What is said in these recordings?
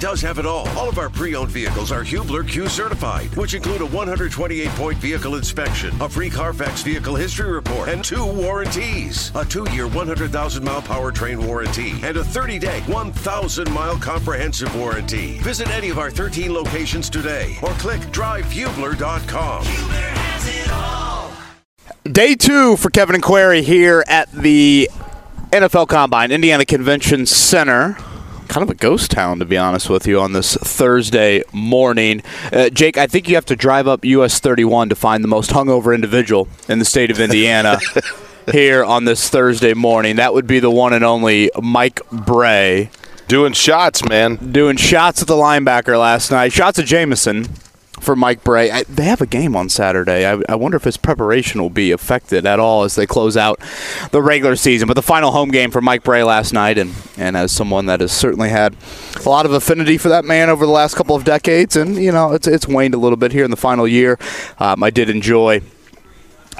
does have it all. All of our pre-owned vehicles are Hubler Q certified, which include a 128-point vehicle inspection, a free Carfax vehicle history report, and two warranties: a two-year 100,000-mile powertrain warranty and a 30-day 1,000-mile comprehensive warranty. Visit any of our 13 locations today, or click drivehubler.com. Hubler has it all. Day two for Kevin and Query here at the NFL Combine, Indiana Convention Center. Kind of a ghost town, to be honest with you, on this Thursday morning. Uh, Jake, I think you have to drive up US 31 to find the most hungover individual in the state of Indiana here on this Thursday morning. That would be the one and only Mike Brey. Doing shots, man. Doing shots at the linebacker last night. Shots at Jameson for Mike Brey. I, they have a game on Saturday. I, I, wonder if his preparation will be affected at all as they close out the regular season. But the final home game for Mike Brey last night, and, and as someone that has certainly had a lot of affinity for that man over the last couple of decades, and you know it's it's waned a little bit here in the final year. Um, I did enjoy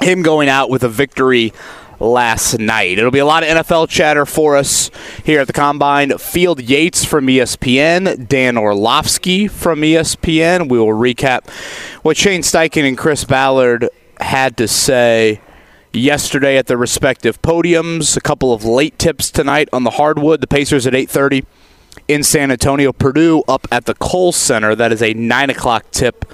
him going out with a victory last night. It'll be a lot of NFL chatter for us here at the Combine. Field Yates from ESPN, Dan Orlovsky from ESPN. We will recap what Shane Steichen and Chris Ballard had to say yesterday at their respective podiums. A couple of late tips tonight on the hardwood. The Pacers at 8:30 in San Antonio. Purdue up at the Kohl Center. That is a nine o'clock tip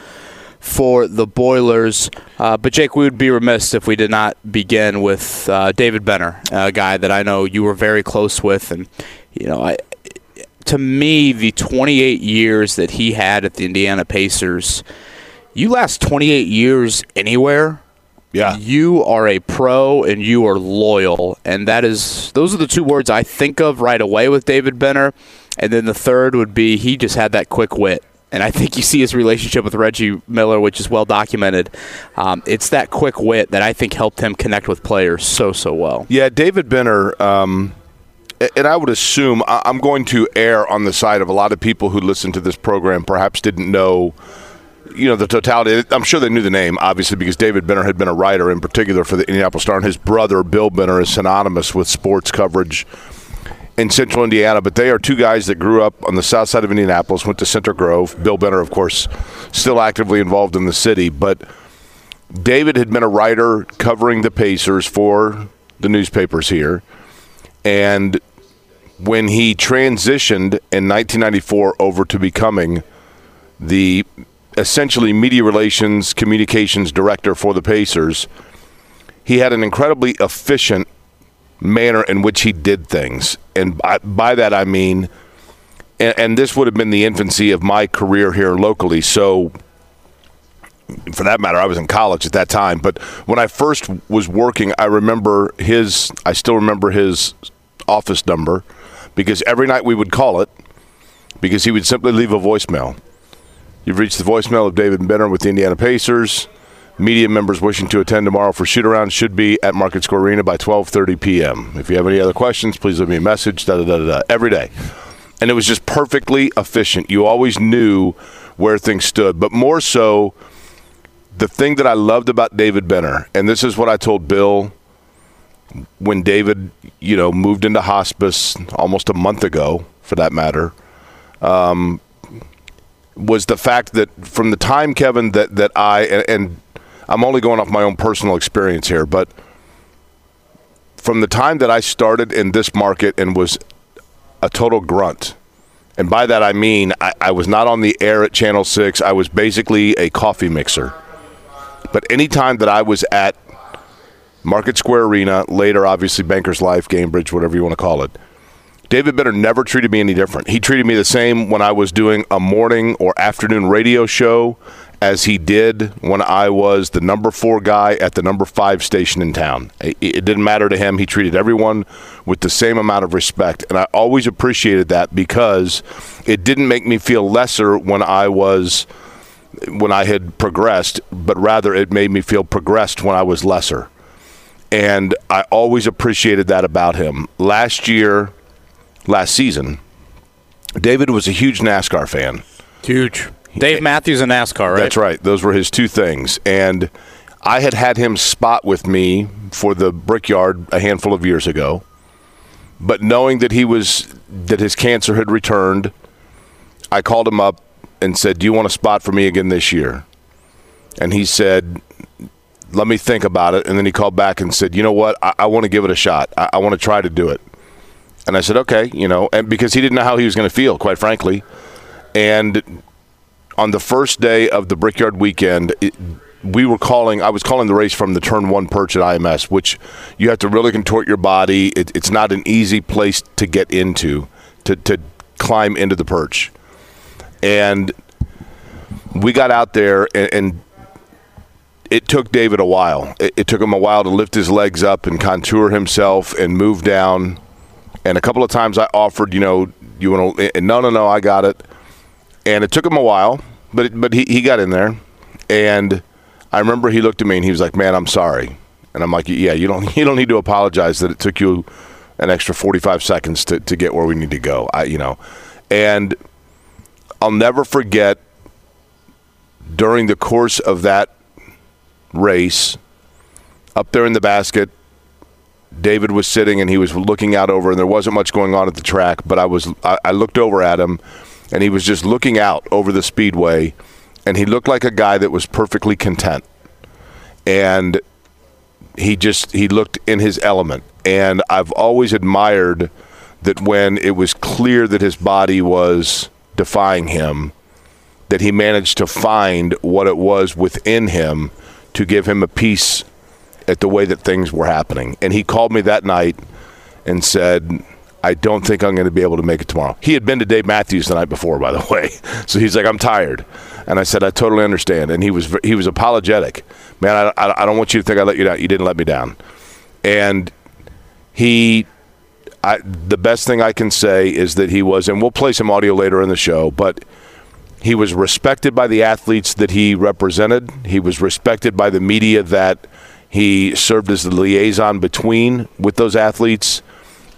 for the Boilers. Uh, but Jake, we would be remiss if we did not begin with uh, David Benner, a guy that I know you were very close with, and you know, I, to me, the 28 years that he had at the Indiana Pacers, you last 28 years anywhere. Yeah. You are a pro and you are loyal. And that is those are the two words I think of right away with David Benner. And then the third would be he just had that quick wit and I think you see his relationship with Reggie Miller, which is well documented. Um, it's that quick wit that I think helped him connect with players so so well. Yeah, David Benner. Um, and I would assume I'm going to err on the side of a lot of people who listen to this program perhaps didn't know you know the totality. I'm sure they knew the name, obviously, because David Benner had been a writer in particular for the Indianapolis Star, and his brother Bill Benner is synonymous with sports coverage in central Indiana, but they are two guys that grew up on the south side of Indianapolis, went to Center Grove. Bill Benner, of course, still actively involved in the city, but David had been a writer covering the Pacers for the newspapers here. And when he transitioned in 1994 over to becoming the essentially media relations communications director for the Pacers, he had an incredibly efficient manner in which he did things. And by, by that I mean, and, and, this would have been the infancy of my career here locally. So, for that matter, I was in college at that time. But when I first was working, I remember his, I still remember his office number because every night we would call it because he would simply leave a voicemail. You've reached the voicemail of David Benner with the Indiana Pacers. Media members wishing to attend tomorrow for shoot around should be at Market Square Arena by 12:30 p.m. If you have any other questions, please leave me a message. Da, da, da, da, every day, and it was just perfectly efficient. You always knew where things stood, but more so, the thing that I loved about David Benner, and this is what I told Bill when David, you know, moved into hospice almost a month ago, for that matter. Um, was the fact that from the time Kevin that that I and, and I'm only going off my own personal experience here, but from the time that I started in this market and was a total grunt, and by that I mean I, I, was not on the air at Channel 6, I was basically a coffee mixer. But anytime that I was at Market Square Arena, later obviously Bankers Life, Gainbridge, whatever you want to call it, David Benner never treated me any different. He treated me the same when I was doing a morning or afternoon radio show as he did when I was the number four guy at the number five station in town. It, didn't matter to him. He treated everyone with the same amount of respect. And I always appreciated that because it didn't make me feel lesser when I was when I had progressed, but rather it made me feel progressed when I was lesser. And I always appreciated that about him. Last year, last season, David was a huge NASCAR fan. Huge. Dave Matthews and NASCAR, right? That's right. Those were his two things. And I had had him spot with me for the Brickyard a handful of years ago. But knowing that he was that his cancer had returned, I called him up and said, "Do you want a spot for me again this year?" And he said, "Let me think about it." And then he called back and said, "You know what? I, I want to give it a shot. I, I want to try to do it." And I said, "Okay," you know, and because he didn't know how he was going to feel, quite frankly. And on the first day of the Brickyard weekend, it, we were calling. I was calling the race from the turn one perch at IMS, which you have to really contort your body. It, it's not an easy place to get into to to climb into the perch, and we got out there and. and it took David a while. It, it, took him a while to lift his legs up and contour himself and move down. And a couple of times I offered, you know, you want to, eh, eh, no, no, no, I got it. And it took him a while, but but he, he got in there. And I remember he looked at me and he was like, "Man, I'm sorry." And I'm like, "Yeah, you don't you don't need to apologize that it took you an extra 45 seconds to, to get where we need to go." I you know, and I'll never forget during the course of that race up there in the basket David was sitting and he was looking out over and there wasn't much going on at the track but I was I, I looked over at him and he was just looking out over the speedway and he looked like a guy that was perfectly content. And he just he looked in his element. And I've always admired that when it was clear that his body was defying him, that he managed to find what it was within him to give him a peace at the way that things were happening. And he called me that night and said, I don't think I'm going to be able to make it tomorrow. He had been to Dave Matthews the night before, by the way. So he's like, I'm tired. And I said, I totally understand. And he was he was apologetic. Man, I, I, I don't want you to think I let you down. You didn't let me down. And he, I, the best thing I can say is that he was, and we'll play some audio later in the show, but he was respected by the athletes that he represented. He was respected by the media that he served as the liaison between with those athletes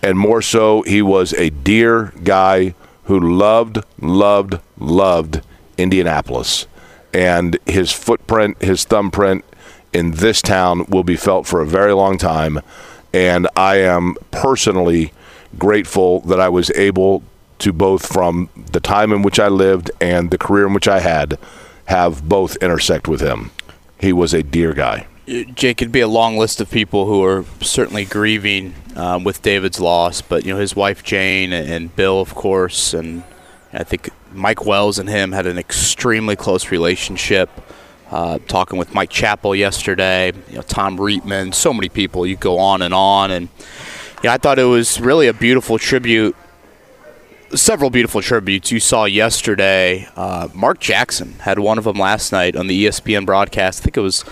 and more so, he was a dear guy who loved, loved, loved Indianapolis. And his footprint, his thumbprint in this town will be felt for a very long time. And I am personally grateful that I was able to both from the time in which I lived and the career in which I had have both intersect with him. He was a dear guy. Jake, it'd be a long list of people who are certainly grieving um, with David's loss, but you know his wife Jane and Bill, of course, and I think Mike Wells and him had an extremely close relationship. Uh, talking with Mike Chappell yesterday, you know Tom Reitman, so many people. You go on and on, and yeah, I thought it was really a beautiful tribute. Several beautiful tributes you saw yesterday. Uh, Mark Jackson had one of them last night on the ESPN broadcast. I think it was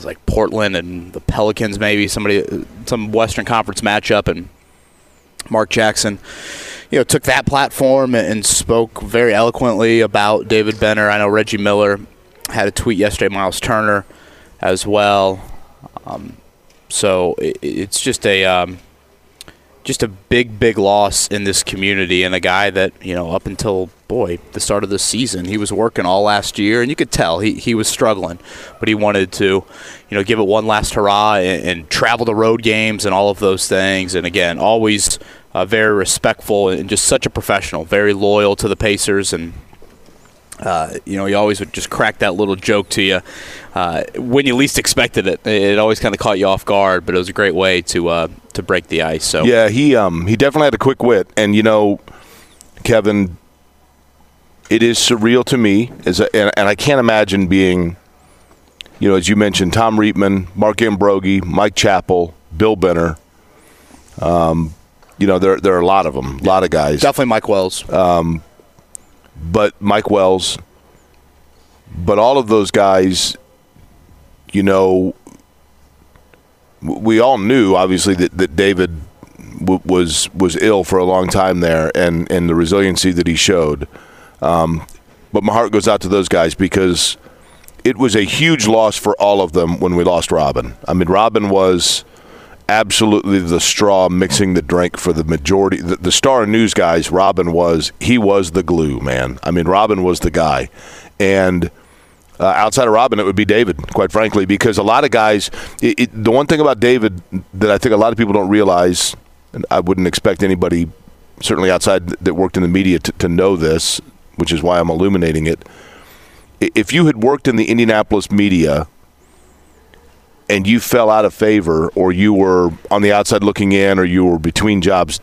was like Portland and the Pelicans, maybe somebody, some Western Conference matchup, and Mark Jackson, you know, took that platform and spoke very eloquently about David Benner. I know Reggie Miller had a tweet yesterday, Miles Turner as well. Um, so it, it's just a um, just a big, big loss in this community, and a guy that you know up until boy the start of the season he was working all last year, and you could tell he he was struggling, but he wanted to you know give it one last hurrah and, and travel to road games and all of those things, and again always uh, very respectful and just such a professional, very loyal to the Pacers and uh, you know, he always would just crack that little joke to you uh, when you least expected it. It always kind of caught you off guard, but it was a great way to uh, to break the ice. So yeah, he um, he definitely had a quick wit, and you know, Kevin, it is surreal to me, as a, and, and I can't imagine being, you know, as you mentioned, Tom Reitman, Mark Ambrogi, Mike Chappell, Bill Benner. Um, you know, there there are a lot of them, a lot of guys. Definitely Mike Wells. Um, but Mike Wells, but all of those guys, you know, we all knew obviously that, that David w- was was ill for a long time there, and and the resiliency that he showed. Um, but my heart goes out to those guys because it was a huge loss for all of them when we lost Robin. I mean, Robin was absolutely the straw mixing the drink for the majority. The, the, Star News guys, Robin was he was the glue, man. I mean, Robin was the guy, and. Uh, outside of Robin, it would be David, quite frankly, because a lot of guys. It, it, the one thing about David that I think a lot of people don't realize, and I wouldn't expect anybody, certainly outside that worked in the media, to, to know this, which is why I'm illuminating it. If you had worked in the Indianapolis media and you fell out of favor, or you were on the outside looking in, or you were between jobs,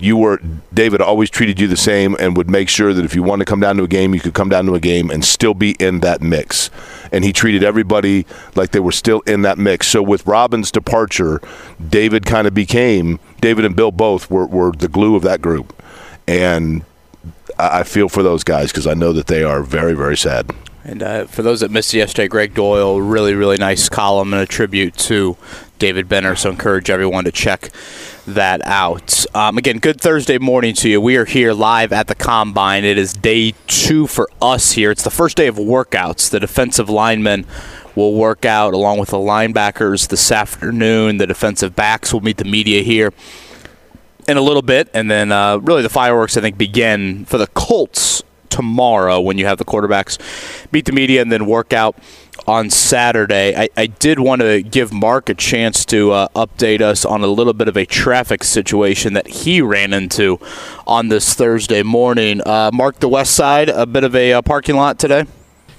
you were David always treated you the same and would make sure that if you wanted to come down to a game, you could come down to a game and still be in that mix. And he treated everybody like they were still in that mix. So with Robin's departure, David kind of became David and Bill both were, were the glue of that group. And I feel for those guys because I know that they are very, very sad. And uh, for those that missed yesterday, Gregg Doyel, really, really nice column and a tribute to David Benner. So encourage everyone to check that out. Um, again, good Thursday morning to you. We are here live at the Combine. It is day two for us here. It's the first day of workouts. The defensive linemen will work out along with the linebackers this afternoon. The defensive backs will meet the media here in a little bit. And then uh, really the fireworks, I think, begin for the Colts tomorrow when you have the quarterbacks meet the media and then work out on Saturday. I, I did want to give Mark a chance to uh, update us on a little bit of a traffic situation that he ran into on this Thursday morning. Uh, Mark, the west side, a bit of a uh, parking lot today?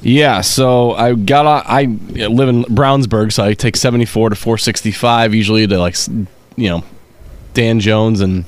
Yeah, so I got on, I live in Brownsburg, so I take 74 to 465 usually to like you know Dan Jones and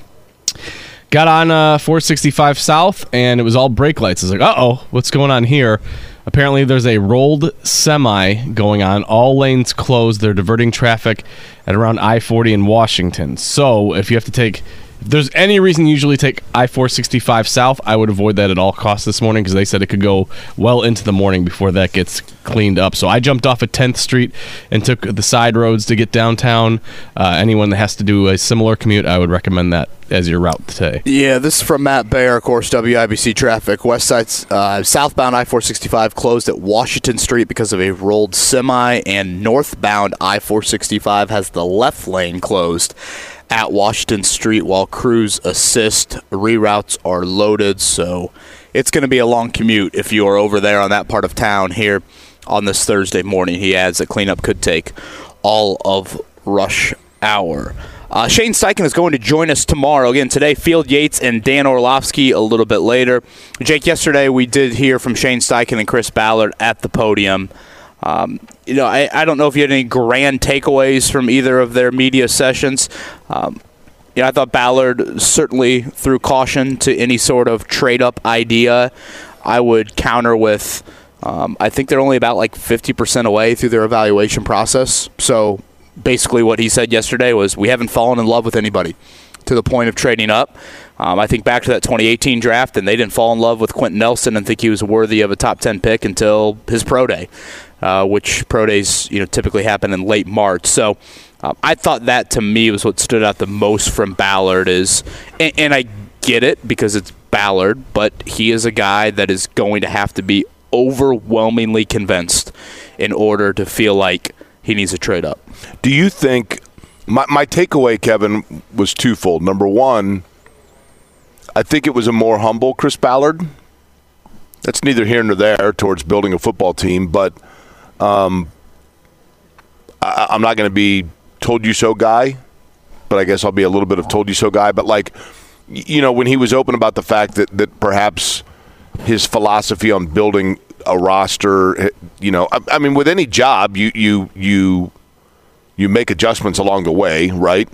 got on uh, 465 South and it was all brake lights. I was like, "Uh oh, what's going on here?" Apparently, there's a rolled semi going on. All lanes closed. They're diverting traffic at around I 40 in Washington. So, if you have to take there's any reason you usually take I 465 south, I would avoid that at all costs this morning because they said it could go well into the morning before that gets cleaned up. So I jumped off at 10th Street and took the side roads to get downtown. Uh, anyone that has to do a similar commute, I would recommend that as your route today. Yeah, this is from Matt Bayer, of course, WIBC traffic. West side, uh, southbound I 465 closed at Washington Street because of a rolled semi, and northbound I 465 has the left lane closed at Washington Street while crews assist. Reroutes are loaded, so it's going to be a long commute if you are over there on that part of town here on this Thursday morning. He adds that cleanup could take all of rush hour. Uh, Shane Steichen is going to join us tomorrow. Again, today, Field Yates and Dan Orlovsky a little bit later. Jake, yesterday we did hear from Shane Steichen and Chris Ballard at the podium. Um, you know, I, I don't know if you had any grand takeaways from either of their media sessions. Um, you know, I thought Ballard certainly threw caution to any sort of trade up idea. I would counter with, um, I think they're only about like 50% away through their evaluation process. So basically, what he said yesterday was, we haven't fallen in love with anybody to the point of trading up. Um, I think back to that 2018 draft, and they didn't fall in love with Quenton Nelson and think he was worthy of a top 10 pick until his pro day uh, which pro days you know typically happen in late March. So uh, I thought that to me was what stood out the most from Ballard is, and, and I get it because it's Ballard, but he is a guy that is going to have to be overwhelmingly convinced in order to feel like he needs a trade up. Do you think my, my takeaway, Kevin, was twofold. Number one, I think it was a more humble Chris Ballard. That's neither here nor there towards building a football team, but um, I, I'm not going to be told you so guy, but I guess I'll be a little bit of told you so guy. But like, you know, when he was open about the fact that that perhaps his philosophy on building a roster, you know, I, I mean, with any job, you you you you make adjustments along the way, right?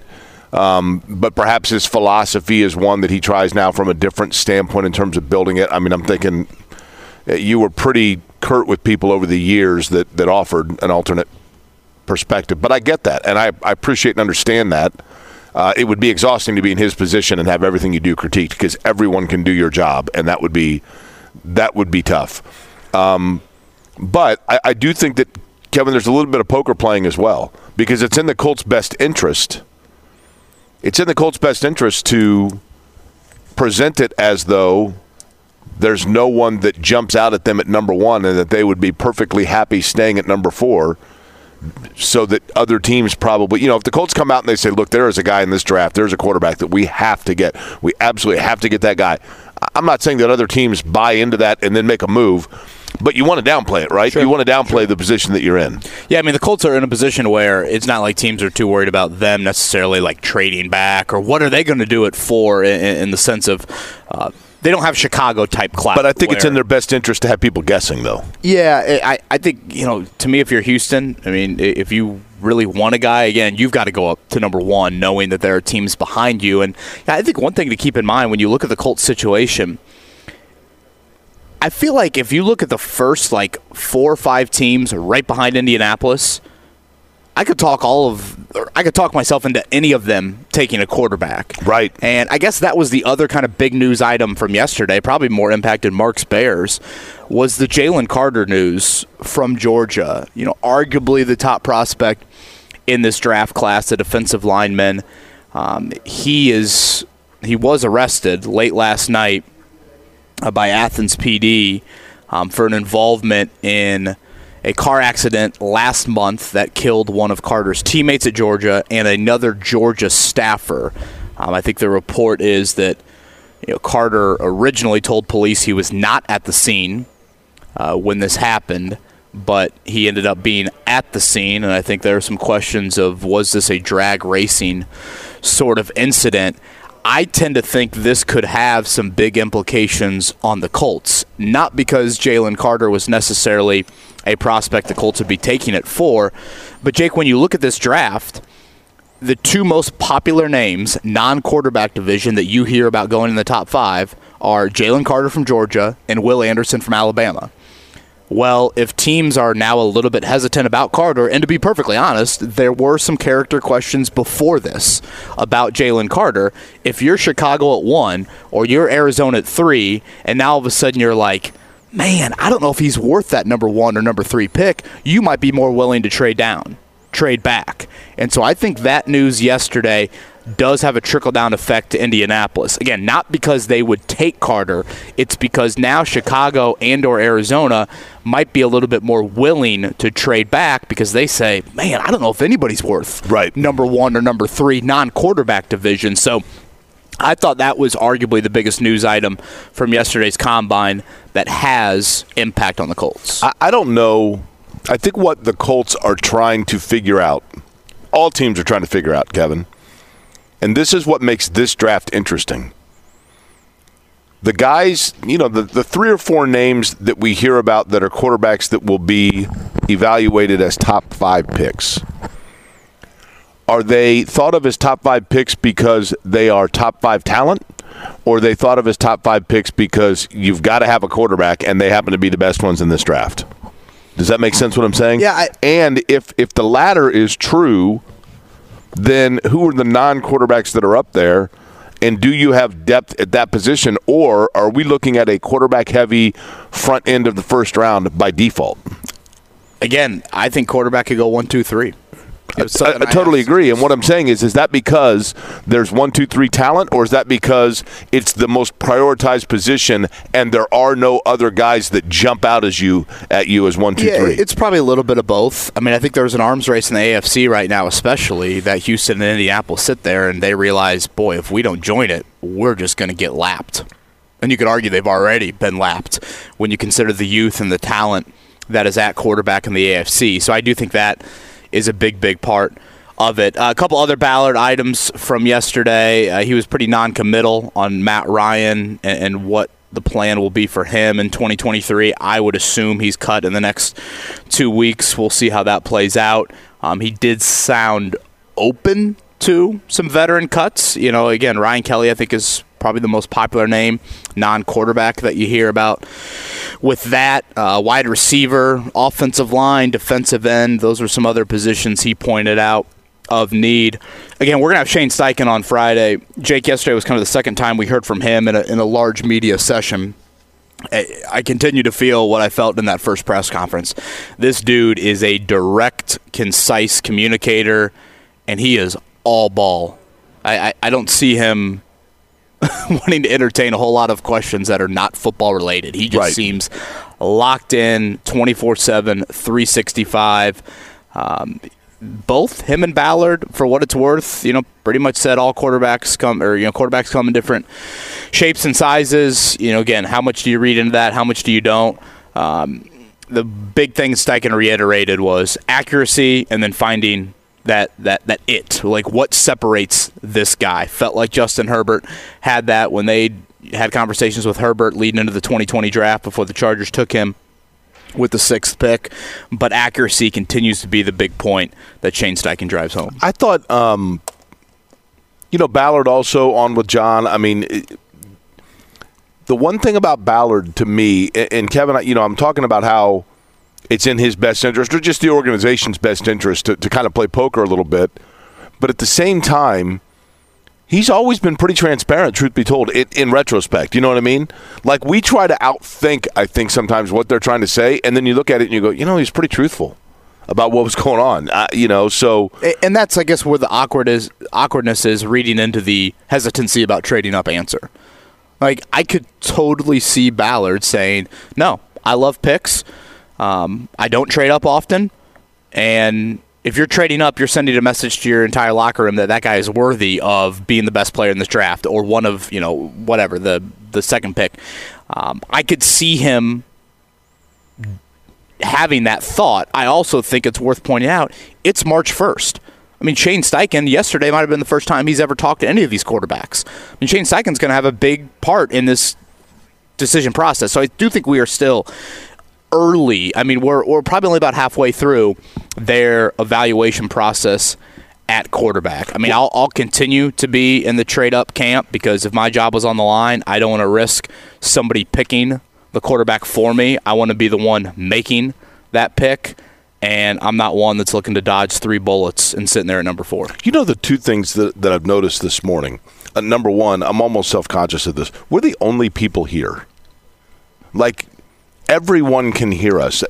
Um, but perhaps his philosophy is one that he tries now from a different standpoint in terms of building it. I mean, I'm thinking eh, you were pretty curt with people over the years that, that offered an alternate perspective. But I get that, and I, I appreciate and understand that. Uh, it would be exhausting to be in his position and have everything you do critiqued because everyone can do your job, and that would be that would be tough. Um, but I, I do think that Kevin, there's a little bit of poker playing as well because it's in the Colts' best interest. It's in the Colts' best interest to present it as though there's no one that jumps out at them at number one and that they would be perfectly happy staying at number four so that other teams probably, you know, if the Colts come out and they say, look, there is a guy in this draft, there's a quarterback that we have to get. We absolutely have to get that guy. I'm not saying that other teams buy into that and then make a move. But you want to downplay it, right? Sure. You want to downplay sure. the position that you're in. Yeah, I mean the Colts are in a position where it's not like teams are too worried about them necessarily like trading back or what are they going to do it for in, in the sense of uh, they don't have Chicago type class. But I think it's in their best interest to have people guessing, though. Yeah, I, I think you know. To me, if you're Houston, I mean, if you really want a guy, again, you've got to go up to number one, knowing that there are teams behind you. And I think one thing to keep in mind when you look at the Colts situation, I feel like if you look at the first like four or five teams right behind Indianapolis, I could talk all of, or I could talk myself into any of them taking a quarterback. Right. And I guess that was the other kind of big news item from yesterday, probably more impacted Mark's Bears, was the Jalen Carter news from Georgia. You know, arguably the top prospect in this draft class, a defensive lineman. Um, he is he was arrested late last night uh, by Athens PD um, for an involvement in a car accident last month that killed one of Carter's teammates at Georgia and another Georgia staffer. Um, I think the report is that you know, Carter originally told police he was not at the scene uh, when this happened, but he ended up being at the scene. And I think there are some questions of was this a drag racing sort of incident? I tend to think this could have some big implications on the Colts. Not because Jalen Carter was necessarily a prospect the Colts would be taking it for, but Jake, when you look at this draft, the two most popular names, non quarterback division, that you hear about going in the top five are Jalen Carter from Georgia and Will Anderson from Alabama. Well, if teams are now a little bit hesitant about Carter, and to be perfectly honest, there were some character questions before this about Jalen Carter. If you're Chicago at one or you're Arizona at three, and now all of a sudden you're like, man, I don't know if he's worth that number one or number three pick, you might be more willing to trade down, trade back. And so I think that news yesterday does have a trickle down effect to Indianapolis. Again, not because they would take Carter, it's because now Chicago and or Arizona might be a little bit more willing to trade back because they say, "Man, I don't know if anybody's worth Right. number 1 or number 3 non-quarterback division." So I thought that was arguably the biggest news item from yesterday's combine that has impact on the Colts. I, I don't know. I think what the Colts are trying to figure out, all teams are trying to figure out, Kevin, and this is what makes this draft interesting. The guys, you know, the, the three or four names that we hear about that are quarterbacks that will be evaluated as top five picks. Are they thought of as top five picks because they are top five talent? Or are they thought of as top five picks because you've got to have a quarterback and they happen to be the best ones in this draft? Does that make sense what I'm saying? Yeah, I- and if if the latter is true, then who are the non quarterbacks that are up there? And do you have depth at that position, or are we looking at a quarterback heavy front end of the first round by default? Again, I think quarterback could go one, two, three. I, I totally agree. And what I'm saying is, is that because there's one, two, three talent, or is that because it's the most prioritized position and there are no other guys that jump out as you at you as one, two, yeah, three? it's probably a little bit of both. I mean, I think there's an arms race in the AFC right now, especially that Houston and Indianapolis sit there and they realize, boy, if we don't join it, we're just going to get lapped. And you could argue they've already been lapped when you consider the youth and the talent that is at quarterback in the AFC. So I do think that is a big, big part of it. Uh, a couple other Ballard items from yesterday. Uh, he was pretty non-committal on Matt Ryan and, and what the plan will be for him in 2023. I would assume he's cut in the next two weeks. We'll see how that plays out. Um, he did sound open to some veteran cuts. You know, again, Ryan Kelly, I think, is probably the most popular name, non quarterback that you hear about. With that, uh, wide receiver, offensive line, defensive end, those are some other positions he pointed out of need. Again, we're going to have Shane Steichen on Friday. Jake, yesterday was kind of the second time we heard from him in a, in a large media session. I continue to feel what I felt in that first press conference. This dude is a direct, concise communicator, and he is all ball. I, I, I don't see him wanting to entertain a whole lot of questions that are not football related. He just Right. seems locked in 24 7, 365. Um, both him and Ballard, for what it's worth, you know, pretty much said all quarterbacks come, or you know, quarterbacks come in different shapes and sizes. You know, again, how much do you read into that? How much do you don't? Um, the big thing Steichen reiterated was accuracy, and then finding that that that it, like what separates this guy. Felt like Justin Herbert had that when they had conversations with Herbert leading into the 2020 draft before the Chargers took him with the sixth pick. But accuracy continues to be the big point that Shane Steichen drives home. I thought, um, you know, Ballard also on with John. I mean, it, the one thing about Ballard to me, and, and Kevin, you know, I'm talking about how it's in his best interest or just the organization's best interest to, to kind of play poker a little bit. But at the same time, he's always been pretty transparent, truth be told, in, in, retrospect. You know what I mean? Like, we try to outthink, I think, sometimes what they're trying to say, and then you look at it and you go, you know, he's pretty truthful about what was going on. Uh, you know, so. And that's, I guess, where the awkward is, awkwardness is reading into the hesitancy about trading up answer. Like, I could totally see Ballard saying, no, I love picks. Um, I don't trade up often. And if you're trading up, you're sending a message to your entire locker room that that guy is worthy of being the best player in this draft or one of, you know, whatever, the, the second pick. Um, I could see him having that thought. I also think it's worth pointing out it's March 1st. I mean, Shane Steichen yesterday might have been the first time he's ever talked to any of these quarterbacks. I mean, Shane Steichen's going to have a big part in this decision process. So I do think we are still early. I mean, we're, we're probably only about halfway through their evaluation process at quarterback. I mean, I'll, I'll continue to be in the trade up camp because if my job was on the line, I don't want to risk somebody picking the quarterback for me. I want to be the one making that pick and I'm not one that's looking to dodge three bullets and sitting there at number four. You know the two things that, that I've noticed this morning. Uh, number one, I'm almost self conscious of this. We're the only people here. Like everyone can hear us.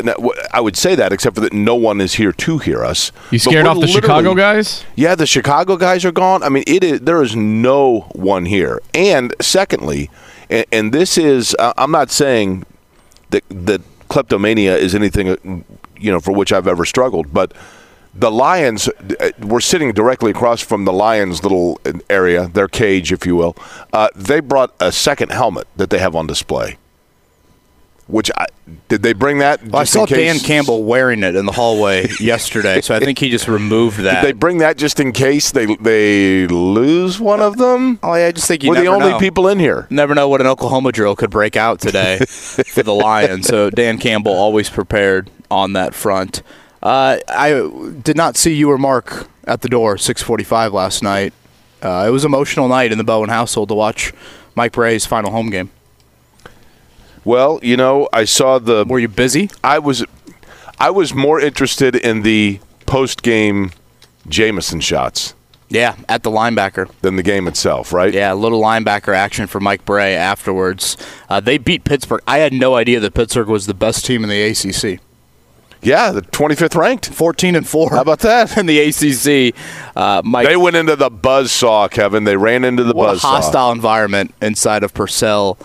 I would say that, except for that no one is here to hear us. You scared off the Chicago guys? Yeah, the Chicago guys are gone. I mean, it is there is no one here. And secondly, and, and this is uh, I'm not saying that that kleptomania is anything uh, you know for which I've ever struggled, but the Lions uh, we're sitting directly across from the Lions little area, their cage, if you will. Uh, they brought a second helmet that they have on display. Which I, did they bring that? Well, I saw Dan Campbell wearing it in the hallway yesterday, so I think he just removed that. Did they bring that just in case they they lose one of them? Oh yeah, I just think you we're the only know. people in here. Never know what an Oklahoma drill could break out today for the Lions. So Dan Campbell always prepared on that front. Uh, I did not see you or Mark at the door 6:45 last night. Uh, it was an emotional night in the Bowen household to watch Mike Brey's final home game. Well, you know, I saw the. Were you busy? I was. I was more interested in the post game Jameson shots. Yeah, at the linebacker. Than the game itself, right? Yeah, a little linebacker action for Mike Brey afterwards. Uh, they beat Pittsburgh. I had no idea that Pittsburgh was the best team in the ACC. Yeah, the 25th ranked. 14 and 4. How about that? In the ACC. Uh, Mike, they went into the buzz saw, Kevin. They ran into the buzz saw. hostile environment inside of Purcell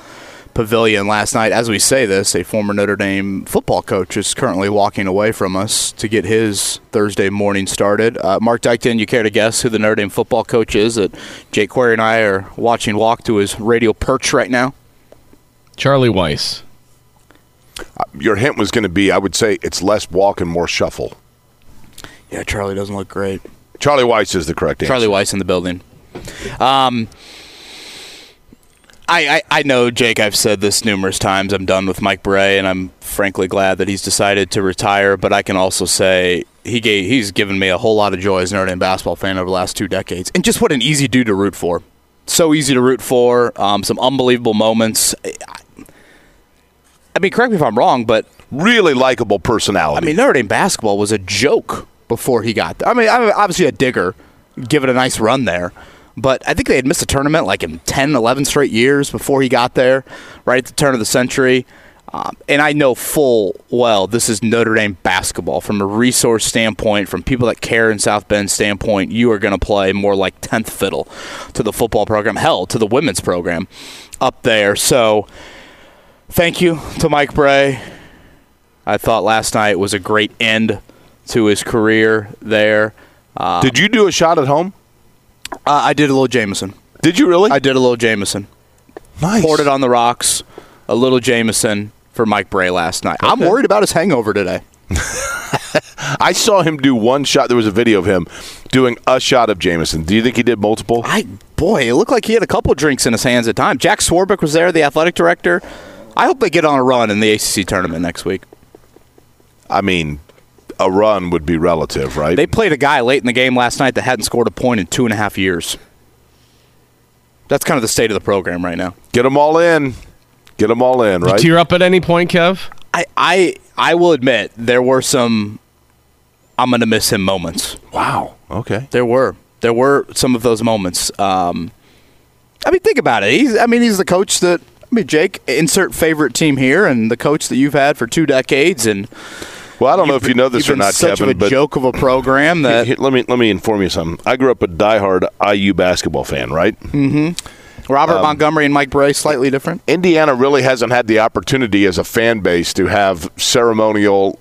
Pavilion last night. As we say this, a former Notre Dame football coach is currently walking away from us to get his Thursday morning started. Uh, Mark Dykton, you care to guess who the Notre Dame football coach is that Jake Query and I are watching walk to his radio perch right now? Charlie Weis. Uh, your hint was going to be, I would say, it's less walk and more shuffle. Yeah, Charlie doesn't look great. Charlie Weis is the correct answer. Charlie Weis in the building. Um, I, I, I, know, Jake, I've said this numerous times. I'm done with Mike Brey, and I'm frankly glad that he's decided to retire. But I can also say he gave, he's given me a whole lot of joy as an Notre Dame basketball fan over the last two decades. And just what an easy dude to root for. So easy to root for. Um, some unbelievable moments. I mean, correct me if I'm wrong, but. Really likable personality. I mean, Notre Dame basketball was a joke before he got there. I mean, obviously a Digger. Give it a nice run there. But I think they had missed a tournament like in 10, 11 straight years before he got there, right at the turn of the century. Um, and I know full well this is Notre Dame basketball from a resource standpoint, from people that care in South Bend standpoint. You are going to play more like tenth fiddle to the football program, hell, to the women's program up there. So, thank you to Mike Brey. I thought last night was a great end to his career there. Uh, Did you do a shot at home? Uh, I did a little Jameson. Did you really? I did a little Jameson. Nice. Poured it on the rocks. A little Jameson for Mike Brey last night. Okay. I'm worried about his hangover today. I saw him do one shot. There was a video of him doing a shot of Jameson. Do you think he did multiple? I boy, it looked like he had a couple drinks in his hands at time. Jack Swarbrick was there, the athletic director. I hope they get on a run in the ACC tournament next week. I mean, a run would be relative, right? They played a guy late in the game last night that hadn't scored a point in two and a half years. That's kind of the state of the program right now. Get them all in. Get them all in, You right? tear up at any point, Kev? I I, I will admit there were some I'm going to miss him moments. wow. Okay. There were. There were some of those moments. Um, I mean, think about it. He's, I mean, he's the coach that. I mean, Jake, insert favorite team here, and the coach that you've had for two decades, and Well, I don't know if you know this or not, such Kevin, of a joke of a program that Here, let me let me inform you something. I grew up a diehard IU basketball fan, right? Mm-hmm. Robert Um, Montgomery and Mike Brey slightly different. Indiana really hasn't had the opportunity as a fan base to have ceremonial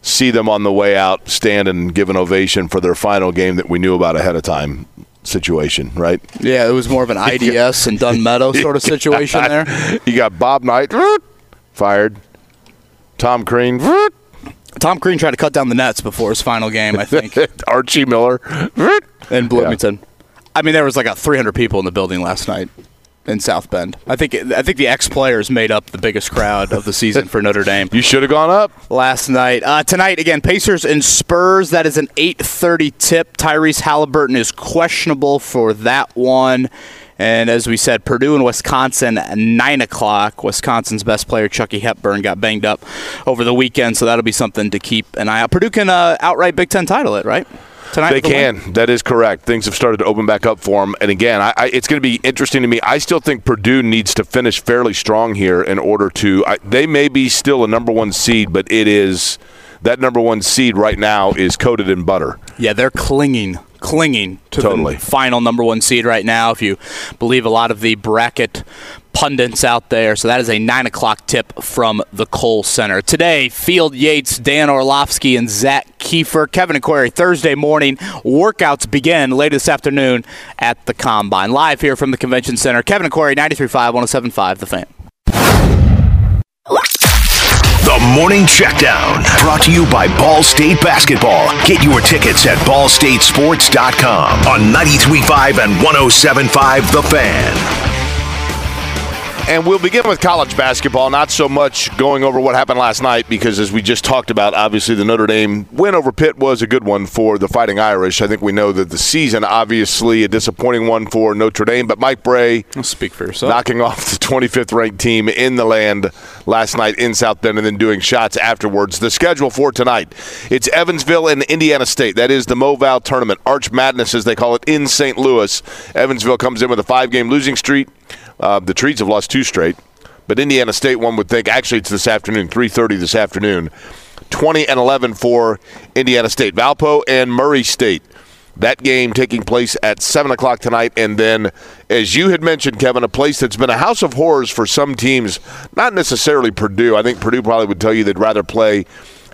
see them on the way out stand and give an ovation for their final game that we knew about ahead of time situation, right? Yeah, it was more of an IDS and Dunn Meadow sort of situation there. You got Bob Knight fired, Tom Crean, Tom Crean tried to cut down the nets before his final game, I think, Archie Miller. in Bloomington. I mean, there was like a 300 people in the building last night in South Bend. I think I think the ex players made up the biggest crowd of the season for Notre Dame. You should have gone up. last night. Uh, tonight, again, Pacers and Spurs. That is an 8:30 tip. Tyrese Halliburton is questionable for that one. And as we said, Purdue and Wisconsin, at 9 o'clock. Wisconsin's best player, Chucky Hepburn, got banged up over the weekend, so that'll be something to keep an eye out. Purdue can uh, outright Big Ten title it, right? Tonight They a win? can. That is correct. Things have started to open back up for them. And again, I, I, it's going to be interesting to me. I still think Purdue needs to finish fairly strong here in order to. I, they may be still a number one seed, but it is that number one seed right now is coated in butter. Yeah, they're clinging, clinging to Totally. the final number one seed right now, if you believe a lot of the bracket pundits out there. So that is a nine o'clock tip from the Kohl Center today. Field Yates, Dan Orlovsky, and Zak Keefer, Kevin and Query. Thursday morning workouts begin late this afternoon at the Combine. Live here from the Convention Center. Kevin and Query, 93.5, 107.5, The Fan. The Morning Checkdown, brought to you by Ball State Basketball. Get your tickets at ballstatesports.com on 93.5 and 107.5 The Fan. And we'll begin with college basketball, not so much going over what happened last night, because as we just talked about, obviously the Notre Dame win over Pitt was a good one for the Fighting Irish. I think we know that the season, obviously, a disappointing one for Notre Dame, but Mike Brey I'll speak for yourself. knocking off the 25th ranked team in the land last night in South Bend and then doing shots afterwards. The schedule for tonight it's Evansville and Indiana State. That is the Moval tournament, Arch Madness as they call it, in St. Louis. Evansville comes in with a five game losing streak. Uh, the Trees have lost two straight, but Indiana State, one would think, actually it's this afternoon, 3.30 this afternoon. 20 and 11 for Indiana State. Valpo and Murray State. That game taking place at 7 o'clock tonight. And then, as you had mentioned, Kevin, a place that's been a house of horrors for some teams, not necessarily Purdue. I think Purdue probably would tell you they'd rather play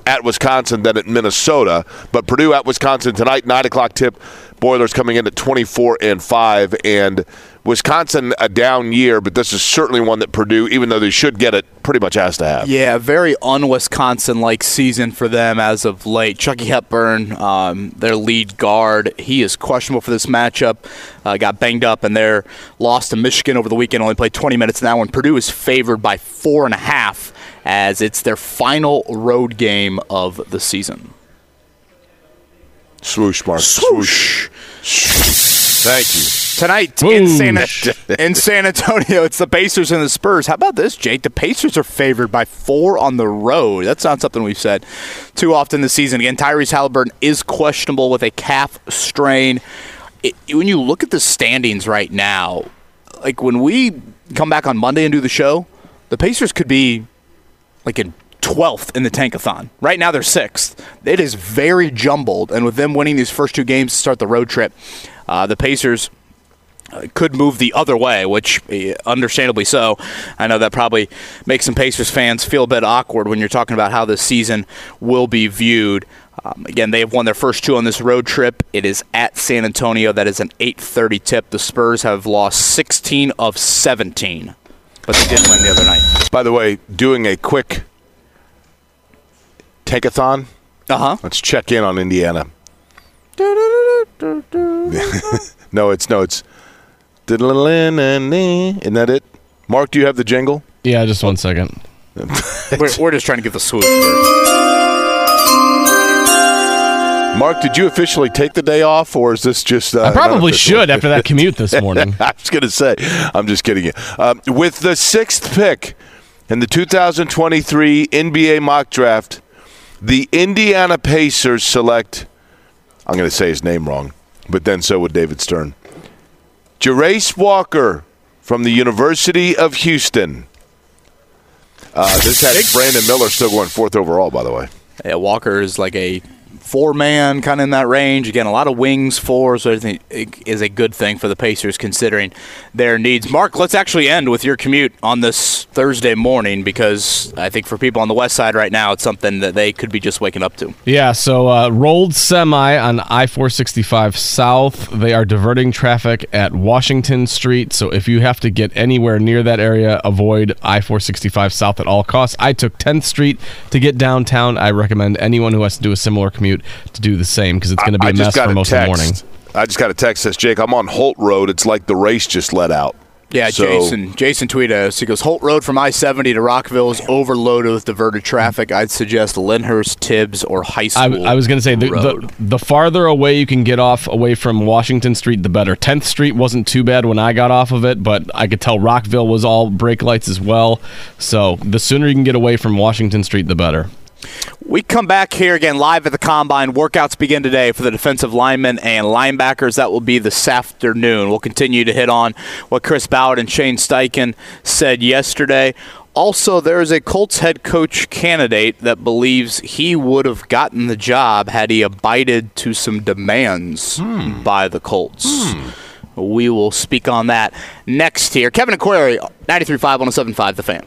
at Wisconsin than at Minnesota. But Purdue at Wisconsin tonight, 9 o'clock tip. Boilers coming in at 24 and 5. And Wisconsin, a down year, but this is certainly one that Purdue, even though they should get it, pretty much has to have. Yeah, very un-Wisconsin like season for them as of late. Chucky Hepburn, um, their lead guard, he is questionable for this matchup. Uh, got banged up, and they're lost to Michigan over the weekend. Only played 20 minutes in that one. Purdue is favored by four and a half as it's their final road game of the season. Swoosh, Mark. Swoosh. Thank you. Tonight in San, in San Antonio, it's the Pacers and the Spurs. How about this, Jake? The Pacers are favored by four on the road. That's not something we've said too often this season. Again, Tyrese Halliburton is questionable with a calf strain. It, when you look at the standings right now, like when we come back on Monday and do the show, the Pacers could be like in 12th in the tankathon. Right now they're 6th. It is very jumbled, and with them winning these first two games to start the road trip, uh, the Pacers could move the other way, which uh, understandably so. I know that probably makes some Pacers fans feel a bit awkward when you're talking about how this season will be viewed. Um, again, they have won their first two on this road trip. It is at San Antonio. That is an 8:30 tip. The Spurs have lost 16 of 17, but they did win the other night. By the way, doing a quick tankathon Uh huh. Let's check in on Indiana. no, it's no, it's. Isn't that it? Mark, do you have the jingle? Yeah, just one second. we're, we're just trying to get the swoop. Mark, did you officially take the day off, or is this just? Uh, I probably should after that commute this morning. I was going to say, I'm just kidding you. Um, with the sixth pick in the 2023 NBA mock draft, the Indiana Pacers select. I'm going to say his name wrong, but then so would David Stern. Jarace Walker from the University of Houston. Uh, this had Brandon Miller still going fourth overall, by the way. Yeah, Walker is like a four man, kind of in that range. Again, a lot of wings, four, so it is a good thing for the Pacers considering their needs. Mark, let's actually end with your commute on this Thursday morning because I think for people on the west side right now, it's something that they could be just waking up to. Yeah, so uh, rolled semi on I 465 South. They are diverting traffic at Washington Street. So if you have to get anywhere near that area, avoid I 465 South at all costs. I took 10th Street to get downtown. I recommend anyone who has to do a similar commute to do the same because it's going to be I a mess for a most text. of the morning. I just got a text says, Jake, I'm on Holt Road. It's like the race just let out. Yeah, So- Jason. Jason tweeted us. He goes, Holt Road from I 70 to Rockville is overloaded with diverted traffic. I'd suggest Lyndhurst, Tibbs, or High School. I was going to say the, the the farther away you can get off away from Washington Street, the better. 10th Street wasn't too bad when I got off of it, but I could tell Rockville was all brake lights as well. So the sooner you can get away from Washington Street, the better. We come back here again live at the combine. Workouts begin today for the defensive linemen and linebackers. That will be this afternoon. We'll continue to hit on what Chris Ballard and Shane Steichen said yesterday. Also, there is a Colts head coach candidate that believes he would have gotten the job had he abided to some demands hmm. by the Colts. Hmm. We will speak on that next here. Kevin Aquari, 93.5, 107.5, The Fan.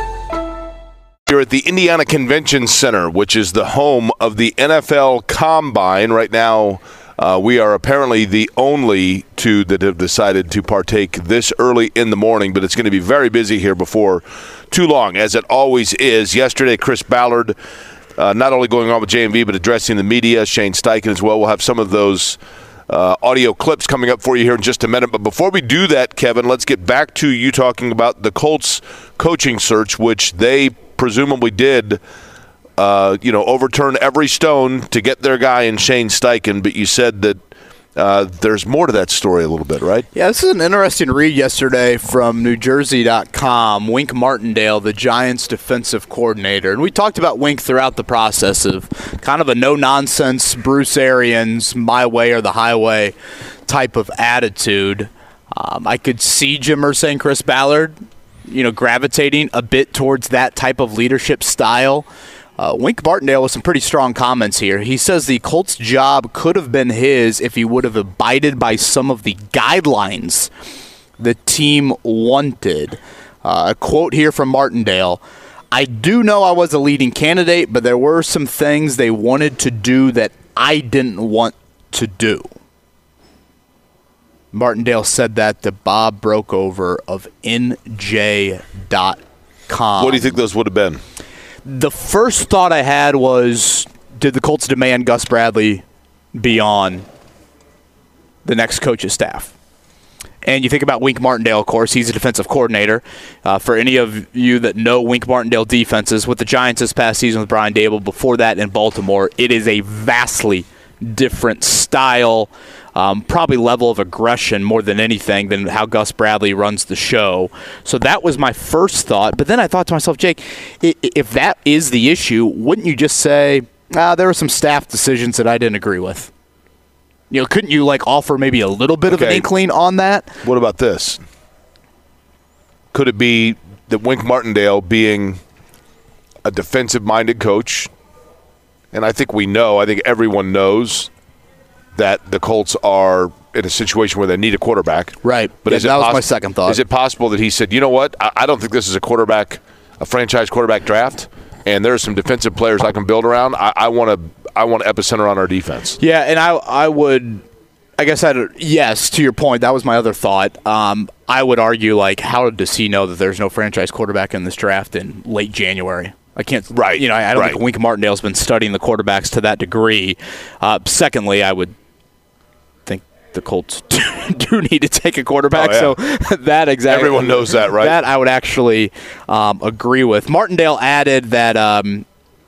You're at the Indiana Convention Center, which is the home of the NFL Combine. Right now, uh, we are apparently the only two that have decided to partake this early in the morning, but it's going to be very busy here before too long, as it always is. Yesterday, Chris Ballard, uh, not only going on with JMV, but addressing the media, Shane Steichen as well. We'll have some of those uh, audio clips coming up for you here in just a minute. But before we do that, Kevin, let's get back to you talking about the Colts coaching search, which they presumably did, uh, you know, overturn every stone to get their guy in Shane Steichen. But you said that uh, there's more to that story a little bit, right? Yeah, this is an interesting read yesterday from NewJersey.com. Wink Martindale, the Giants' defensive coordinator. And we talked about Wink throughout the process of kind of a no nonsense Bruce Arians, my way or the highway type of attitude. Um, I could see Jim saying Chris Ballard, you know, gravitating a bit towards that type of leadership style. Uh, Wink Martindale with some pretty strong comments here. He says the Colts' job could have been his if he would have abided by some of the guidelines the team wanted. Uh, a quote here from Martindale. I do know I was a leading candidate, but there were some things they wanted to do that I didn't want to do. Martindale said that to Bob Brokover of NJ.com. What do you think those would have been? The first thought I had was did the Colts demand Gus Bradley be on the next coach's staff? And you think about Wink Martindale, of course, he's a defensive coordinator. Uh, for any of you that know Wink Martindale defenses, with the Giants this past season with Brian Daboll, before that in Baltimore, it is a vastly different style, um, probably level of aggression more than anything than how Gus Bradley runs the show. So that was my first thought. But then I thought to myself, Jake, if that is the issue, wouldn't you just say, ah, there were some staff decisions that I didn't agree with? You know, couldn't you like offer maybe a little bit of an inkling on that? What about this? Could it be that Wink Martindale being a defensive minded coach? And I think we know, I think everyone knows that the Colts are in a situation where they need a quarterback. Right. But Yeah, is it that was my second thought. Is it possible that he said, you know what? I, I don't think this is a quarterback, a franchise quarterback draft, and there are some defensive players I can build around. I, I want to. I want epicenter on our defense. Yeah, and I I would I guess I yes to your point. That was my other thought. Um, I would argue like how does he know that there's no franchise quarterback in this draft in late January? I can't. Right, You know, I, I don't right. think Wink Martindale's been studying the quarterbacks to that degree. Uh, secondly, I would the Colts do need to take a quarterback. Oh, So that exactly Everyone knows that, right? That I would actually um, agree with. Martindale added that um,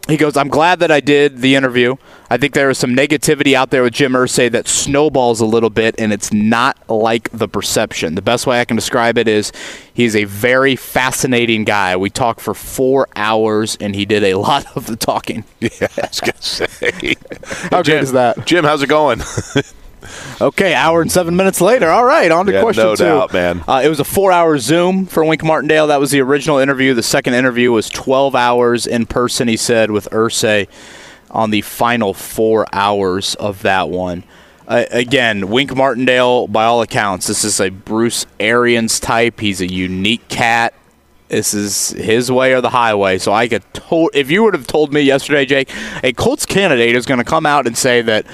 he goes, "I'm glad that I did the interview. I think there is some negativity out there with Jim Irsay that snowballs a little bit, and it's not like the perception. The best way I can describe it is he's a very fascinating guy. We talked for four hours, and he did a lot of the talking. Yeah, I was gonna say. How Jim, good is that? Jim? How's it going? Okay, hour and seven minutes later. All right, on to Yeah, question no two. doubt, man. Uh, it was a four-hour Zoom for Wink Martindale. That was the original interview. The second interview was 12 hours in person. He said with Irsay on the final four hours of that one. Uh, again, Wink Martindale, by all accounts, this is a Bruce Arians type. He's a unique cat. This is his way or the highway. So I could to- if you would have told me yesterday, Jake, a Colts candidate is going to come out and say that,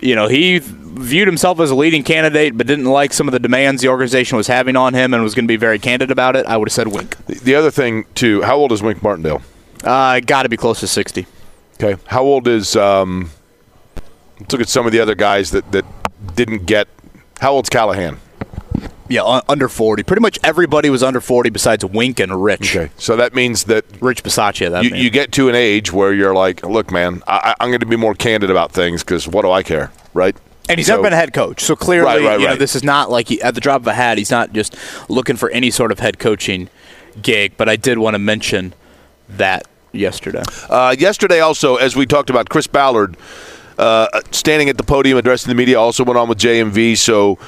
you know, he viewed himself as a leading candidate, but didn't like some of the demands the organization was having on him, and was going to be very candid about it. I would have said Wink. the other thing, too. How old is Wink Martindale? Uh, Got to be close to sixty. Okay. How old is? Um, let's look at some of the other guys that that didn't get. How old's Callahan? Yeah, under forty. Pretty much everybody was under forty besides Wink and Rich. Okay. So that means that Rich Bisaccia. That you, means. you get to an age where you're like, look, man, I, I'm going to be more candid about things because what do I care, right? And he's So- never been a head coach, so clearly, Right, right, you know, this is not like he, at the drop of a hat. He's not just looking for any sort of head coaching gig. But I did want to mention that yesterday. Uh, yesterday, also, as we talked about, Chris Ballard uh, standing at the podium addressing the media also went on with JMV. So,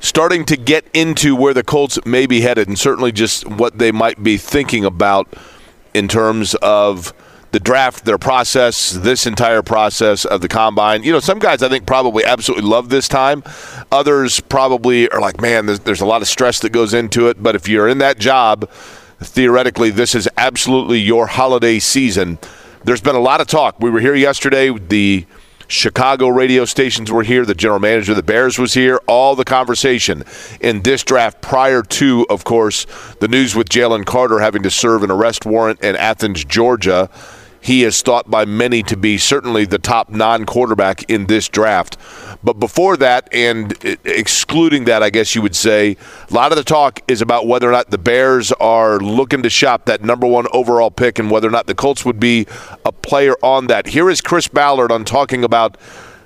starting to get into where the Colts may be headed, and certainly just what they might be thinking about in terms of the draft, their process, this entire process of the combine. You know, some guys I think probably absolutely love this time. Others probably are like, man, there's, there's a lot of stress that goes into it. But if you're in that job, theoretically, this is absolutely your holiday season. There's been a lot of talk. We were here yesterday. The Chicago radio stations were here. The general manager of the Bears was here. All the conversation in this draft prior to, of course, the news with Jalen Carter having to serve an arrest warrant in Athens, Georgia. He is thought by many to be certainly the top non quarterback in this draft. But before that, and excluding that, I guess you would say, a lot of the talk is about whether or not the Bears are looking to shop that number one overall pick and whether or not the Colts would be a player on that. Here is Chris Ballard on talking about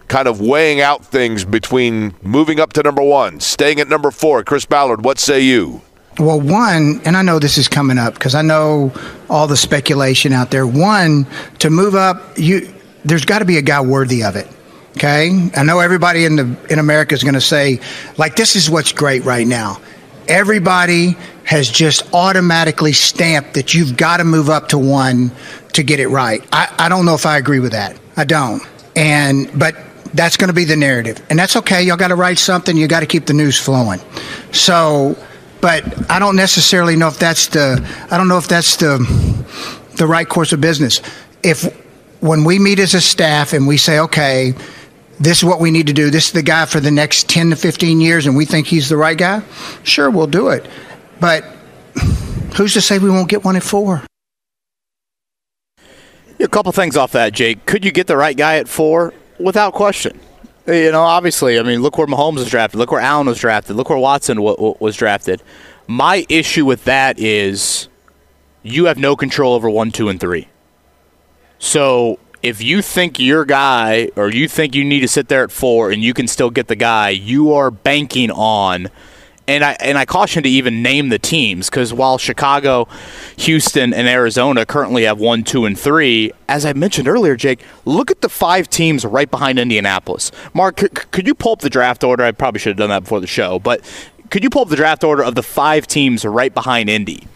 kind of weighing out things between moving up to number one, staying at number four. Chris Ballard, what say you? Well, one, and I know this is coming up because I know all the speculation out there. One, to move up, you there's got to be a guy worthy of it. Okay, I know everybody in the in America is going to say, like, this is what's great right now. Everybody has just automatically stamped that you've got to move up to one to get it right. I, I don't know if I agree with that. I don't. And but that's going to be the narrative, and that's okay. Y'all got to write something. You got to keep the news flowing. So, but I don't necessarily know if that's the. I don't know if that's the the right course of business. If when we meet as a staff and we say, okay, this is what we need to do. This is the guy for the next 10 to 15 years, and we think he's the right guy. Sure, we'll do it. But who's to say we won't get one at four? A couple things off that, Jake. Could you get the right guy at four? Without question. You know, obviously, I mean, look where Mahomes was drafted. Look where Allen was drafted. Look where Watson w- w- was drafted. My issue with that is you have no control over one, two, and three. So if you think your guy or you think you need to sit there at four and you can still get the guy, you are banking on – and I and I caution to even name the teams because while Chicago, Houston, and Arizona currently have one, two, and three, as I mentioned earlier, Jake, look at the five teams right behind Indianapolis. Mark, c- could you pull up the draft order? I probably should have done that before the show, but could you pull up the draft order of the five teams right behind Indy?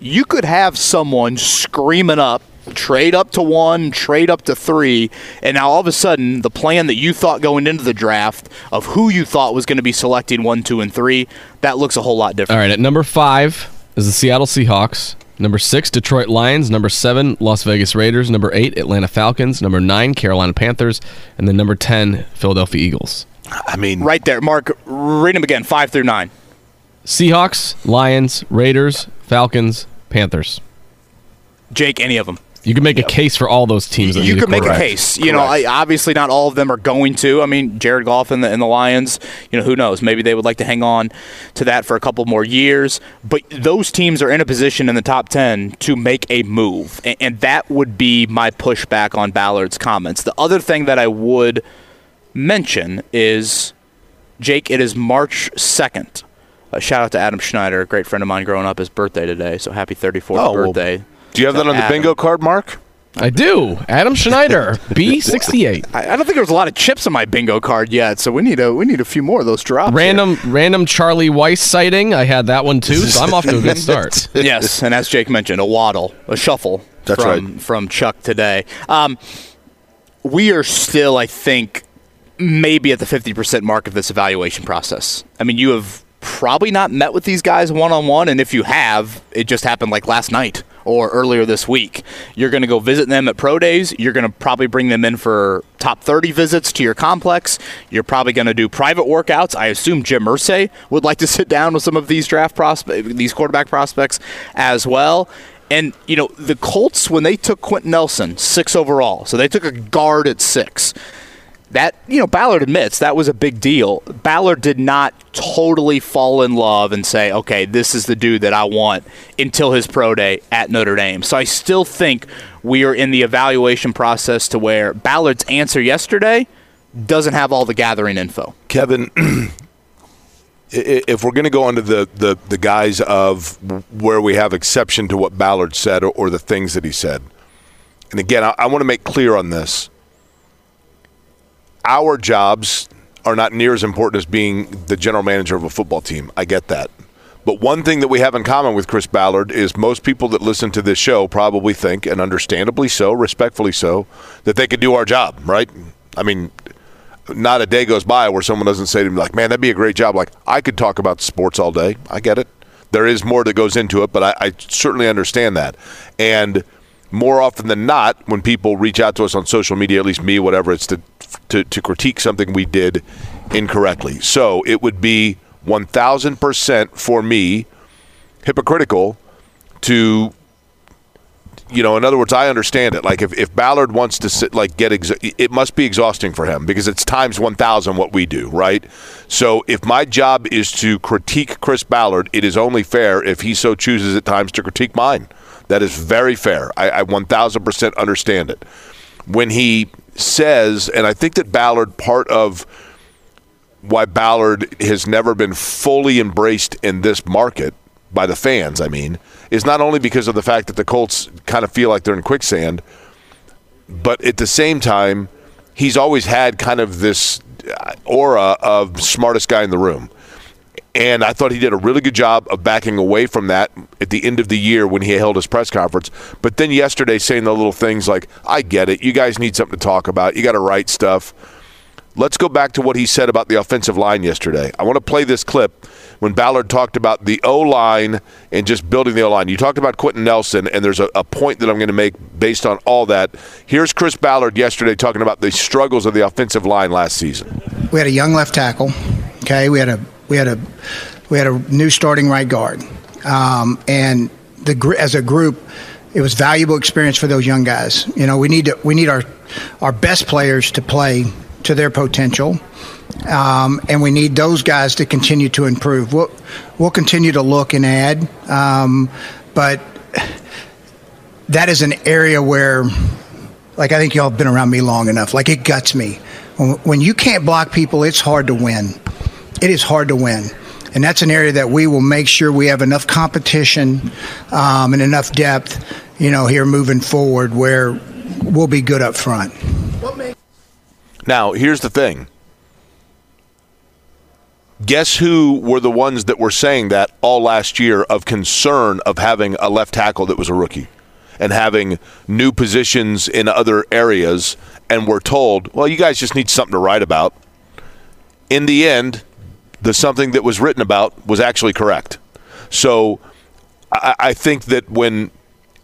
You could have someone screaming up trade up to one, trade up to three, and now all of a sudden, the plan that you thought going into the draft of who you thought was going to be selecting one, two, and three, that looks a whole lot different. All right, at number five is the Seattle Seahawks. Number six, Detroit Lions. Number seven, Las Vegas Raiders. Number eight, Atlanta Falcons. Number nine, Carolina Panthers. And then number 10, Philadelphia Eagles. I mean, right there, Mark, read them again, five through nine. Seahawks, Lions, Raiders, Falcons, Panthers. Jake, any of them. You can make a case for all those teams. You could make a case. You know, I, obviously not all of them are going to. I mean, Jared Goff and the, and the Lions. You know, who knows? Maybe they would like to hang on to that for a couple more years. But those teams are in a position in the top ten to make a move, and, and that would be my pushback on Ballard's comments. The other thing that I would mention is, Jake, it is March second. Uh, shout out to Adam Schneider, a great friend of mine growing up. His birthday today, so happy 34th Oh, well, birthday. Do you have that on the bingo card, Mark? I do. Adam Schneider, B68. I, I don't think there's a lot of chips on my bingo card yet, so we need a we need a few more of those drops. Random, random Charlie Weis sighting. I had that one too, so I'm off to a good start. yes, and as Jake mentioned, a waddle, a shuffle That's from, from Chuck today. Um, we are still, I think, maybe at the 50% mark of this evaluation process. I mean, you have probably not met with these guys one on one, and if you have, it just happened like last night or earlier this week. You're going to go visit them at pro days. You're going to probably bring them in for top 30 visits to your complex. You're probably going to do private workouts. I assume Jim Irsay would like to sit down with some of these draft prospects, these quarterback prospects as well. And, you know, the Colts, when they took Quenton Nelson, six overall, so they took a guard at six. That, you know, Ballard admits that was a big deal. Ballard did not totally fall in love and say, okay, this is the dude that I want until his pro day at Notre Dame. So I still think we are in the evaluation process to where Ballard's answer yesterday doesn't have all the gathering info. Kevin, if we're going to go under the, the, the guise of where we have exception to what Ballard said or, or the things that he said, and again, I, I want to make clear on this. Our jobs are not near as important as being the general manager of a football team. I get that. But one thing that we have in common with Chris Ballard is most people that listen to this show probably think, and understandably so, respectfully so, that they could do our job, right? I mean, not a day goes by where someone doesn't say to me like, "Man, that'd be a great job." Like I could talk about sports all day. I get it. There is more that goes into it, but I, I certainly understand that. And more often than not, when people reach out to us on social media, at least me, whatever, it's to to, to critique something we did incorrectly. So it would be one thousand percent for me hypocritical to you know, in other words, I understand it. Like if, if Ballard wants to sit, like get, it must be exhausting for him because it's times 1,000 what we do, right? So if my job is to critique Chris Ballard, it is only fair if he so chooses at times to critique mine. That is very fair. I, I 1,000% understand it. When he says, and I think that Ballard, part of why Ballard has never been fully embraced in this market by the fans, I mean, is not only because of the fact that the Colts kind of feel like they're in quicksand, but at the same time, he's always had kind of this uh, aura of smartest guy in the room. And I thought he did a really good job of backing away from that at the end of the year when he held his press conference. But then yesterday, saying the little things like, I get it. You guys need something to talk about. You got to write stuff. Let's go back to what he said about the offensive line yesterday. I want to play this clip when Ballard talked about the O line and just building the O line. You talked about Quenton Nelson, and there's a, a point that I'm going to make based on all that. Here's Chris Ballard yesterday talking about the struggles of the offensive line last season. We had a young left tackle. Okay, we had a we had a we had a new starting right guard, um, and the as a group, it was valuable experience for those young guys. You know, we need to we need our our best players to play to their potential. Um, and we need those guys to continue to improve. We'll, we'll continue to look and add, um, but that is an area where, like, I think y'all have been around me long enough. Like, it guts me. When, when you can't block people, it's hard to win. It is hard to win. And that's an area that we will make sure we have enough competition um, and enough depth, you know, here moving forward where we'll be good up front. Now, here's the thing. Guess who were the ones that were saying that all last year of concern of having a left tackle that was a rookie and having new positions in other areas and were told, well, you guys just need something to write about. In the end, the something that was written about was actually correct. So I, I think that when,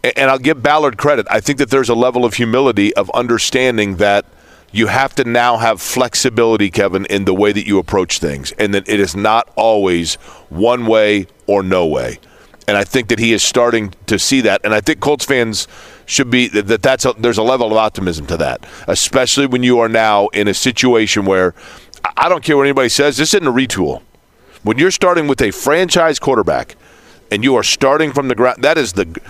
and I'll give Ballard credit, I think that there's a level of humility of understanding that – you have to now have flexibility, Kevin, in the way that you approach things, and that it is not always one way or no way. And I think that he is starting to see that, and I think Colts fans should be that that's a, there's a level of optimism to that, especially when you are now in a situation where I don't care what anybody says, this isn't a retool. When you're starting with a franchise quarterback and you are starting from the ground, that is the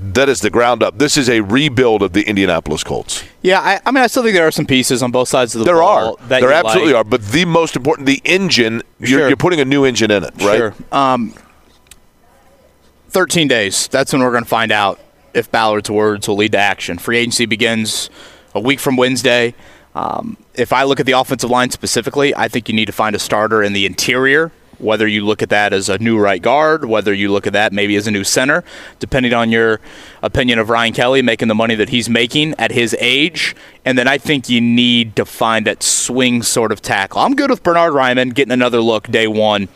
that is the ground up. This is a rebuild of the Indianapolis Colts. Yeah, I, I mean, I still think there are some pieces on both sides of the there ball. Are. That there absolutely like. are. But the most important, the engine, you're, Sure. you're putting a new engine in it, right? Sure. Um, 13 days. That's when we're going to find out if Ballard's words will lead to action. Free agency begins a week from Wednesday. Um, if I look at the offensive line specifically, I think you need to find a starter in the interior. Whether you look at that as a new right guard, whether you look at that maybe as a new center, depending on your opinion of Ryan Kelly making the money that he's making at his age. And then I think you need to find that swing sort of tackle. I'm good with Bernhard Raimann getting another look day one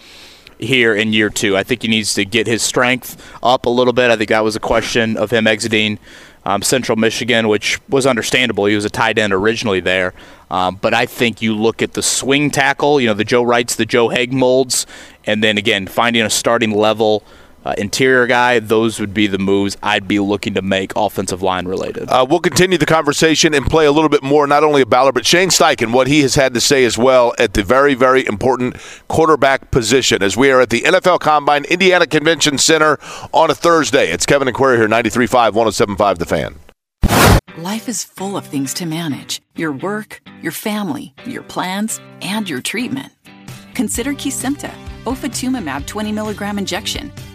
here in year two. I think he needs to get his strength up a little bit. I think that was a question of him exiting um, Central Michigan, which was understandable. He was a tight end originally there. Um, but I think you look at the swing tackle, you know, the Joe Wrights, the Joe Haeg molds, and then again, finding a starting level uh, interior guy, those would be the moves I'd be looking to make offensive line related. Uh, we'll continue the conversation and play a little bit more, not only of Ballard, but Shane Steichen, what he has had to say as well at the very, very important quarterback position as we are at the NFL Combine Indiana Convention Center on a Thursday. It's Kevin and Query here, 93.5, 107.5 The Fan. Life is full of things to manage your work, your family, your plans, and your treatment. Consider Kesimpta, ofatumumab 20 milligram injection.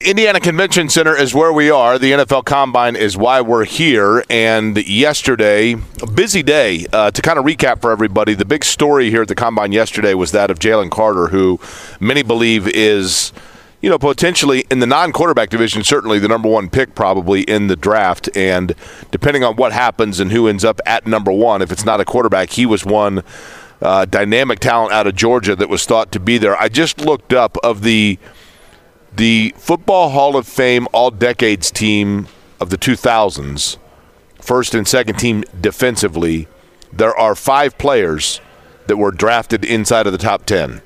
Indiana Convention Center is where we are. The NFL Combine is why we're here. And yesterday, a busy day. Uh, to kind of recap for everybody, the big story here at the Combine yesterday was that of Jalen Carter, who many believe is, you know, potentially in the non-quarterback division, certainly the number one pick probably in the draft. And depending on what happens and who ends up at number one, if it's not a quarterback, he was one uh, dynamic talent out of Georgia that was thought to be there. I just looked up of the the Football Hall of Fame All Decades team of the 2000s, first and second team defensively, there are five players that were drafted inside of the top 10.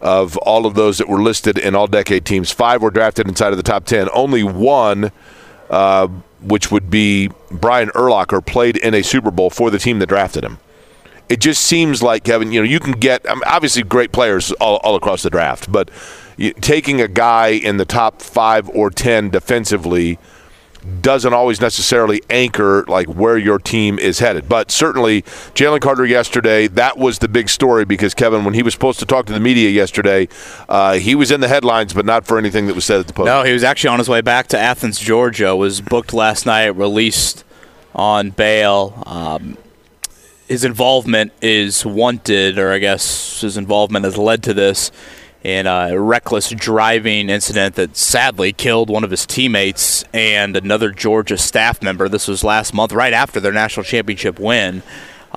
of all of those that were listed in all decade teams, five were drafted inside of the top 10. Only one, uh, which would be Brian Urlacher, played in a Super Bowl for the team that drafted him. It just seems like, Kevin, you know, you can get I mean, obviously great players all, all across the draft, but taking a guy in the top five or 10 defensively – doesn't always necessarily anchor like where your team is headed. But certainly, Jalen Carter yesterday, that was the big story because Kevin, when he was supposed to talk to the media yesterday, uh, he was in the headlines, but not for anything that was said at the post. No, he was actually on his way back to Athens, Georgia. Was booked last night, released on bail. Um, his involvement is wanted, or I guess his involvement has led to this in a reckless driving incident that sadly killed one of his teammates and another Georgia staff member. This was last month, right after their national championship win.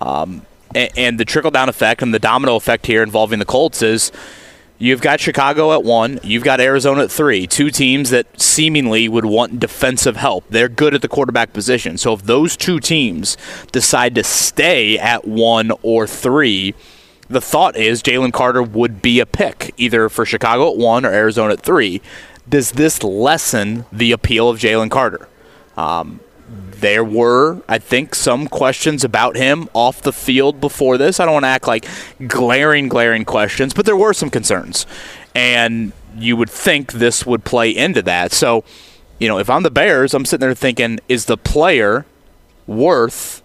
Um, and, and the trickle down effect and the domino effect here involving the Colts is you've got Chicago at one, you've got Arizona at three, two teams that seemingly would want defensive help. They're good at the quarterback position. So if those two teams decide to stay at one or three, the thought is Jalen Carter would be a pick, either for Chicago at one or Arizona at three. Does this lessen the appeal of Jalen Carter? Um, there were, I think, some questions about him off the field before this. I don't want to act like glaring, glaring questions, but there were some concerns. And you would think this would play into that. So, you know, if I'm the Bears, I'm sitting there thinking, is the player worth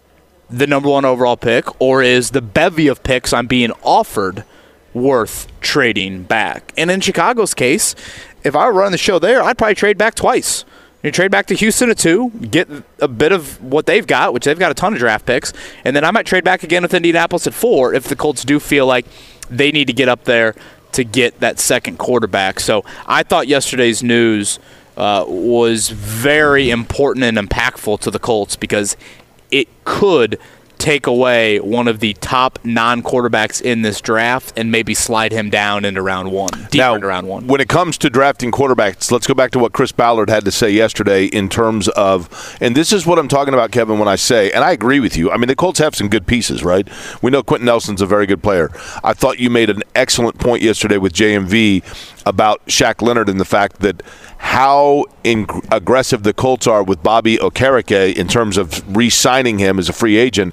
the number one overall pick, or is the bevy of picks I'm being offered worth trading back? And in Chicago's case, if I were running the show there, I'd probably trade back twice. You trade back to Houston at two, get a bit of what they've got, which they've got a ton of draft picks, and then I might trade back again with Indianapolis at four if the Colts do feel like they need to get up there to get that second quarterback. So I thought yesterday's news uh, was very important and impactful to the Colts because it could take away one of the top non quarterbacks in this draft and maybe slide him down into round one, deeper now, into round one. When it comes to drafting quarterbacks, let's go back to what Chris Ballard had to say yesterday in terms of, and this is what I'm talking about, Kevin, when I say, and I agree with you. I mean, the Colts have some good pieces, right? We know Quenton Nelson's a very good player. I thought you made an excellent point yesterday with JMV about Shaq Leonard and the fact that how in- aggressive the Colts are with Bobby Okereke in terms of re-signing him as a free agent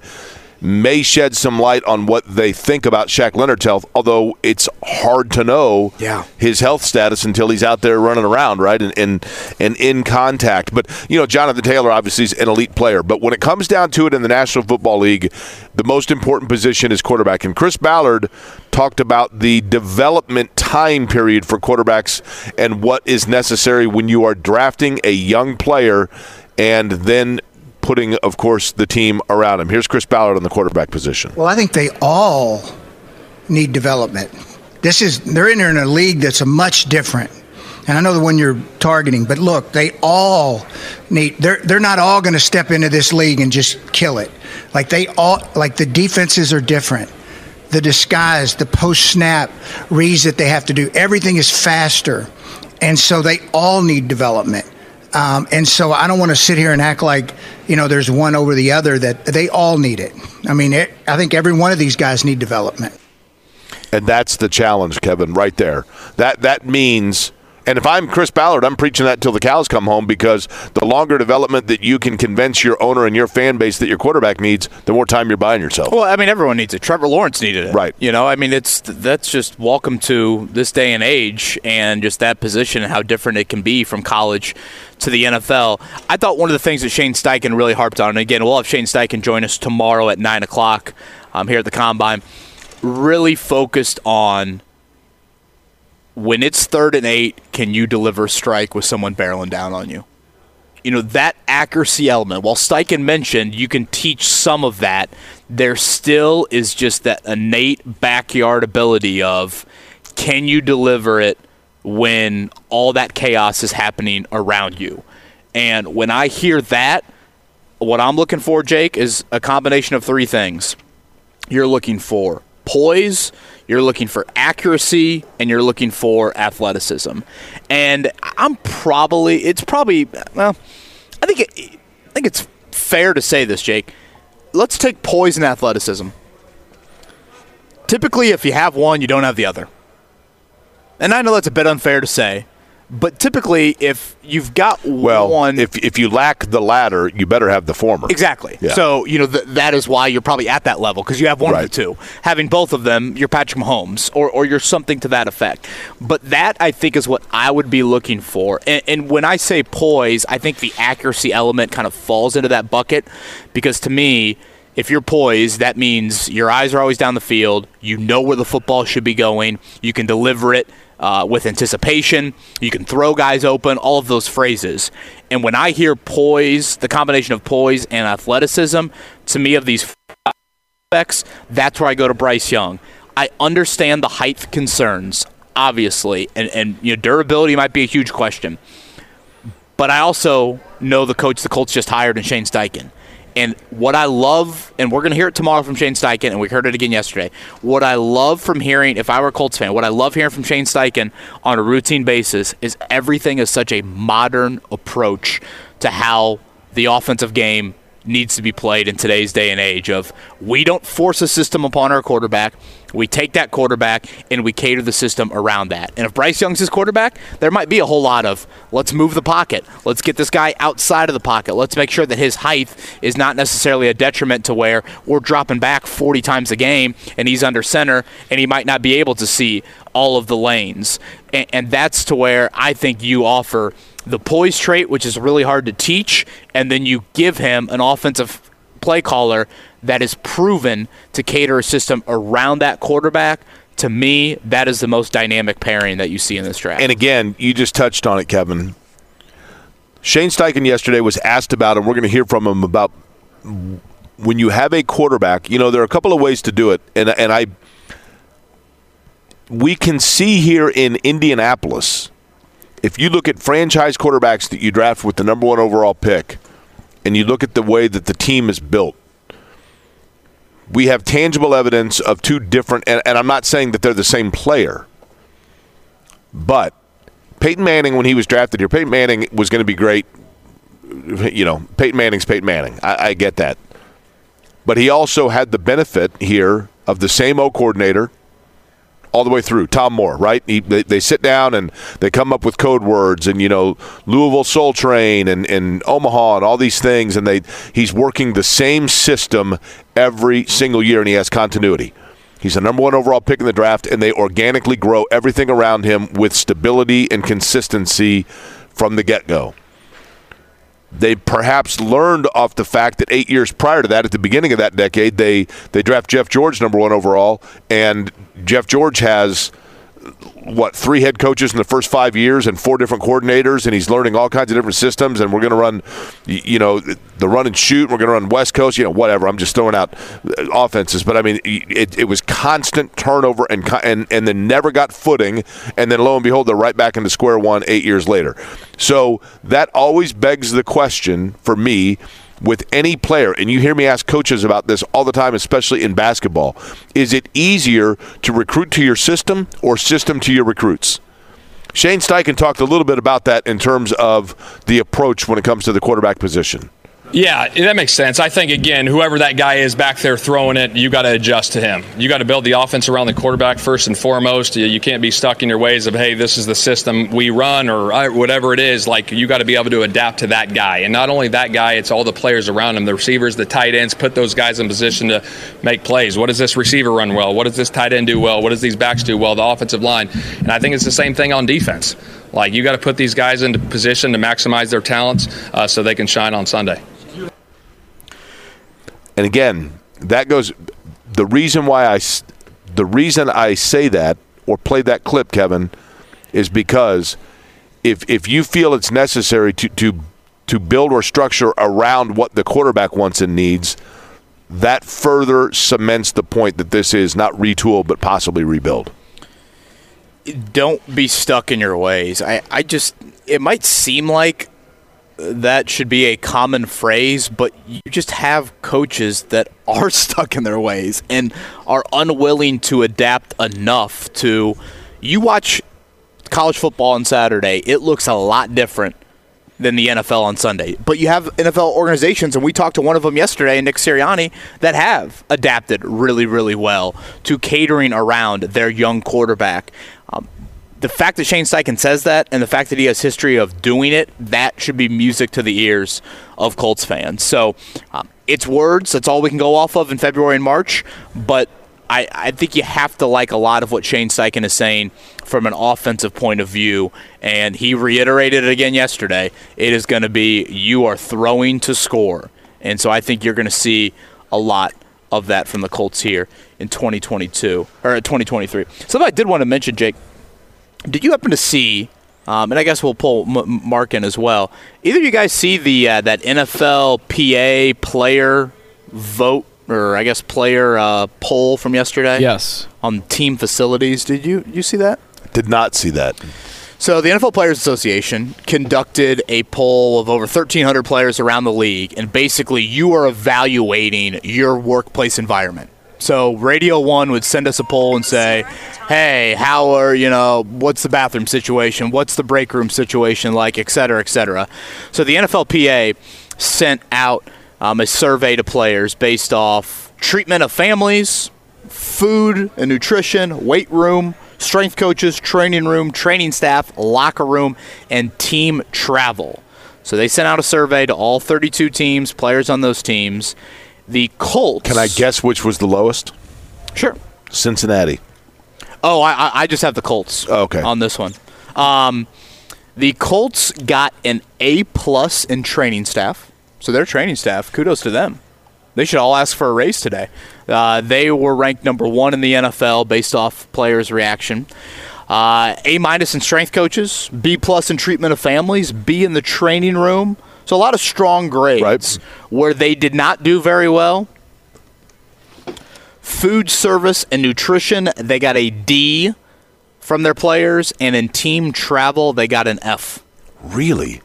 may shed some light on what they think about Shaq Leonard's health, although it's hard to know yeah. his health status until he's out there running around, right? And, and and in contact. But you know, Jonathan Taylor obviously is an elite player. But when it comes down to it in the National Football League, the most important position is quarterback. And Chris Ballard talked about the development time period for quarterbacks and what is necessary when you are drafting a young player and then putting, of course, the team around him. Here's Chris Ballard on the quarterback position. Well, I think they all need development. This is they're in a league that's a much different. And I know the one you're targeting, but look, they all need they're they're not all going to step into this league and just kill it. Like they all like the defenses are different. The disguise, the post snap reads that they have to do, everything is faster. And so they all need development. Um, and so I don't want to sit here and act like you know there's one over the other. That they all need it. I mean, it, I think every one of these guys need development. And that's the challenge, Kevin, right there. That that means and if I'm Chris Ballard, I'm preaching that till the cows come home because the longer development that you can convince your owner and your fan base that your quarterback needs, the more time you're buying yourself. Well, I mean, everyone needs it. Trevor Lawrence needed it, right? You know, I mean, it's that's just welcome to this day and age, and just that position and how different it can be from college to the NFL. I thought one of the things that Shane Steichen really harped on, and again, we'll have Shane Steichen join us tomorrow at nine o'clock um, here at the Combine. Really focused on when it's third and eight, can you deliver a strike with someone barreling down on you? You know, that accuracy element, while Steichen mentioned you can teach some of that, there still is just that innate backyard ability of can you deliver it when all that chaos is happening around you? And when I hear that, what I'm looking for, Jake, is a combination of three things. You're looking for poise, you're looking for accuracy, and you're looking for athleticism. And I'm probably it's probably well, I think it, I think it's fair to say this, Jake. Let's take poise and athleticism. Typically, if you have one, you don't have the other. And I know that's a bit unfair to say, but typically, if you've got Well, one, if if you lack the latter, you better have the former. Exactly. Yeah. So you know th- that is why you're probably at that level because you have one of the two. Having both of them, you're Patrick Mahomes, or or you're something to that effect. But that I think is what I would be looking for. And, and when I say poise, I think the accuracy element kind of falls into that bucket because to me. If you're poised, that means your eyes are always down the field. You know where the football should be going. You can deliver it uh, with anticipation. You can throw guys open, all of those phrases. And when I hear poise, the combination of poise and athleticism, to me, of these aspects, that's where I go to Bryce Young. I understand the height concerns, obviously, and, and you know, durability might be a huge question. But I also know the coach the Colts just hired in Shane Steichen. And what I love, and we're going to hear it tomorrow from Shane Steichen, and we heard it again yesterday. What I love from hearing, if I were a Colts fan, what I love hearing from Shane Steichen on a routine basis is everything is such a modern approach to how the offensive game needs to be played in today's day and age of we don't force a system upon our quarterback. We take that quarterback and we cater the system around that. And if bryce young's his quarterback there might be a whole lot of let's move the pocket. Let's get this guy outside of the pocket. Let's make sure that his height is not necessarily a detriment to where we're dropping back 40 times a game and he's under center and he might not be able to see all of the lanes. And, and that's to where i think you offer the poise trait, which is really hard to teach, and then you give him an offensive play caller that is proven to cater a system around that quarterback. To me, that is the most dynamic pairing that you see in this draft. And again, you just touched on it, Kevin. Shane Steichen yesterday was asked about, and we're going to hear from him about when you have a quarterback. You know, there are a couple of ways to do it, and and I we can see here in Indianapolis if you look at franchise quarterbacks that you draft with the number one overall pick, and you look at the way that the team is built, we have tangible evidence of two different, and, and I'm not saying that they're the same player, but Peyton Manning, when he was drafted here, Peyton Manning was going to be great. You know, Peyton Manning's Peyton Manning. I, I get that. But he also had the benefit here of the same O coordinator all the way through. Tom Moore, right? He, they, they, sit down and they come up with code words and you know Louisville Soul Train and, and Omaha and all these things, and they he's working the same system every single year, and he has continuity. He's the number one overall pick in the draft, and they organically grow everything around him with stability and consistency from the get go. They perhaps learned off the fact that eight years prior to that, at the beginning of that decade, they they draft Jeff George number one overall, and Jeff George has what three head coaches in the first five years and four different coordinators, and he's learning all kinds of different systems. And we're going to run, you know, the run and shoot. We're going to run West Coast, you know, whatever. I'm just throwing out uh, offenses, but I mean, it, it was constant turnover and and and then never got footing, and then lo and behold, they're right back into square one eight years later. So that always begs the question for me with any player, and you hear me ask coaches about this all the time, especially in basketball, is it easier to recruit to your system or system to your recruits? Shane Steichen talked a little bit about that in terms of the approach when it comes to the quarterback position. Yeah, that makes sense. I think again, whoever that guy is back there throwing it, you got to adjust to him. You got to build the offense around the quarterback first and foremost. You can't be stuck in your ways of hey, this is the system we run or uh, whatever it is. Like you got to be able to adapt to that guy, and not only that guy, it's all the players around him, the receivers, the tight ends. Put those guys in position to make plays. What does this receiver run well? What does this tight end do well? What does these backs do well? The offensive line, and I think it's the same thing on defense. Like you got to put these guys into position to maximize their talents uh, so they can shine on Sunday. And again, that goes. The reason why I, the reason I say that or play that clip, Kevin, is because if if you feel it's necessary to to to build or structure around what the quarterback wants and needs, that further cements the point that this is not retool but possibly rebuild. Don't be stuck in your ways. I, I just it might seem like that should be a common phrase, but you just have coaches that are stuck in their ways and are unwilling to adapt enough to. You watch college football on Saturday, it looks a lot different than the NFL on Sunday. But you have NFL organizations, and we talked to one of them yesterday, Nick Sirianni, that have adapted really, really well to catering around their young quarterback. The fact that Shane Steichen says that and the fact that he has history of doing it, that should be music to the ears of Colts fans. So um, it's words. That's all we can go off of in February and March. But I, I think you have to like a lot of what Shane Steichen is saying from an offensive point of view. And he reiterated it again yesterday. It is going to be you are throwing to score. And so I think you're going to see a lot of that from the Colts here in 2022 or 2023. Something I did want to mention, Jake. Did you happen to see? Um, and I guess we'll pull M- Mark in as well. Either you guys see the uh, that NFL PA player vote or I guess player uh, poll from yesterday? Yes. On team facilities. Did you you see that? Did not see that. So the NFL Players Association conducted a poll of over 1,300 players around the league, and basically you are evaluating your workplace environment. So Radio One would send us a poll and say, "Hey, how are you know? What's the bathroom situation? What's the break room situation like? Et cetera, et cetera." So the NFLPA sent out um, a survey to players based off treatment of families, food and nutrition, weight room, strength coaches, training room, training staff, locker room, and team travel. So they sent out a survey to all 32 teams, players on those teams. The Colts. Can I guess which was the lowest? Sure. Cincinnati. Oh, I, I just have the Colts. Okay. On this one, um, the Colts got an A plus in training staff. So their training staff, kudos to them. They should all ask for a raise today. Uh, they were ranked number one in the NFL based off players' reaction. Uh, a minus in strength coaches, B plus in treatment of families, B in the training room. So a lot of strong grades. Right. Where they did not do very well, food service and nutrition, they got a D from their players, and in team travel, they got an F. Really?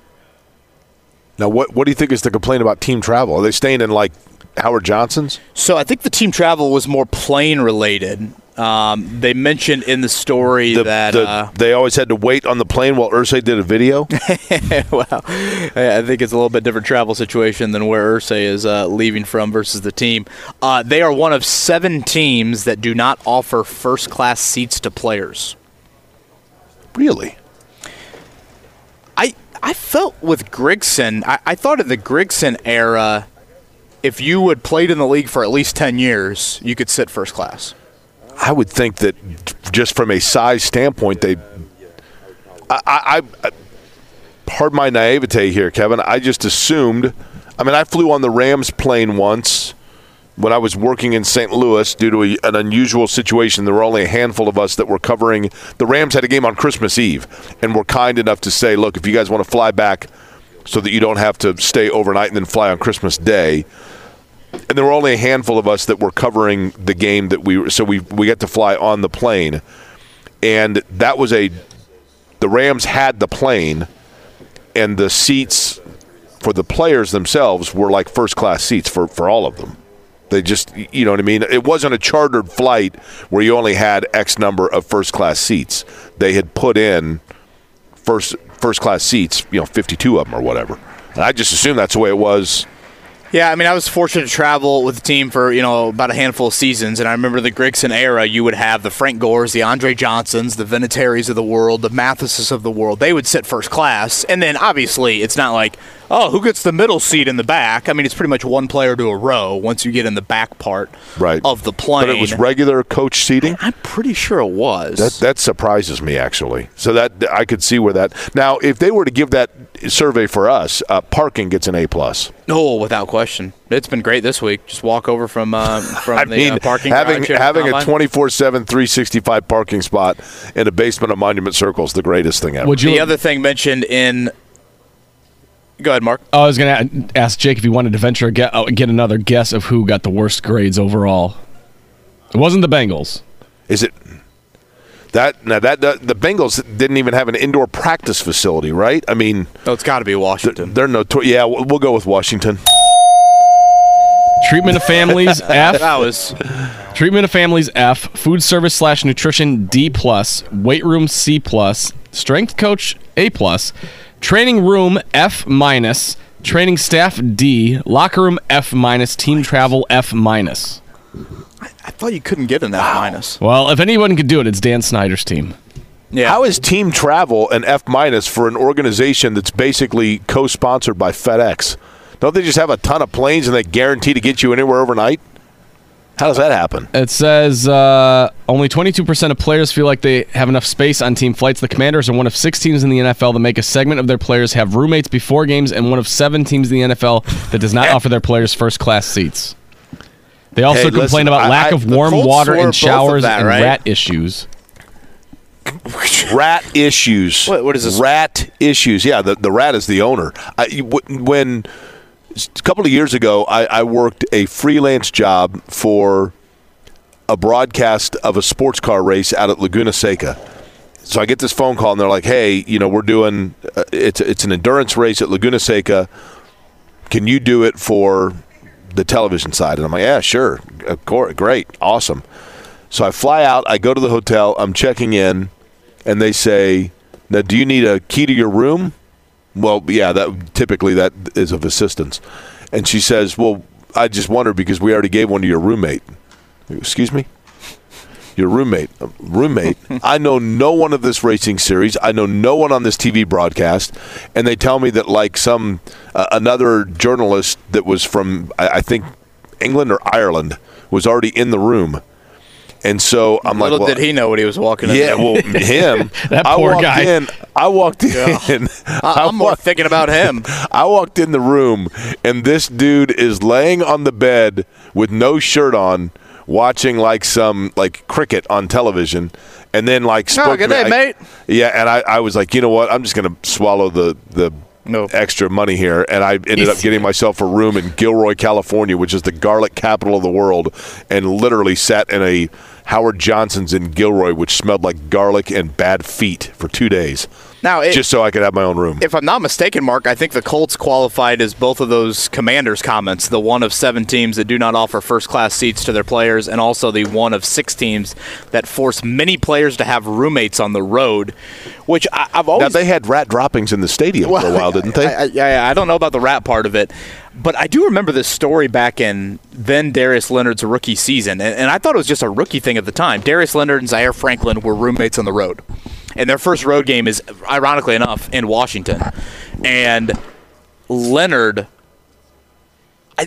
Now, what what do you think is the complaint about team travel? Are they staying in like Howard Johnson's? So I think the team travel was more plane related. Um, they mentioned in the story The- that the- uh, they always had to wait on the plane while Irsay did a video. well, I think it's a little bit different travel situation than where Irsay is uh, leaving from versus the team. Uh, they are one of seven teams that do not offer first class seats to players. Really? I I felt with Grigson. I, I thought in the Grigson era, if you had played in the league for at least ten years, you could sit first class. I would think that just from a size standpoint, they. I, I, I pardon my naivete here, Kevin. I just assumed. I mean, I flew on the Rams plane once when I was working in St. Louis due to a, an unusual situation. There were only a handful of us that were covering. The Rams had a game on Christmas Eve, and were kind enough to say, "Look, if you guys want to fly back, so that you don't have to stay overnight and then fly on Christmas Day." And there were only a handful of us that were covering the game that we were so we we got to fly on the plane. And that was a the Rams had the plane and the seats for the players themselves were like first class seats for for all of them. They just you know what I mean? It wasn't a chartered flight where you only had x number of first class seats. They had put in first first class seats you know 52 of them or whatever. And I just assumed that's the way it was Yeah, I mean, I was fortunate to travel with the team for you know about a handful of seasons, and I remember the Grigson era. You would have the Frank Gores, the Andre Johnsons, the Vinatieri's of the world, the Mathises of the world. They would sit first class, and then obviously it's not like oh who gets the middle seat in the back. I mean, it's pretty much one player to a row once you get in the back part right of the plane. But it was regular coach seating. I'm pretty sure it was. That that surprises me actually. So that I could see where that. Now, if they were to give that survey for us, uh, parking gets an A plus. Oh, without question. It's been great this week. Just walk over from uh, from I the mean, uh, parking having garage having a Combine. 24/7 365 parking spot in a basement of Monument Circle is the greatest thing ever. Would you the other thing mentioned in. Go ahead, Mark. I was going to ask Jake if he wanted to venture get, uh, get another guess of who got the worst grades overall. It wasn't the Bengals. Is it that now that the, the Bengals didn't even have an indoor practice facility, right? I mean, oh, it's got to be Washington. They're, no, yeah, we'll, we'll go with Washington. Treatment of families F. That was treatment of families F. Food service slash nutrition D plus. Weight room C plus. Strength coach A plus. Training room F minus. Training staff D. Locker room F minus. Team travel F minus. I thought you couldn't get an F minus. Well, if anyone could do it, it's Dan Snyder's team. Yeah. How is team travel an F minus for an organization that's basically co-sponsored by FedEx? Don't they just have a ton of planes and they guarantee to get you anywhere overnight? How does that happen? It says uh, only 22% of players feel like they have enough space on team flights. The Commanders are one of six teams in the NFL that make a segment of their players have roommates before games, and one of seven teams in the NFL that does not offer their players first class seats. They also Hey, complain listen, about I- lack I- of the warm water were in both of showers that, and right? rat issues. rat issues. What- what is this? Rat issues. Yeah, the, the rat is the owner. I, you- when a couple of years ago, I, I worked a freelance job for a broadcast of a sports car race out at Laguna Seca. So I get this phone call and they're like, "Hey, you know, we're doing uh, it's it's an endurance race at Laguna Seca. Can you do it for the television side?" And I'm like, "Yeah, sure, of course, great, awesome." So I fly out. I go to the hotel. I'm checking in, and they say, "Now, do you need a key to your room?" Well, yeah, that typically that is of assistance. And she says, "Well, I just wondered because we already gave one to your roommate." Excuse me. Your roommate, Uh, roommate. I know no one of this racing series. I know no one on this TV broadcast, and they tell me that like some uh, another journalist that was from I, I think England or Ireland was already in the room, and so I'm Little like, well, did he know what he was walking into. yeah, well, him. That I poor walked guy. In, I walked in. I, am more walked- thinking about him. I walked in the room, and this dude is laying on the bed with no shirt on, watching like some like cricket on television, and then like ah, spoke Oh, good to me. day, I- mate. Yeah, and I, I was like, you know what? I'm just gonna swallow the the. No. Extra money here, and I ended up getting myself a room in Gilroy, California, which is the garlic capital of the world, and literally sat in a Howard Johnson's in Gilroy, which smelled like garlic and bad feet for two days, Now, it, just so I could have my own room. if I'm not mistaken, Mark, I think the Colts qualified as both of those commanders' comments the one of seven teams that do not offer first class seats to their players, and also the one of six teams that force many players to have roommates on the road, which I, I've Now always. they had rat droppings in the stadium for a while, didn't they? I, I, I- I don't know about the rat part of it, but I do remember this story back in then Darius Leonard's rookie season, and, and I thought it was just a rookie thing at the time. Darius Leonard and Zaire Franklin were roommates on the road, and their first road game is, ironically enough, in Washington, and Leonard. I,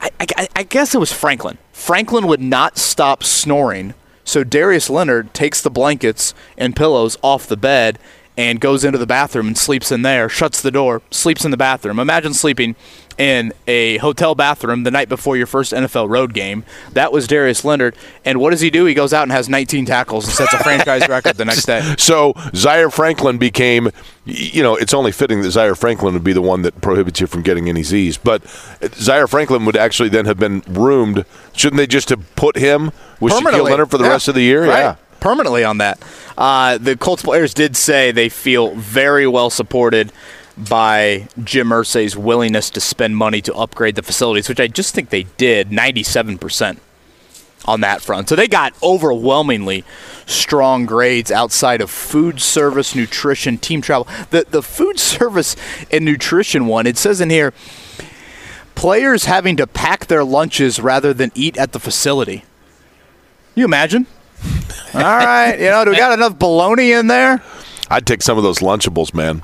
I, I, I guess it was Franklin. Franklin would not stop snoring, so Darius Leonard takes the blankets and pillows off the bed and goes into the bathroom and sleeps in there, shuts the door, sleeps in the bathroom. Imagine sleeping in a hotel bathroom the night before your first NFL road game. That was Darius Leonard. And what does he do? He goes out and has 19 tackles and sets a franchise record the next day. So Zaire Franklin became, you know, it's only fitting that Zaire Franklin would be the one that prohibits you from getting any Z's. But Zaire Franklin would actually then have been roomed. Shouldn't they just have put him with Shaquille Leonard for the Yeah. rest of the year? Right. Yeah. Permanently on that. Uh, the Colts players did say they feel very well supported by Jim Irsay's willingness to spend money to upgrade the facilities, which I just think they did 97% on that front. So they got overwhelmingly strong grades outside of food service, nutrition, team travel. The the food service and nutrition one, it says in here players having to pack their lunches rather than eat at the facility. You imagine? All right, you know, do we got enough bologna in there? I'd take some of those Lunchables, man.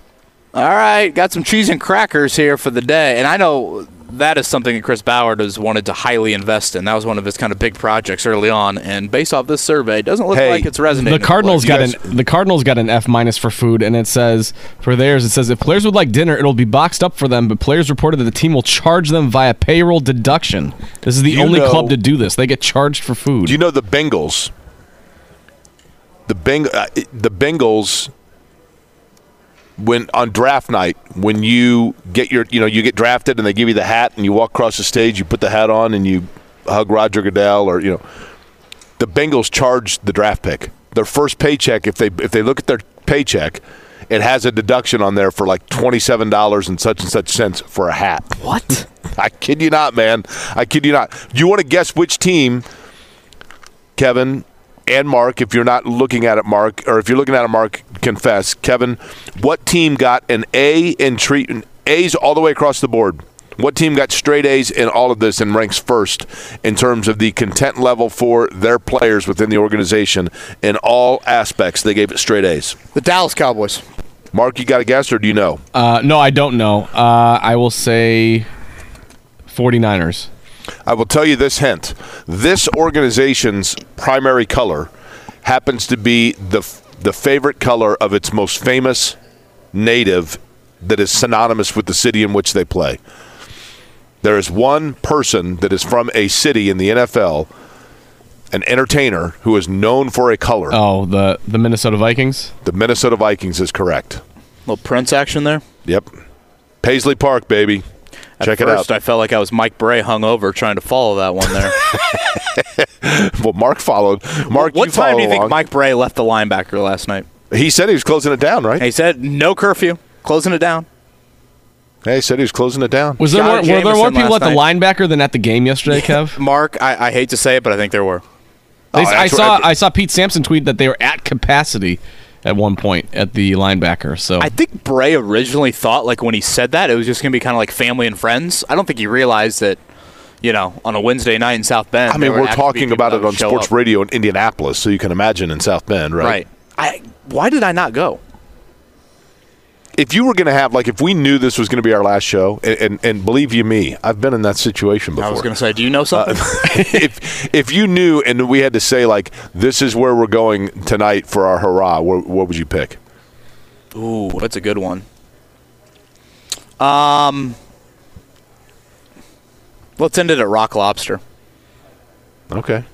All right, got some cheese and crackers here for the day. And I know that is something that Chris Ballard has wanted to highly invest in. That was one of his kind of big projects early on. And based off this survey, it doesn't look Hey, like it's resonating. The Cardinals with got players. an the Cardinals got an F minus for food, and it says for theirs it says if players would like dinner, it'll be boxed up for them. But players reported that the team will charge them via payroll deduction. This is the You only know- club to do this. They get charged for food. Do you know the Bengals? The Beng- uh, the Bengals when on draft night when you get your you know you get drafted and they give you the hat and you walk across the stage you put the hat on and you hug Roger Goodell or you know the Bengals charge the draft pick their first paycheck if they if they look at their paycheck it has a deduction on there for like $27 and such and such cents for a hat What? I kid you not, man. I kid you not. Do you want to guess which team, Kevin and Mark, if you're not looking at it, Mark, or if you're looking at it, Mark, confess, Kevin, what team got an A in treatment, A's all the way across the board What team got straight A's in all of this and ranks first in terms of the content level for their players within the organization in all aspects? They gave it straight A's. The Dallas Cowboys. Mark, you got a guess or do you know? Uh, no, I don't know. Uh, I will say 49ers. I will tell you this hint. This organization's primary color happens to be the the favorite color of its most famous native that is synonymous with the city in which they play. There is one person that is from a city in the NFL, an entertainer who is known for a color. Oh, the the Minnesota Vikings. The Minnesota Vikings is correct. little Prince action there. Yep. Paisley Park, baby. At Check first, it out. I felt like I was Mike Brey hung over trying to follow that one there. well, Mark followed. Mark, what you time do you think along. Mike Brey left the linebacker last night? He said he was closing it down, right? He said no curfew, closing it down. Hey, he said he was closing it down. Was there more, were there more people at last the linebacker than at the game yesterday, Kev? Mark, I, I hate to say it, but I think there were. They- Oh, I saw what- I saw Pete Sampson tweet that they were at capacity at one point at the linebacker. So I think Brey originally thought, like when he said that, it was just going to be kind of like family and friends. I don't think he realized that, you know, on a Wednesday night in South Bend. I mean, we're talking about it on sports up. radio in Indianapolis, so you can imagine in South Bend, right? Right. I. Why did I not go? If you were going to have, like, if we knew this was going to be our last show, and, and, and believe you me, I've been in that situation before. I was going to say, do you know something? if if you knew and we had to say like this is where we're going tonight for our hurrah, what, what would you pick? Ooh, that's a good one. Um, let's end it at Rock Lobster. Okay.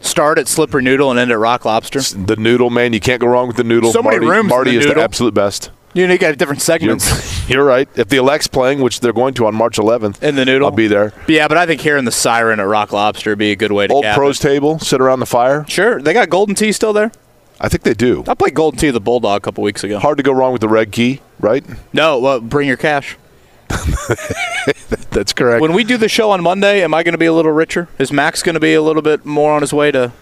Start at Slippery Noodle and end at Rock Lobster. The noodle, man, you can't go wrong with the noodle. So many Marty, rooms in Marty the is the absolute best. You know, you got different You're, segments you're right. If the elect's playing, which they're going to on March 11th, in the noodle. I'll be there. But yeah, but I think hearing the siren at Rock Lobster would be a good way to Old pros it. table, sit around the fire. Sure, they got Golden Tee still there. I think they do. I played Golden Tee with the Bulldog a couple weeks ago. Hard to go wrong with the red key, right? No, well, bring your cash. That's correct. When we do the show on Monday, am I going to be a little richer? Is Max going to be a little bit more on his way to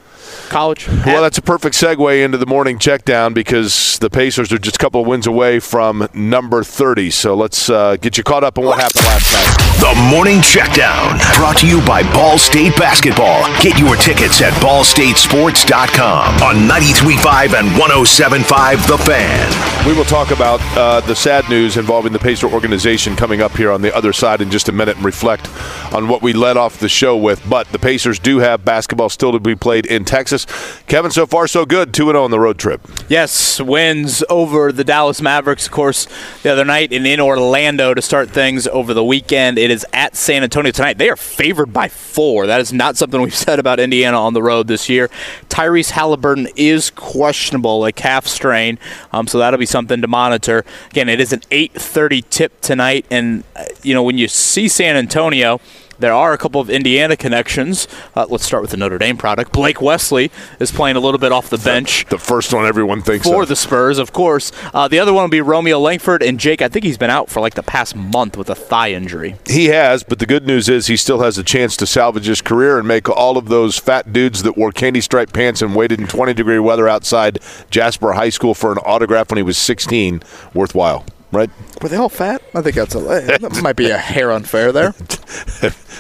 college? Well, that's a perfect segue into the morning check down because the Pacers are just a couple of wins away from number 30. So let's uh, get you caught up on what happened last night. The Morning Checkdown, brought to you by Ball State Basketball. Get your tickets at ballstatesports.com on 93.5 and 107.5 The Fan. We will talk about uh, the sad news involving the Pacer organization coming up here on the other side in just a minute and reflect on what we led off the show with. But the Pacers do have basketball still to be played in Texas. Kevin, so far so good, 2 0 on the road trip. Yes, wins over the Dallas Mavericks, of course, the other night, and in Orlando to start things over the weekend. It is at San Antonio tonight. They are favored by four. That is not something we've said about Indiana on the road this year. Tyrese Halliburton is questionable, a calf strain, um, so that'll be something to monitor. Again, it is an 8:30 tip tonight, and uh, you know when you see San Antonio. There are a couple of Indiana connections. Uh, let's start with the Notre Dame product. Blake Wesley is playing a little bit off the bench The first one everyone thinks for of. the Spurs, of course. Uh, the other one will be Romeo Langford and Jake. I think he's been out for like the past month with a thigh injury. He has, but the good news is he still has a chance to salvage his career and make all of those fat dudes that wore candy striped pants and waited in 20 degree weather outside Jasper High School for an autograph when he was 16 worthwhile, right? Were they all fat? I think that's a that might be a hair unfair there.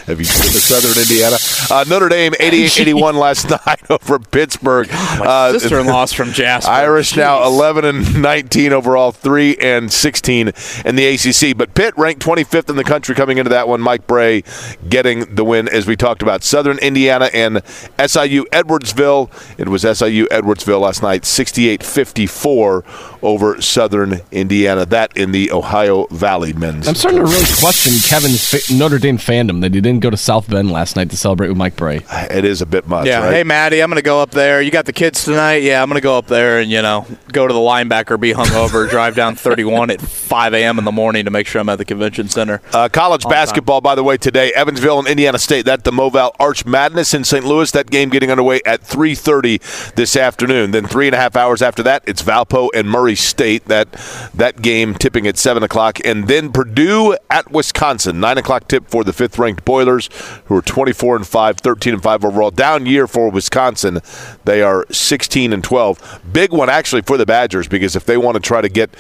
Have you been to Southern Indiana? Uh, Notre Dame 88-81 last night over Pittsburgh. Uh, sister-in-law's from Jasper. Irish now 11 and 19 overall, 3 and 16 in the ACC. But Pitt ranked 25th in the country coming into that one. Mike Brey getting the win, as we talked about. Southern Indiana and SIU Edwardsville. It was SIU Edwardsville last night, 68 54 over Southern Indiana. That in the Ohio Valley men's. I'm starting to really question Kevin's fa- Notre Dame fandom that he didn't go to South Bend last night to celebrate with Mike Brey. It is a bit much, Yeah. right? Hey, Maddie, I'm going to go up there. You got the kids tonight? Yeah, I'm going to go up there and, you know, go to the linebacker, be hungover, drive down 31 at 5 a.m. in the morning to make sure I'm at the convention center. Uh, college On time. basketball, by the way, today, Evansville and Indiana State. That the Moval Arch Madness in St. Louis. That game getting underway at 3:30 this afternoon. Then three and a half hours after that, it's Valpo and Murray State. That that game tipping at 7 o'clock. And then Purdue at Wisconsin. 9 o'clock tip for the fifth ranked Boilers, who are 24 and 5, 13 and 5 overall. Down year for Wisconsin. They are 16 and 12. Big one, actually, for the Badgers, because if they want to try to get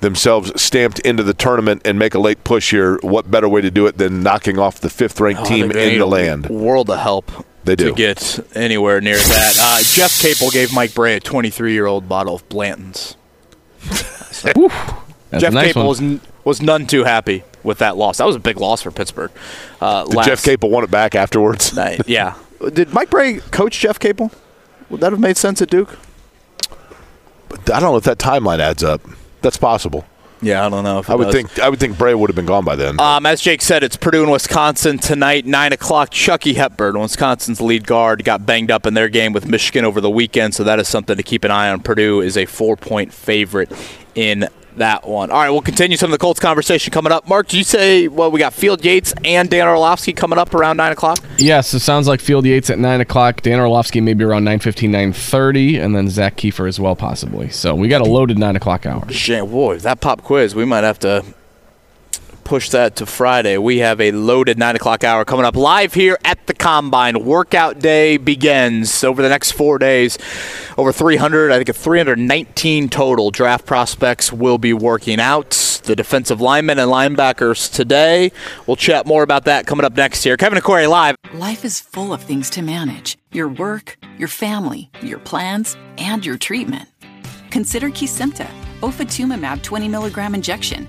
themselves stamped into the tournament and make a late push here, what better way to do it than knocking off the fifth ranked Oh, team in the land? World of help. They do. to get anywhere near that. Uh, Jeff Capel gave Mike Brey a 23 year old bottle of Blanton's. That's Jeff a nice Capel was was none too happy with that loss. That was a big loss for Pittsburgh. Uh, Did last Jeff Capel want it back afterwards? night. Yeah. Did Mike Brey coach Jeff Capel? Would that have made sense at Duke? I don't know if that timeline adds up. That's possible. Yeah, I don't know. If it I would does. think I would think Brey would have been gone by then. Um, as Jake said, it's Purdue and Wisconsin tonight, 9 o'clock. Chucky Hepburn, Wisconsin's lead guard, got banged up in their game with Michigan over the weekend, so that is something to keep an eye on. Purdue is a four point favorite in that one. All right, we'll continue some of the Colts conversation coming up. Mark, did you say, well, we got Field Yates and Dan Orlovsky coming up around 9 o'clock? Yes, it sounds like Field Yates at 9 o'clock. Dan Orlovsky maybe around 9.15, 9.30, and then Zak Keefer as well, possibly. So we got a loaded 9 o'clock hour. Shit, boy, that pop quiz, we might have to push that to Friday. We have a loaded 9 o'clock hour coming up live here at the Combine. Workout day begins over the next four days. Over 300, I think 319 total draft prospects will be working out. The defensive linemen and linebackers today. We'll chat more about that coming up next here. Kevin and live. Life is full of things to manage your work, your family, your plans, and your treatment. Consider Kesimpta, ofatumumab 20 milligram injection.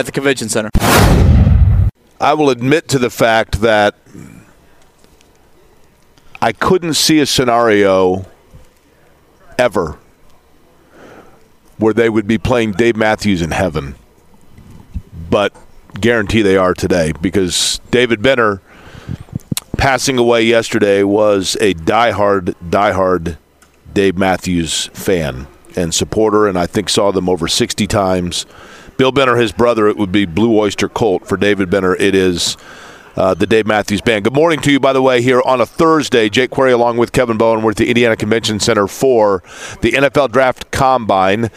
At the convention center. I will admit to the fact that I couldn't see a scenario ever where they would be playing Dave Matthews in heaven. But guarantee they are today because David Benner passing away yesterday was a diehard, diehard Dave Matthews fan and supporter, and I think saw them over 60 times. Bill Benner, his brother, it would be Blue Oyster Cult. For David Benner, it is uh, the Dave Matthews Band. Good morning to you, by the way, here on a Thursday. Jake Query along with Kevin Bowen. We're at the Indiana Convention Center for the NFL Draft Combine.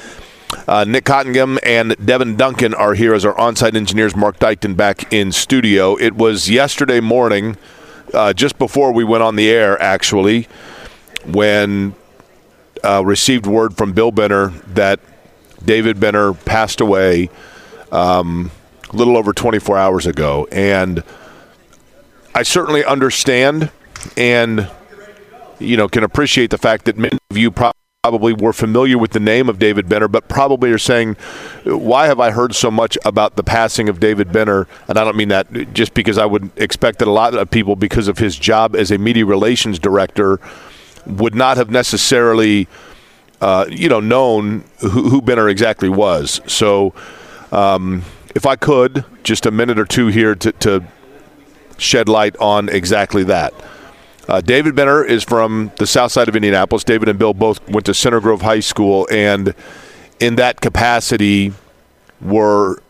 Uh, Nick Cottingham and Devin Duncan are here as our on-site engineers. Mark Dykton back in studio. It was yesterday morning, uh, just before we went on the air, actually, when uh, received word from Bill Benner that David Benner passed away um, a little over 24 hours ago. And I certainly understand and, you know, can appreciate the fact that many of you probably were familiar with the name of David Benner, but probably are saying, why have I heard so much about the passing of David Benner? And I don't mean that just because I would expect that a lot of people, because of his job as a media relations director, would not have necessarily uh, you know, known who, who Benner exactly was. So, um, if I could, just a minute or two here to, to shed light on exactly that. Uh, David Benner is from the south side of Indianapolis. David and Bill both went to Center Grove High School, and in that capacity, were,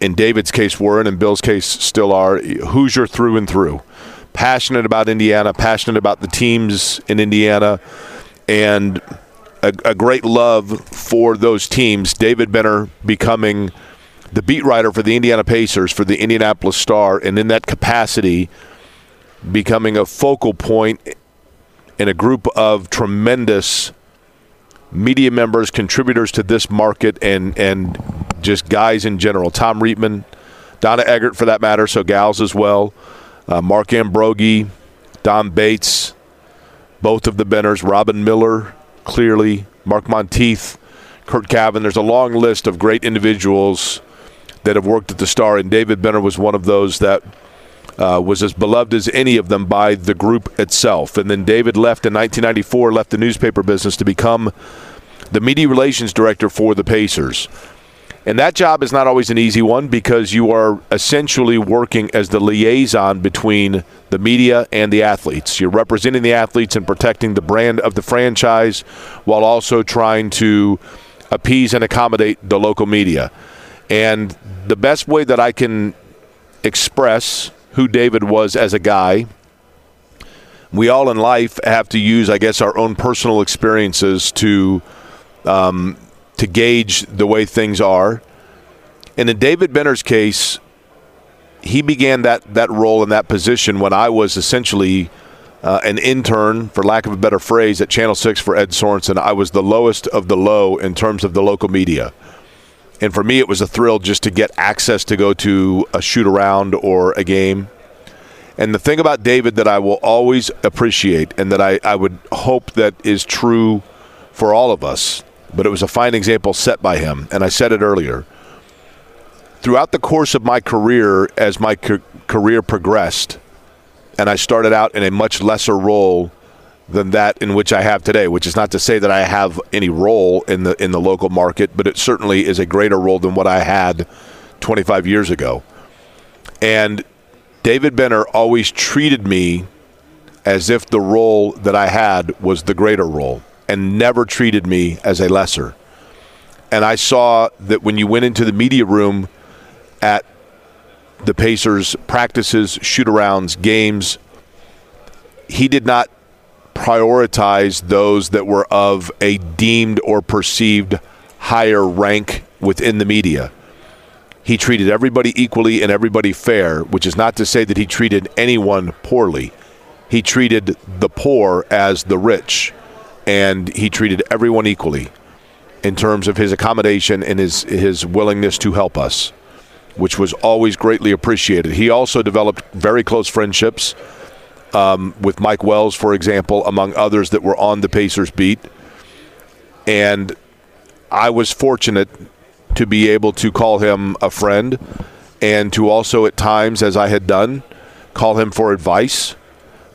in David's case, were, and in Bill's case, still are, Hoosier through and through. Passionate about Indiana, passionate about the teams in Indiana, and a, a, great love for those teams. David Benner becoming the beat writer for the Indiana Pacers for the Indianapolis Star, and in that capacity, becoming a focal point in a group of tremendous media members, contributors to this market, and and just guys in general. Tom Reitman, Donna Eggert, for that matter, so gals as well. Uh, Mark Ambrogi, Don Bates, both of the Benners, Robin Miller clearly, Mark Monteith, Curt Cavin. There's a long list of great individuals that have worked at the Star, and David Benner was one of those that uh, was as beloved as any of them by the group itself. And then David left in 1994, left the newspaper business to become the media relations director for the Pacers. And that job is not always an easy one because you are essentially working as the liaison between the media and the athletes. You're representing the athletes and protecting the brand of the franchise while also trying to appease and accommodate the local media. And the best way that I can express who David was as a guy, we all in life have to use, I guess, our own personal experiences to um, to gauge the way things are. And in David Benner's case, he began that that role in that position when I was essentially uh, an intern, for lack of a better phrase, at Channel Six for Ed Sorensen. I was the lowest of the low in terms of the local media. And for me, it was a thrill just to get access to go to a shoot around or a game. And the thing about David that I will always appreciate and that I, I would hope that is true for all of us, but it was a fine example set by him. And I said it earlier. Throughout the course of my career, as my career progressed, and I started out in a much lesser role than that in which I have today, which is not to say that I have any role in the in the local market, but it certainly is a greater role than what I had 25 years ago. And David Benner always treated me as if the role that I had was the greater role and never treated me as a lesser. And I saw that when you went into the media room at the Pacers practices, shoot arounds, games, he did not prioritize those that were of a deemed or perceived higher rank within the media. He treated everybody equally and everybody fair, which is not to say that he treated anyone poorly. He treated the poor as the rich, and he treated everyone equally in terms of his accommodation and his, his willingness to help us, which was always greatly appreciated. He also developed very close friendships um, with Mike Wells, for example, among others that were on the Pacers beat. And I was fortunate to be able to call him a friend and to also, at times, as I had done, call him for advice,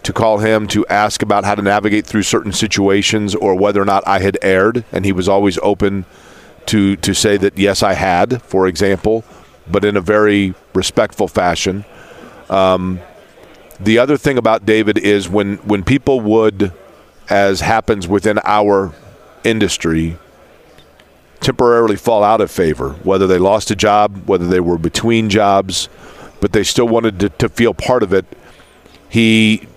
to call him to ask about how to navigate through certain situations or whether or not I had erred. And he was always open to, to say that, yes, I had, for example, but in a very respectful fashion. Um, the other thing about David is when, when people would, as happens within our industry, temporarily fall out of favor, whether they lost a job, whether they were between jobs, but they still wanted to, to feel part of it, he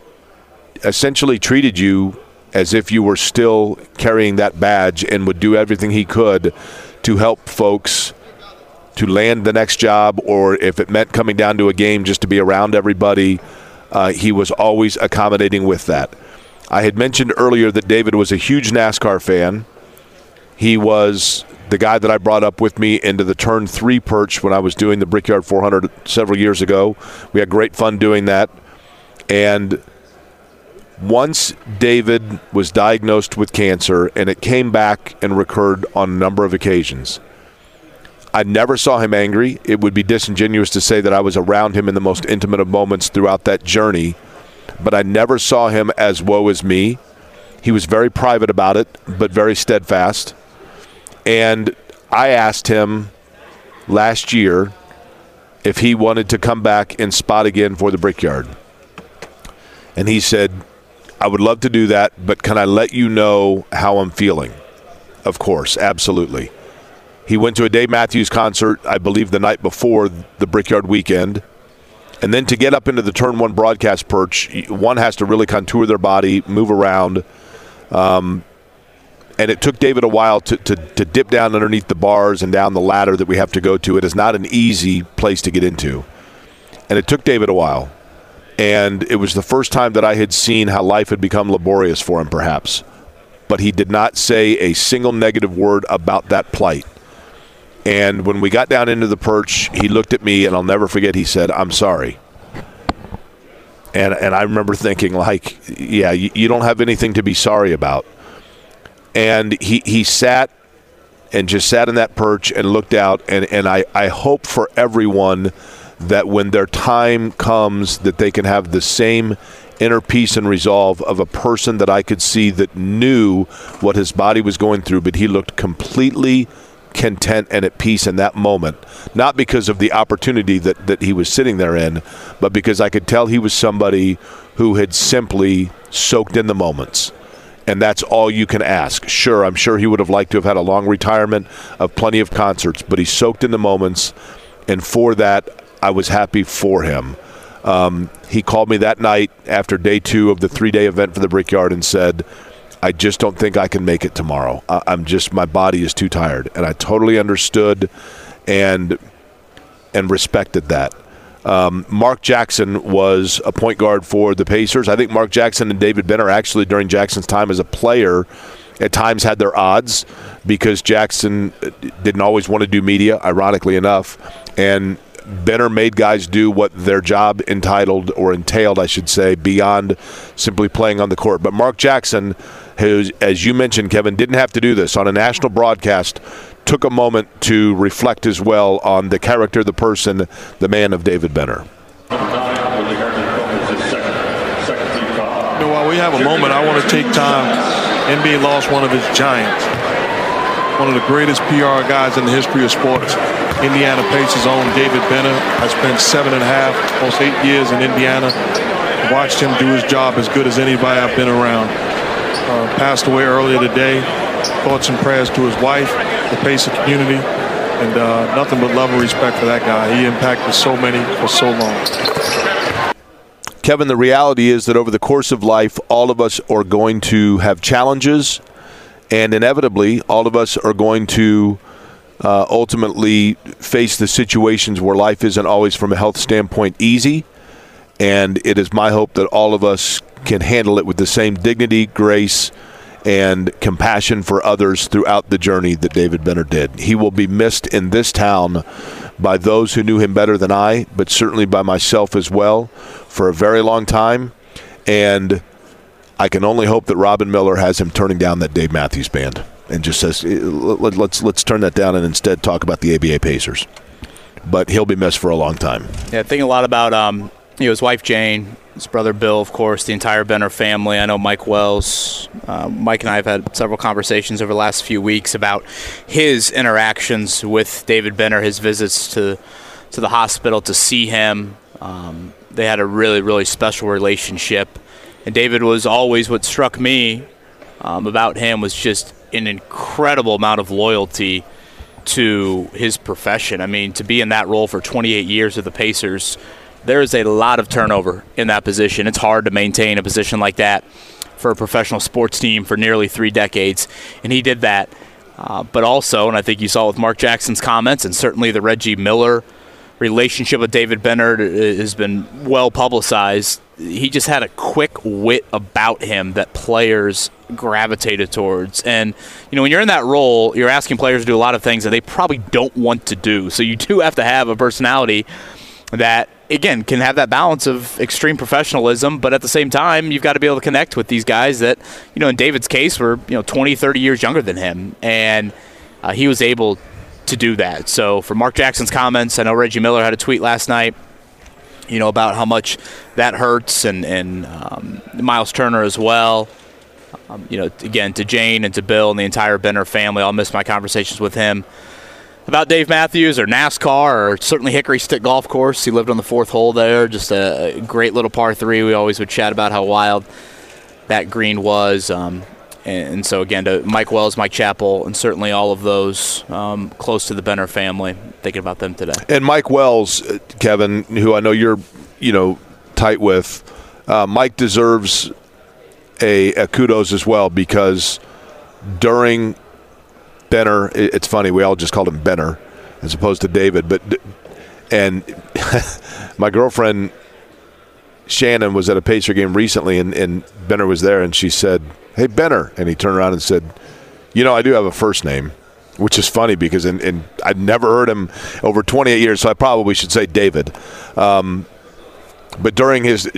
essentially treated you as if you were still carrying that badge and would do everything he could to help folks to land the next job or if it meant coming down to a game just to be around everybody uh, he was always accommodating with that. I had mentioned earlier that David was a huge NASCAR fan. He was the guy that I brought up with me into the turn three perch when I was doing the Brickyard 400 several years ago. We had great fun doing that. And once David was diagnosed with cancer and it came back and recurred on a number of occasions, I never saw him angry. It would be disingenuous to say that I was around him in the most intimate of moments throughout that journey, but I never saw him as woe is me. He was very private about it, but very steadfast. And I asked him last year if he wanted to come back and spot again for the Brickyard. And he said, I would love to do that, but can I let you know how I'm feeling? Of course, absolutely. He went to a Dave Matthews concert, I believe, the night before the Brickyard weekend. And then to get up into the turn one broadcast perch, one has to really contour their body, move around. Um, and it took David a while to, to, to, dip down underneath the bars and down the ladder that we have to go to. It is not an easy place to get into. And it took David a while. And it was the first time that I had seen how life had become laborious for him, perhaps. But he did not say a single negative word about that plight. And when we got down into the perch, he looked at me, and I'll never forget. He said, "I'm sorry." And and I remember thinking, like, yeah, you, you don't have anything to be sorry about. And he he sat and just sat in that perch and looked out. And, and I, I hope for everyone that when their time comes that they can have the same inner peace and resolve of a person that I could see that knew what his body was going through, but he looked completely content and at peace in that moment. Not because of the opportunity that, that he was sitting there in, but because I could tell he was somebody who had simply soaked in the moments. And that's all you can ask. Sure, I'm sure he would have liked to have had a long retirement of plenty of concerts, but he soaked in the moments. And for that, I was happy for him. Um, he called me that night after day two of the three day event for the Brickyard and said, I just don't think I can make it tomorrow. I, I'm just, my body is too tired. And I totally understood and, and respected that. Um, Mark Jackson was a point guard for the Pacers. I think Mark Jackson and David Benner actually, during Jackson's time as a player, at times had their odds because Jackson didn't always want to do media, ironically enough. And Benner made guys do what their job entitled or entailed, I should say, beyond simply playing on the court. But Mark Jackson, who, as you mentioned, Kevin, didn't have to do this on a national broadcast, took a moment to reflect as well on the character, the person, the man of David Benner. While we have a moment, I want to take time. NBA lost one of its giants, one of the greatest PR guys in the history of sports. Indiana Pacers own David Benner. I spent seven and a half, almost eight years in Indiana. Watched him do his job as good as anybody I've been around. Uh, passed away earlier today. Thoughts and prayers to his wife, the Pacer community, and uh, nothing but love and respect for that guy. He impacted so many for so long. Kevin, the reality is that over the course of life, all of us are going to have challenges, and inevitably, all of us are going to uh, ultimately face the situations where life isn't always, from a health standpoint, easy. And it is my hope that all of us can handle it with the same dignity, grace, and compassion for others throughout the journey that David Benner did. He will be missed in this town by those who knew him better than I, but certainly by myself as well for a very long time. And I can only hope that Robin Miller has him turning down that Dave Matthews Band and just says, eh, let's let's turn that down and instead talk about the ABA Pacers. But he'll be missed for a long time. Yeah, thinking a lot about um, you know, his wife Jane, his brother Bill, of course, the entire Benner family. I know Mike Wells. Uh, Mike and I have had several conversations over the last few weeks about his interactions with David Benner, his visits to to the hospital to see him. Um, they had a really, really special relationship. And David was always what struck me um, about him was just an incredible amount of loyalty to his profession. I mean, to be in that role for 28 years with the Pacers, there is a lot of turnover in that position. It's hard to maintain a position like that for a professional sports team for nearly three decades, and he did that. Uh, but also, and I think you saw with Mark Jackson's comments, and certainly the Reggie Miller relationship with David Benner has been well publicized. He just had a quick wit about him that players gravitated towards. And, you know, when you're in that role, you're asking players to do a lot of things that they probably don't want to do. So you do have to have a personality that again can have that balance of extreme professionalism but at the same time you've got to be able to connect with these guys that you know in david's case were you know 20 30 years younger than him and uh, he was able to do that so for mark jackson's comments i know reggie miller had a tweet last night you know about how much that hurts and and um, miles turner as well um, you know again to jane and to bill and the entire benner family i'll miss my conversations with him about Dave Matthews or NASCAR or certainly Hickory Stick Golf Course. He lived on the fourth hole there. Just a great little par three. We always would chat about how wild that green was. Um, and, so again, to Mike Wells, Mike Chappell, and certainly all of those um, close to the Benner family, thinking about them today. And Mike Wells, uh, Kevin, who I know you're, you know, tight with, uh, Mike deserves a, a kudos as well because during Benner. It's funny we all just called him Benner as opposed to David. But and my girlfriend Shannon was at a Pacer game recently, and, and Benner was there, and she said, "Hey Benner," and he turned around and said, "You know, I do have a first name." Which is funny because in, in I'd never heard him over 28 years, so I probably should say David. Um, but during his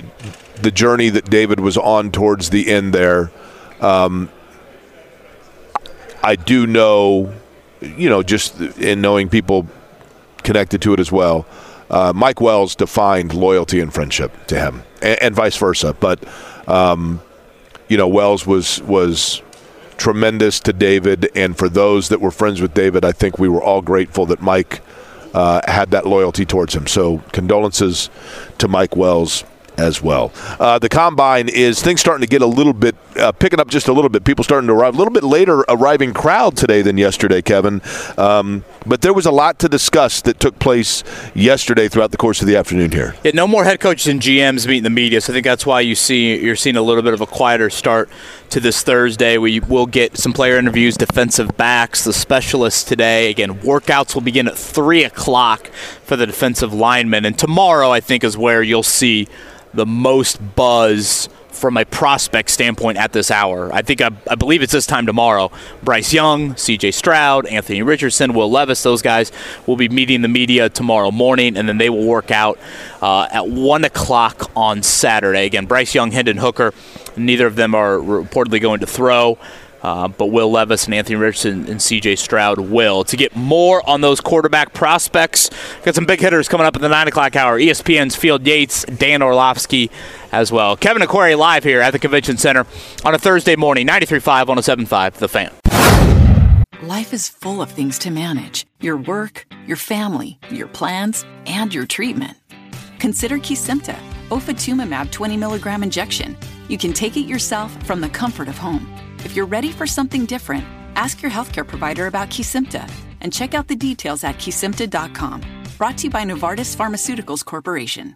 the journey that David was on towards the end there, um, I do know you know, just in knowing people connected to it as well. Uh, Mike Wells defined loyalty and friendship to him, and, and vice versa. But um, you know, Wells was was tremendous to David, and for those that were friends with David, I think we were all grateful that Mike uh, had that loyalty towards him. So condolences to Mike Wells as well. Uh, the combine is things starting to get a little bit uh, picking up just a little bit. People starting to arrive a little bit later arriving crowd today than yesterday, Kevin. Um, but there was a lot to discuss that took place yesterday throughout the course of the afternoon here. Yeah, no more head coaches and GMs meeting the media, so I think that's why you see you're seeing a little bit of a quieter start to this Thursday. We will get some player interviews, defensive backs, the specialists today. Again, workouts will begin at three o'clock for the defensive linemen, and tomorrow I think is where you'll see the most buzz from a prospect standpoint at this hour. I think I, I, believe it's this time tomorrow. Bryce Young, C.J. Stroud, Anthony Richardson, Will Levis, those guys will be meeting the media tomorrow morning, and then they will work out uh, at one o'clock on Saturday. Again, Bryce Young, Hendon Hooker, neither of them are reportedly going to throw. Uh, but Will Levis and Anthony Richardson and C.J. Stroud will. To get more on those quarterback prospects, got some big hitters coming up in the 9 o'clock hour. ESPN's Field Yates, Dan Orlovsky as well. Kevin and Query live here at the Convention Center on a Thursday morning, 93.5, 107.5, The Fan. Life is full of things to manage your work, your family, your plans, and your treatment. Consider Kesimpta, ofatumumab 20 milligram injection. You can take it yourself from the comfort of home. If you're ready for something different, ask your healthcare provider about Kesimpta and check out the details at kesimpta.com. Brought to you by Novartis Pharmaceuticals Corporation.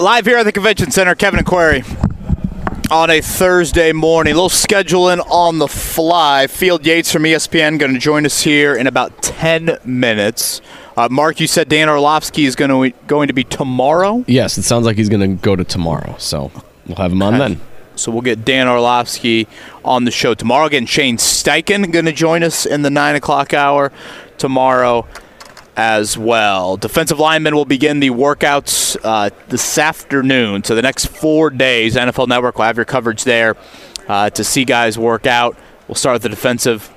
Live here at the Convention Center, Kevin and Query on a Thursday morning. A little scheduling on the fly. Field Yates from ESPN going to join us here in about 10 minutes. Uh, Mark, you said Dan Orlovsky is going to going to be tomorrow. Yes, it sounds like he's going to go to tomorrow. So we'll have him on then. So we'll get Dan Orlovsky on the show tomorrow. Again, Shane Steichen going to join us in the nine o'clock hour tomorrow as well. Defensive linemen will begin the workouts uh, this afternoon. So the next four days, NFL Network will have your coverage there uh, to see guys work out. We'll start with the defensive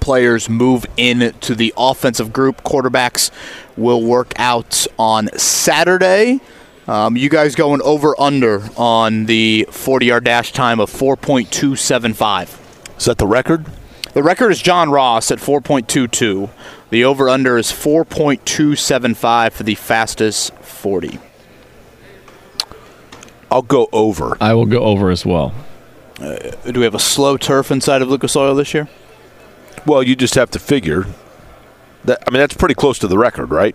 players move in to the offensive group. Quarterbacks will work out on Saturday. Um, you guys going over under on the 40 yard dash time of 4.275. Is that the record? The record is John Ross at 4.22. The over under is 4.275 for the fastest 40. I'll go over. I will go over as well. Uh, do we have a slow turf inside of Lucas Oil this year? Well, you just have to figure that. I mean, that's pretty close to the record, right?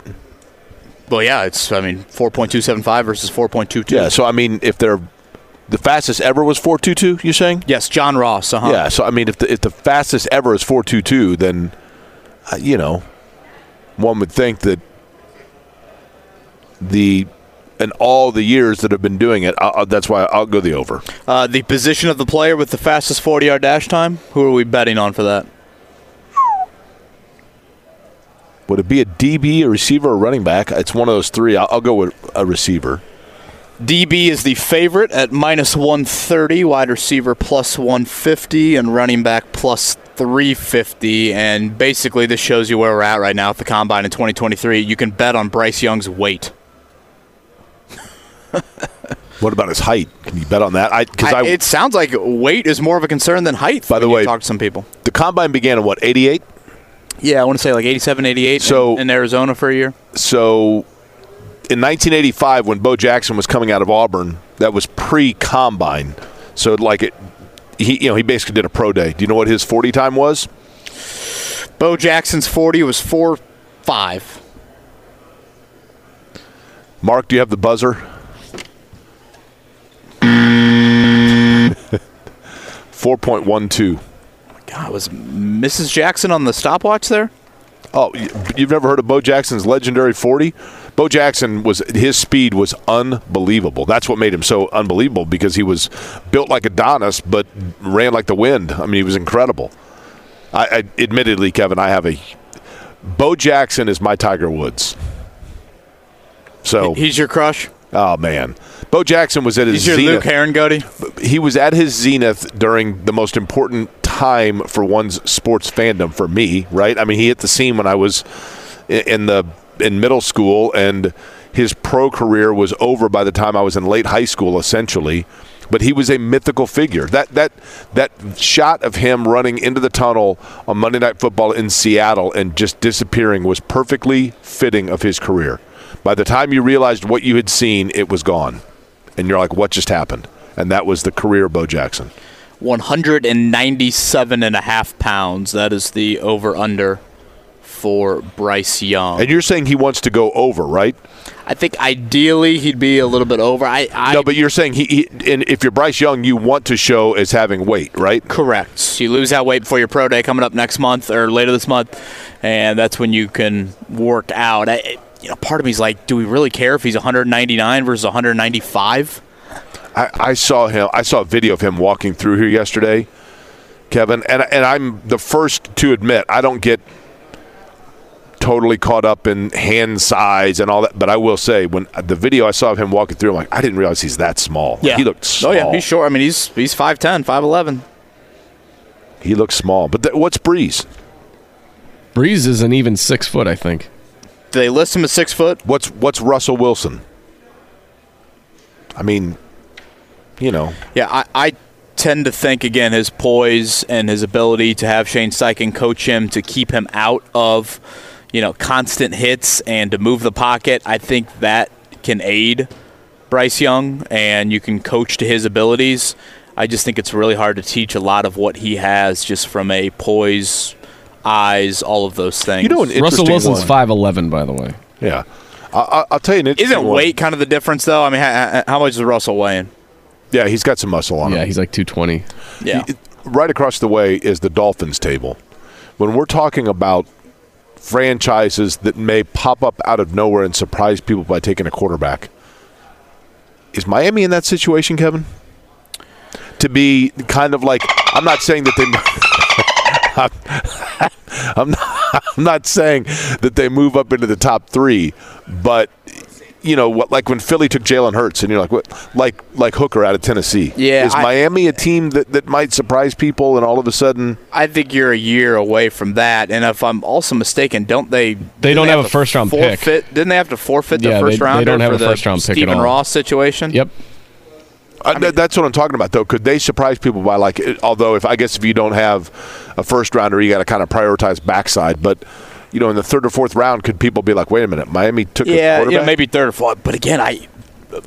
Well, yeah, it's. I mean, 4.275 versus 4.22. Yeah, so I mean, if they're the fastest ever was 422, you're saying? Yes, John Ross. Uh-huh. Yeah, so I mean, if the if the fastest ever is 422, then uh, you know, one would think that the and all the years that have been doing it, I'll, that's why I'll go the over. Uh, the position of the player with the fastest 40 yard dash time, who are we betting on for that? Would it be a DB, a receiver, or running back? It's one of those three. I'll, I'll go with a receiver. DB is the favorite at minus 130, wide receiver plus 150, and running back plus 350. And basically, this shows you where we're at right now at the combine in 2023. You can bet on Bryce Young's weight. what about his height? Can you bet on that? I, cause I, I, it sounds like weight is more of a concern than height. By the way, talk to some people. The combine began at what 88? Yeah, I want to say like 87, 88 so, in, in Arizona for a year. So in 1985 when Bo Jackson was coming out of Auburn, that was pre-combine. So like it, he you know he basically did a pro day. Do you know what his 40 time was? Bo Jackson's 40 was four five. Mark, do you have the buzzer? Four point one two. God, was Mrs. Jackson on the stopwatch there? Oh, you've never heard of Bo Jackson's legendary 40? Bo Jackson was his speed was unbelievable. That's what made him so unbelievable because he was built like Adonis but ran like the wind. I mean, he was incredible. I, I admittedly, Kevin, I have a Bo Jackson is my Tiger Woods. So He's your crush? Oh man, Bo Jackson was at his He's your zenith. Luke Heron Goody? He was at his zenith during the most important time for one's sports fandom for me. Right? I mean, he hit the scene when I was in the in middle school, and his pro career was over by the time I was in late high school, essentially. But he was a mythical figure. That that that shot of him running into the tunnel on Monday Night Football in Seattle and just disappearing was perfectly fitting of his career. By the time you realized what you had seen, it was gone, and you're like, "What just happened?" And that was the career of Bo Jackson. 197 and a half pounds. That is the over under for Bryce Young. And you're saying he wants to go over, right? I think ideally he'd be a little bit over. I, I no, but you're saying he, he and if you're Bryce Young, you want to show as having weight, right? Correct. You lose that weight before your pro day coming up next month or later this month, and that's when you can work out. I, you know, part of me's like, do we really care if he's 199 versus 195? I, I saw him. I saw a video of him walking through here yesterday, Kevin, and and I'm the first to admit I don't get totally caught up in hand size and all that. But I will say, when the video I saw of him walking through, I'm like, I didn't realize he's that small. Yeah, he looked small. Oh yeah, he's short. I mean, he's he's 5'10", 5'11". He looks small. But th- what's Brees? Brees is an even six foot, I think. Do they list him as six foot? What's what's Russell Wilson? I mean, you know, Yeah, I, I tend to think again his poise and his ability to have Shane Steichen coach him to keep him out of you know constant hits and to move the pocket. I think that can aid Bryce Young, and you can coach to his abilities. I just think it's really hard to teach a lot of what he has just from a poise, eyes, all of those things. You know, an Russell Wilson's five eleven, by the way. yeah. I, I, I'll tell you an Isn't one. weight kind of the difference though? I mean, how, how much is Russell weighing? Yeah, he's got some muscle on him. Yeah, he's like two twenty. Yeah. right across the way is the Dolphins table. When we're talking about franchises that may pop up out of nowhere and surprise people by taking a quarterback, is Miami in that situation, Kevin? To be kind of like, I'm not saying that they. I'm not, I'm not saying that they move up into the top three, but you know what? Like when Philly took Jalen Hurts, and you're like, what? Like like Hooker out of Tennessee. Yeah, is I- Miami a team that, that might surprise people, and all of a sudden, I think you're a year away from that. And if I'm also mistaken, don't they? They didn't don't have to a first-round pick. Didn't they have to forfeit the Yeah, first they- they don't have for a the first-round pick at Stephen all. Ross situation. Yep. uh, th- that's what I'm talking about. Though, could they surprise people by like? Although, if I guess if you don't have a first rounder, you got to kind of prioritize backside. But you know, in the third or fourth round, could people be like, wait a minute, Miami took a Yeah, quarterback? yeah, maybe third or fourth. But again, I.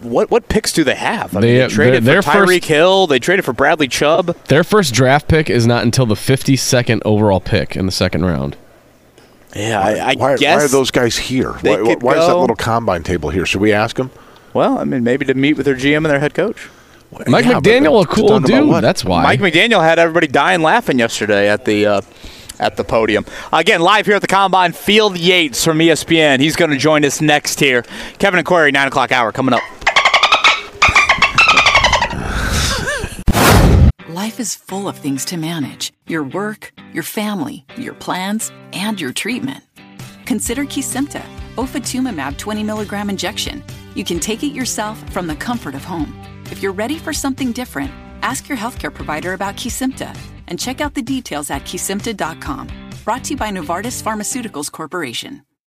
What what picks do they have? I They- mean, they traded their- for Tyreek first- Hill. They traded for Bradley Chubb. Their first draft pick is not until the fifty second overall pick in the second round. Yeah, I, I Why, guess. why are those guys here? they Why, why is that little combine table here? Should we ask them? Well, I mean, maybe to meet with their GM and their head coach. Mike Yeah, McDaniel, a cool dude. That's why. Mike McDaniel had everybody dying laughing yesterday at the uh, at the podium. Again, live here at the Combine, Field Yates from ESPN. He's going to join us next here. Kevin and Query, nine o'clock hour coming up. Life is full of things to manage your work, your family, your plans, and your treatment. Consider Kesimpta, ofatumumab 20 milligram injection. You can take it yourself from the comfort of home. If you're ready for something different, ask your healthcare provider about Kesimpta and check out the details at kesimpta.com. Brought to you by Novartis Pharmaceuticals Corporation.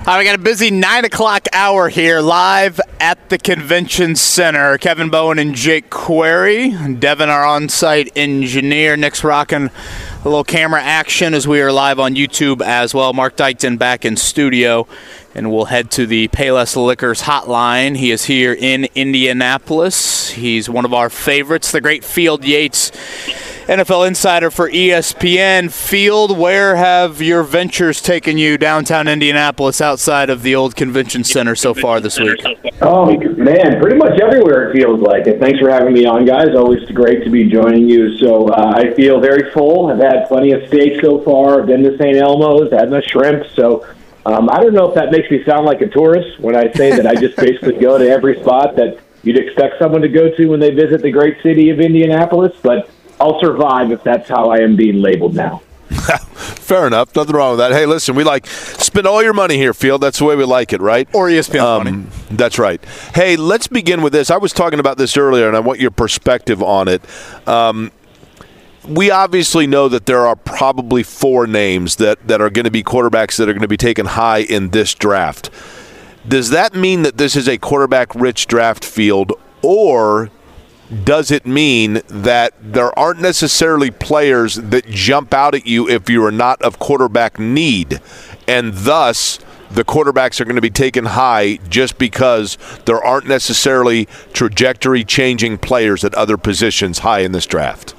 All right, we got a busy nine o'clock hour here, live at the convention center. Kevin Bowen and Jake Query, Devin, our on-site engineer. Nick's rocking a little camera action as we are live on YouTube as well. Mark Dykton back in studio, and we'll head to the Payless Liquors hotline. He is here in Indianapolis. He's one of our favorites, the great Field Yates. NFL insider for ESPN. Field, where have your ventures taken you downtown Indianapolis outside of the old convention center so far this week? Oh man, pretty much everywhere it feels like it. Thanks for having me on, guys. Always great to be joining you. So uh, I feel very full. I've had plenty of steak so far. I've been to St. Elmo's, had my shrimp. So um, I don't know if that makes me sound like a tourist when I say that I just basically go to every spot that you'd expect someone to go to when they visit the great city of Indianapolis. But I'll survive if that's how I am being labeled now. Fair enough. Nothing wrong with that. Hey, listen, we like spend all your money here, Field. That's the way we like it, right? Or ESPN um, money. That's right. Hey, let's begin with this. I was talking about this earlier, and I want your perspective on it. Um, we obviously know that there are probably four names that, that are going to be quarterbacks that are going to be taken high in this draft. Does that mean that this is a quarterback rich draft field, or does it mean that there aren't necessarily players that jump out at you if you are not of quarterback need, and thus the quarterbacks are going to be taken high just because there aren't necessarily trajectory changing players at other positions high in this draft?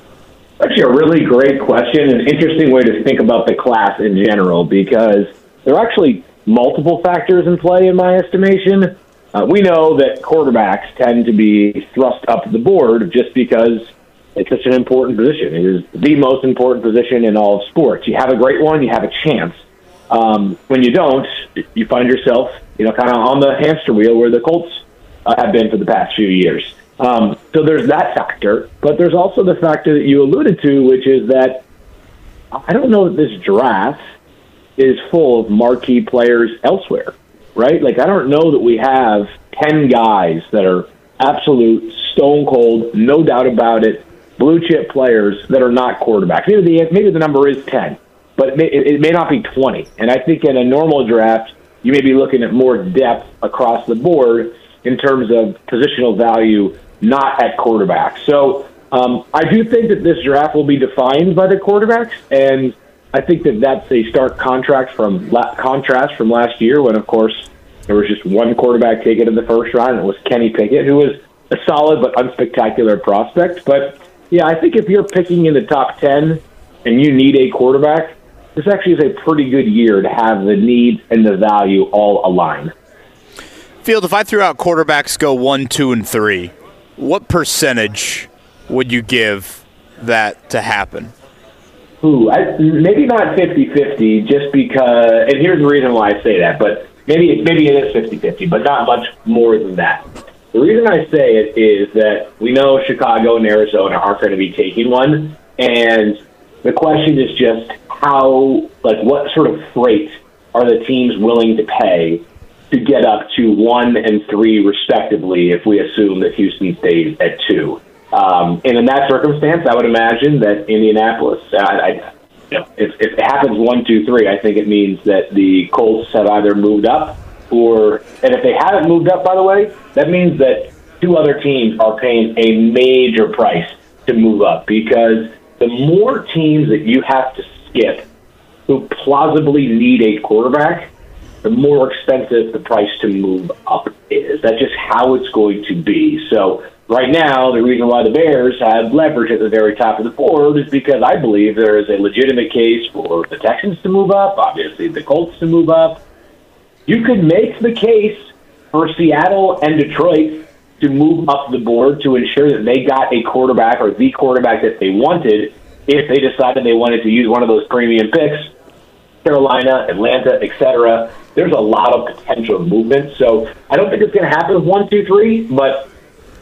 Actually, a really great question and interesting way to think about the class in general because there are actually multiple factors in play, in my estimation. Uh, we know that quarterbacks tend to be thrust up the board just because it's such an important position. It is the most important position in all of sports. You have a great one, you have a chance. Um, when you don't, you find yourself, you know, kind of on the hamster wheel where the Colts uh, have been for the past few years. Um, so there's that factor, but there's also the factor that you alluded to, which is that I don't know that this draft is full of marquee players elsewhere, right? Like I don't know that we have ten guys that are absolute stone cold, no doubt about it, blue chip players that are not quarterbacks. Maybe the maybe the number is ten, but it may, it may not be twenty. And I think in a normal draft, you may be looking at more depth across the board in terms of positional value, not at quarterback. So um, I do think that this draft will be defined by the quarterbacks, and I think that that's a stark contract from contrast from last year, when of course there was just one quarterback taken in the first round, and it was Kenny Pickett, who was a solid but unspectacular prospect. But yeah, I think if you're picking in the top ten and you need a quarterback, this actually is a pretty good year to have the needs and the value all align. Field, if I threw out quarterbacks go one, two, and three, what percentage would you give that to happen? Ooh, I, maybe not 50-50, just because, and here's the reason why I say that, but maybe maybe it is 50-50, but not much more than that. The reason I say it is that we know Chicago and Arizona aren't going to be taking one, and the question is just how, like, what sort of freight are the teams willing to pay to get up to one and three, respectively, if we assume that Houston stays at two? Um, and in that circumstance, I would imagine that Indianapolis, I, I, if, if it happens one, two, three, I think it means that the Colts have either moved up or, and if they haven't moved up, by the way, that means that two other teams are paying a major price to move up because the more teams that you have to skip who plausibly need a quarterback, the more expensive the price to move up is. That's just how it's going to be. So right now, the reason why the Bears have leverage at the very top of the board is because I believe there is a legitimate case for the Texans to move up, obviously the Colts to move up. You could make the case for Seattle and Detroit to move up the board to ensure that they got a quarterback or the quarterback that they wanted if they decided they wanted to use one of those premium picks. Carolina, Atlanta, etc. There's a lot of potential movement. So I don't think it's going to happen one, two, three, but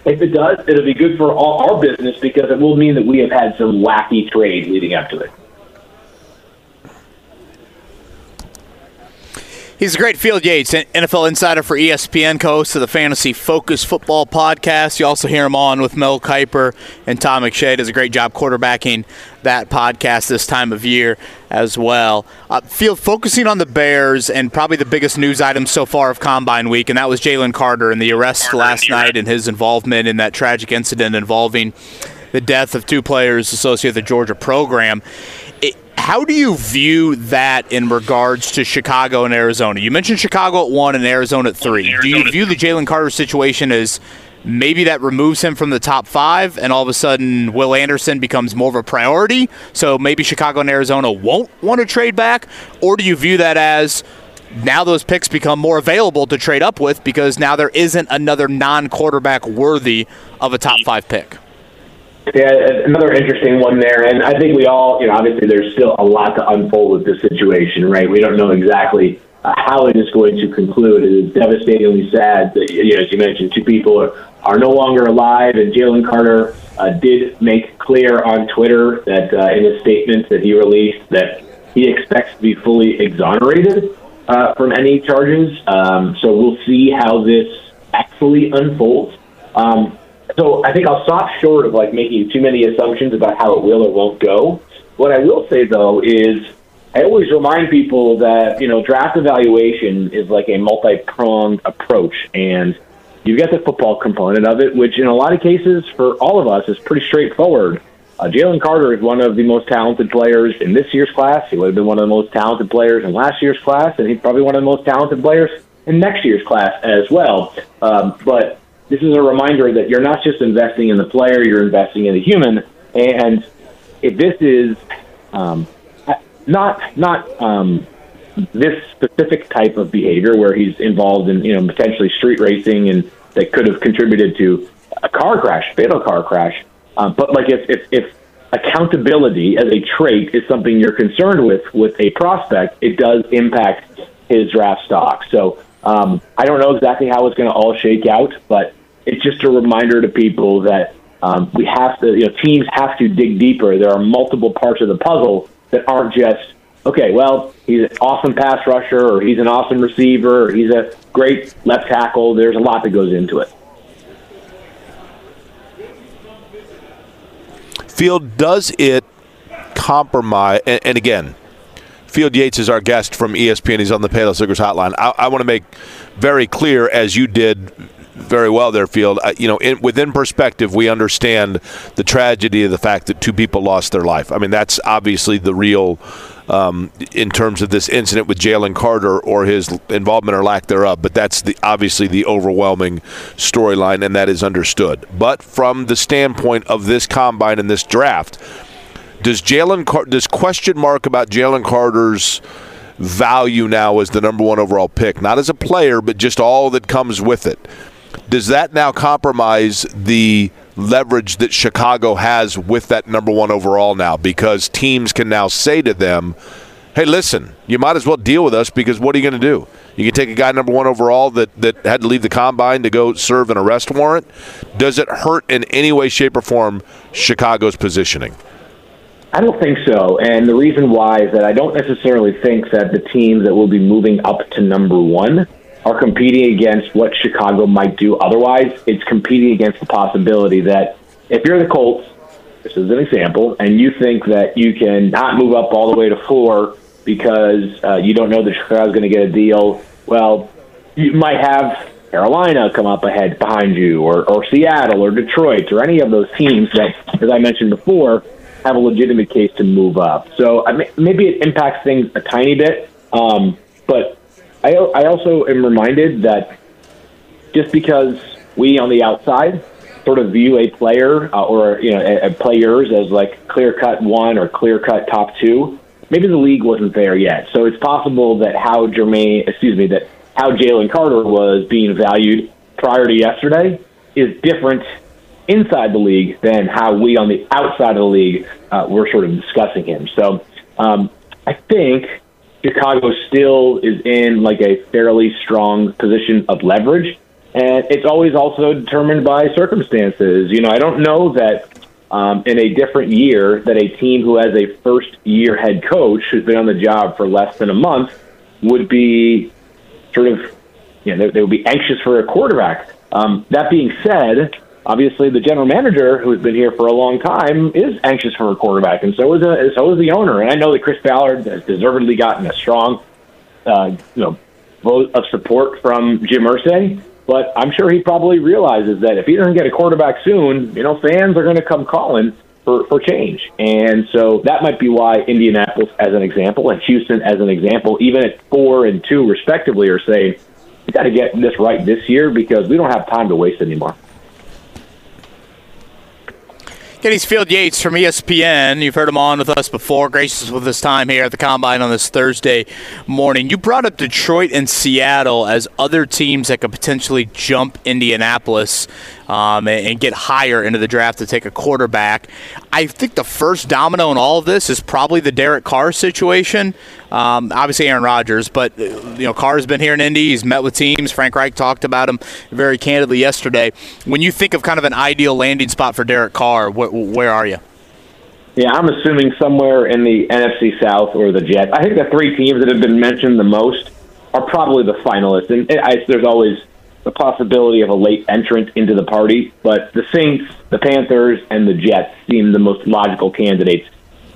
if it does, it'll be good for all our business because it will mean that we have had some wacky trade leading up to it. He's a great Field Yates, NFL insider for ESPN, co-host of the Fantasy Focus Football podcast. You also hear him on with Mel Kiper and Todd McShay. Does a great job quarterbacking that podcast this time of year as well. Uh, Field focusing on the Bears and probably the biggest news item so far of Combine Week, and that was Jalen Carter and the arrest last night and his involvement in that tragic incident involving the death of two players associated with the Georgia program. It, how do you view that in regards to Chicago and Arizona? You mentioned Chicago at one and Arizona at three. Do you view the Jalen Carter situation as maybe that removes him from the top five, and all of a sudden Will Anderson becomes more of a priority? So maybe Chicago and Arizona won't want to trade back, or do you view that as now those picks become more available to trade up with because now there isn't another non-quarterback worthy of a top five pick? Yeah, another interesting one there, and I think we all, you know, obviously there's still a lot to unfold with this situation, right? We don't know exactly uh, how it is going to conclude. It is devastatingly sad that, you know, as you mentioned, two people are, are no longer alive, and Jalen Carter uh, did make clear on Twitter that uh, in his statement that he released that he expects to be fully exonerated uh, from any charges. Um, so we'll see how this actually unfolds. Um, so I think I'll stop short of like making too many assumptions about how it will or won't go. What I will say though is I always remind people that you know draft evaluation is like a multi-pronged approach, and you've got the football component of it, which in a lot of cases for all of us is pretty straightforward. Uh, Jalen Carter is one of the most talented players in this year's class. He would have been one of the most talented players in last year's class, and he's probably one of the most talented players in next year's class as well. Um, but this is a reminder that you're not just investing in the player, you're investing in the human. And if this is um, not not um, this specific type of behavior where he's involved in you know potentially street racing and that could have contributed to a car crash, fatal car crash, um, but like if, if if accountability as a trait is something you're concerned with with a prospect, it does impact his draft stock. So um, I don't know exactly how it's going to all shake out, but it's just a reminder to people that um, we have to, you know, teams have to dig deeper. There are multiple parts of the puzzle that aren't just, okay, well, he's an awesome pass rusher, or he's an awesome receiver, or he's a great left tackle. There's a lot that goes into it. Field, does it compromise? And, and again, Field Yates is our guest from ESPN. He's on the Payless Liquors Hotline. I, I want to make very clear, as you did very well there, Field. Uh, you know, in, within perspective, we understand the tragedy of the fact that two people lost their life. I mean, that's obviously the real. Um, in terms of this incident with Jalen Carter or his involvement or lack thereof, but that's the obviously the overwhelming storyline, and that is understood. But from the standpoint of this combine and this draft, does Jalen Car- does question mark about Jalen Carter's value now as the number one overall pick, not as a player, but just all that comes with it? Does that now compromise the leverage that Chicago has with that number one overall now? Because teams can now say to them, hey, listen, you might as well deal with us because what are you going to do? You can take a guy number one overall that, that had to leave the combine to go serve an arrest warrant. Does it hurt in any way, shape, or form Chicago's positioning? I don't think so. And the reason why is that I don't necessarily think that the teams that will be moving up to number one are competing against what Chicago might do otherwise. It's competing against the possibility that if you're the Colts, this is an example, and you think that you can not move up all the way to four because uh, you don't know that Chicago's going to get a deal, well, you might have Carolina come up ahead behind you, or, or Seattle, or Detroit, or any of those teams that, as I mentioned before, have a legitimate case to move up. So I mean, maybe it impacts things a tiny bit, um, but I, I also am reminded that just because we on the outside sort of view a player uh, or you know a, a players as like clear cut one or clear cut top two, maybe the league wasn't there yet. So it's possible that how Jermaine, excuse me, that how Jalen Carter was being valued prior to yesterday is different inside the league than how we on the outside of the league uh, were sort of discussing him. So um, I think Chicago still is in like a fairly strong position of leverage. And it's always also determined by circumstances. You know, I don't know that um, in a different year that a team who has a first year head coach who's been on the job for less than a month would be sort of, you know, they, they would be anxious for a quarterback. Um, that being said, obviously the general manager, who's been here for a long time, is anxious for a quarterback, and so is a, so is the owner. And I know that Chris Ballard has deservedly gotten a strong, uh, you know, vote of support from Jim Irsay. But I'm sure he probably realizes that if he doesn't get a quarterback soon, you know, fans are going to come calling for, for change. And so that might be why Indianapolis, as an example, and Houston, as an example, even at four and two, respectively, are saying, we got to get this right this year because we don't have time to waste anymore. Getty's Field Yates from ESPN. You've heard him on with us before, gracious with his time here at the Combine on this Thursday morning. You brought up Detroit and Seattle as other teams that could potentially jump Indianapolis um, and, get higher into the draft to take a quarterback. I think the first domino in all of this is probably the Derek Carr situation. Um, obviously, Aaron Rodgers, but uh, you know Carr's been here in Indy. He's met with teams. Frank Reich talked about him very candidly yesterday. When you think of kind of an ideal landing spot for Derek Carr, wh- where are you? Yeah, I'm assuming somewhere in the NFC South or the Jets. I think the three teams that have been mentioned the most are probably the finalists, and I, there's always the possibility of a late entrant into the party, but the Saints, the Panthers, and the Jets seem the most logical candidates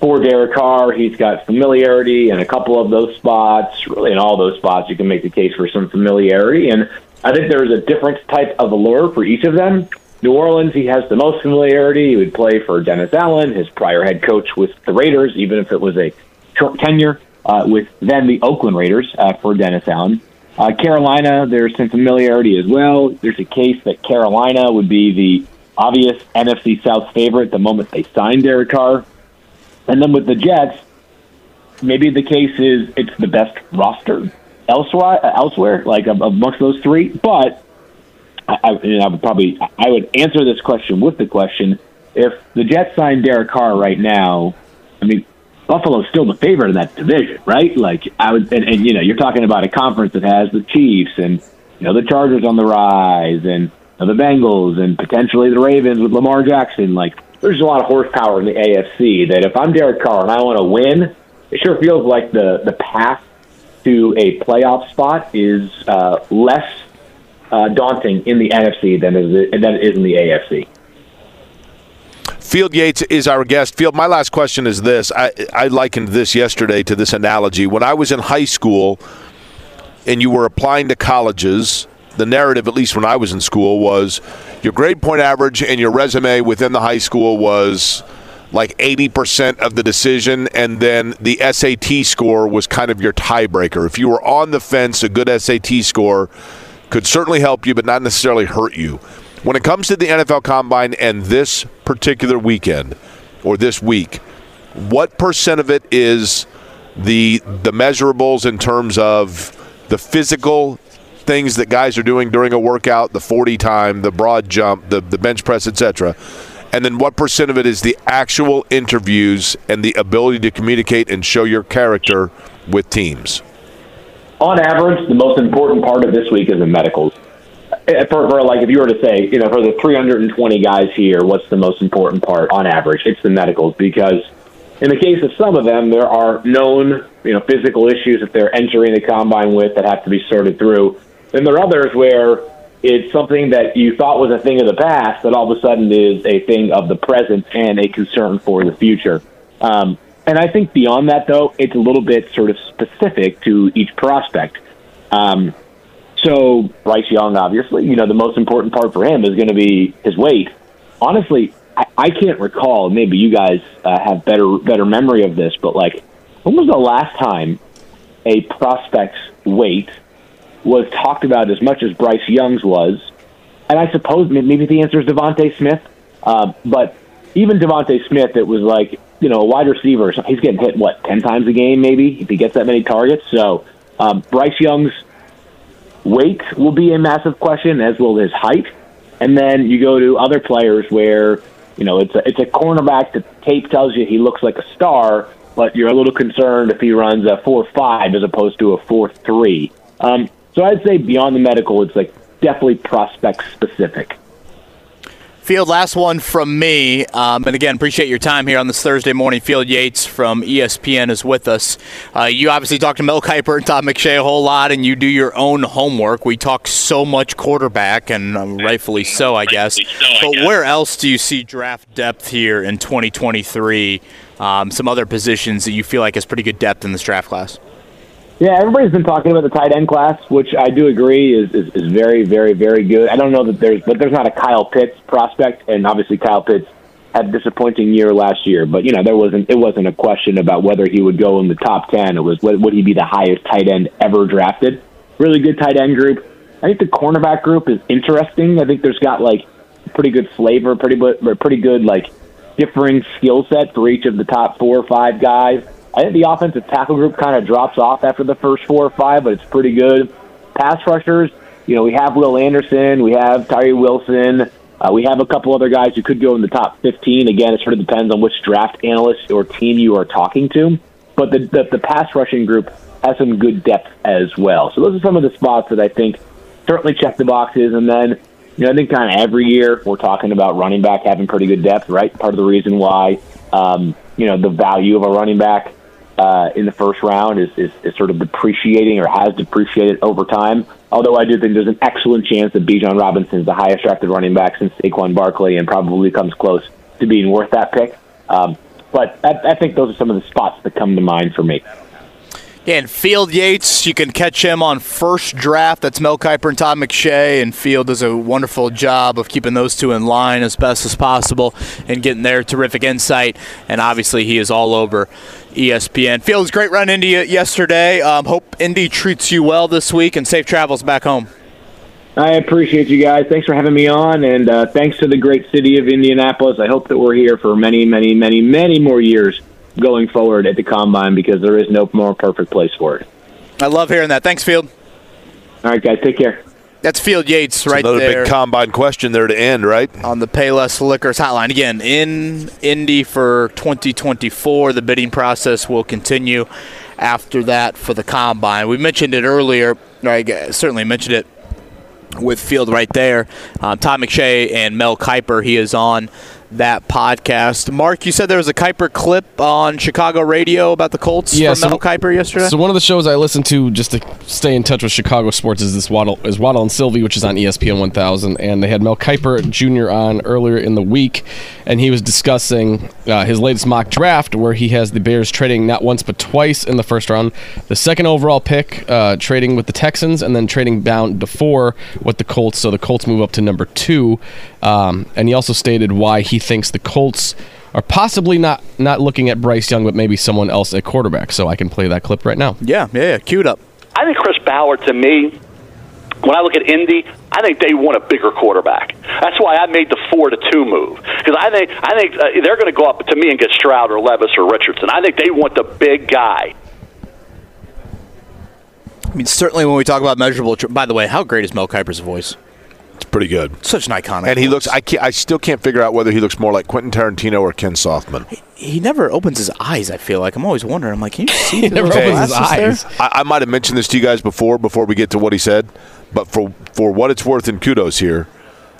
for Derek Carr. He's got familiarity in a couple of those spots. Really, in all those spots, you can make the case for some familiarity. And I think there's a different type of allure for each of them. New Orleans, he has the most familiarity. He would play for Dennis Allen, his prior head coach with the Raiders, even if it was a short tenure uh, with then the Oakland Raiders uh, for Dennis Allen. Uh, Carolina, there's some familiarity as well. There's a case that Carolina would be the obvious NFC South favorite the moment they signed Derek Carr. And then with the Jets, maybe the case is it's the best roster elsewhere, uh, elsewhere like um, amongst those three. But I, I, would probably I would answer this question with the question: If the Jets signed Derek Carr right now, I mean, Buffalo's still the favorite in that division, right? Like I would, and, and you know, you're talking about a conference that has the Chiefs and you know the Chargers on the rise and the Bengals and potentially the Ravens with Lamar Jackson. Like there's a lot of horsepower in the AFC. That if I'm Derek Carr and I want to win, it sure feels like the the path to a playoff spot is uh, less uh, daunting in the NFC than is than it is in the AFC. Field Yates is our guest. Field, my last question is this. I, I likened this yesterday to this analogy. When I was in high school and you were applying to colleges, the narrative, at least when I was in school, was your grade point average and your resume within the high school was like 80% of the decision, and then the SAT score was kind of your tiebreaker. If you were on the fence, a good SAT score could certainly help you, but not necessarily hurt you. When it comes to the NFL Combine and this particular weekend or this week, what percent of it is the the measurables in terms of the physical things that guys are doing during a workout, the 40 time, the broad jump, the, the bench press, etc. And then what percent of it is the actual interviews and the ability to communicate and show your character with teams? On average, the most important part of this week is the medicals. Uh, for, for like if you were to say, you know, for the 320 guys here, what's the most important part on average? It's the medicals because in the case of some of them, there are known, you know, physical issues that they're entering the combine with that have to be sorted through. Then there are others where it's something that you thought was a thing of the past that all of a sudden is a thing of the present and a concern for the future. Um, and I think beyond that, though, it's a little bit sort of specific to each prospect. Um, so Bryce Young, obviously, you know, the most important part for him is going to be his weight. Honestly, I, I can't recall. Maybe you guys uh, have better better memory of this, but like, when was the last time a prospect's weight was talked about as much as Bryce Young's was? And I suppose maybe the answer is DeVonta Smith. Uh, but even DeVonta Smith, it was like you know a wide receiver. He's getting hit what ten times a game, maybe if he gets that many targets. So um, Bryce Young's weight will be a massive question, as will his height. And then you go to other players where you know it's a it's a cornerback that tape tells you he looks like a star, but you're a little concerned if he runs a four five as opposed to a four three. Um, so I'd say beyond the medical, it's like definitely prospect specific. Field, last one from me. Um, and again, appreciate your time here on this Thursday morning. Field Yates from ESPN is with us. Uh, you obviously talk to Mel Kiper and Todd McShay a whole lot, and you do your own homework. We talk so much quarterback, and um, rightfully so, I guess. But where else do you see draft depth here in 2023? Um, some other positions that you feel like has pretty good depth in this draft class? Yeah, everybody's been talking about the tight end class, which I do agree is, is, is very, very, very good. I don't know that there's, but there's not a Kyle Pitts prospect, and obviously Kyle Pitts had a disappointing year last year. But you know, there wasn't it wasn't a question about whether he would go in the top ten. It was would he be the highest tight end ever drafted? Really good tight end group. I think the cornerback group is interesting. I think there's got like pretty good flavor, pretty pretty good like differing skill set for each of the top four or five guys. I think the offensive tackle group kind of drops off after the first four or five, but it's pretty good. Pass rushers, you know, we have Will Anderson, we have Tyree Wilson, uh, we have a couple other guys who could go in the top 15. Again, it sort of depends on which draft analyst or team you are talking to. But the, the, the pass rushing group has some good depth as well. So those are some of the spots that I think certainly check the boxes. And then, you know, I think kind of every year we're talking about running back having pretty good depth, right? Part of the reason why, um, you know, the value of a running back uh, in the first round is, is, is sort of depreciating or has depreciated over time. Although I do think there's an excellent chance that Bijan Robinson is the highest drafted running back since Saquon Barkley and probably comes close to being worth that pick. Um, but I, I think those are some of the spots that come to mind for me. And Field Yates, you can catch him on first draft. That's Mel Kiper and Todd McShay, and Field does a wonderful job of keeping those two in line as best as possible and getting their terrific insight. And obviously, he is all over ESPN. Fields, great run into you yesterday. Um, hope Indy treats you well this week and safe travels back home. I appreciate you guys. Thanks for having me on, and uh, thanks to the great city of Indianapolis. I hope that we're here for many, many, many, many more years going forward at the combine because there is no more perfect place for it. I love hearing that. Thanks, Field. All right, guys, take care. That's Field Yates right another there. big combine question there to end, right? On the Payless Liquors hotline. Again, in Indy for 2024. The bidding process will continue after that for the combine. We mentioned it earlier. I certainly mentioned it with Field right there. Um, Todd McShay and Mel Kiper. He is on that podcast. Mark, you said there was a Kiper clip on Chicago radio about the Colts Yeah, from so- Mel Kiper yesterday. So one of the shows I listen to just to stay in touch with Chicago sports is this Waddle is Waddle and Silvy, which is on ESPN 1000, and they had Mel Kiper Jr. on earlier in the week, and he was discussing uh, his latest mock draft where he has the Bears trading not once but twice in the first round, the second overall pick uh, trading with the Texans, and then trading down to four with the Colts. So the Colts move up to number two, um, and he also stated why he thinks the Colts are possibly not not looking at Bryce Young, but maybe someone else at quarterback. So I can play that clip right now. Yeah, yeah, yeah. Queued up. I think Chris Ballard, to me, when I look at Indy, I think they want a bigger quarterback. That's why I made the four to two move because I think I think uh, they're going to go up to me and get Stroud or Levis or Richardson. I think they want the big guy. I mean, certainly when we talk about measurable. Tr- By the way, how great is Mel Kiper's voice? It's pretty good. Such an iconic. And he voice. looks. I, can't, I still can't figure out whether he looks more like Quentin Tarantino or Ken Softman. He never opens his eyes. I feel like I'm always wondering. I'm like, can you see? He never opens his eyes. I, I might have mentioned this to you guys before. Before we get to what he said, but for for what it's worth, and kudos here.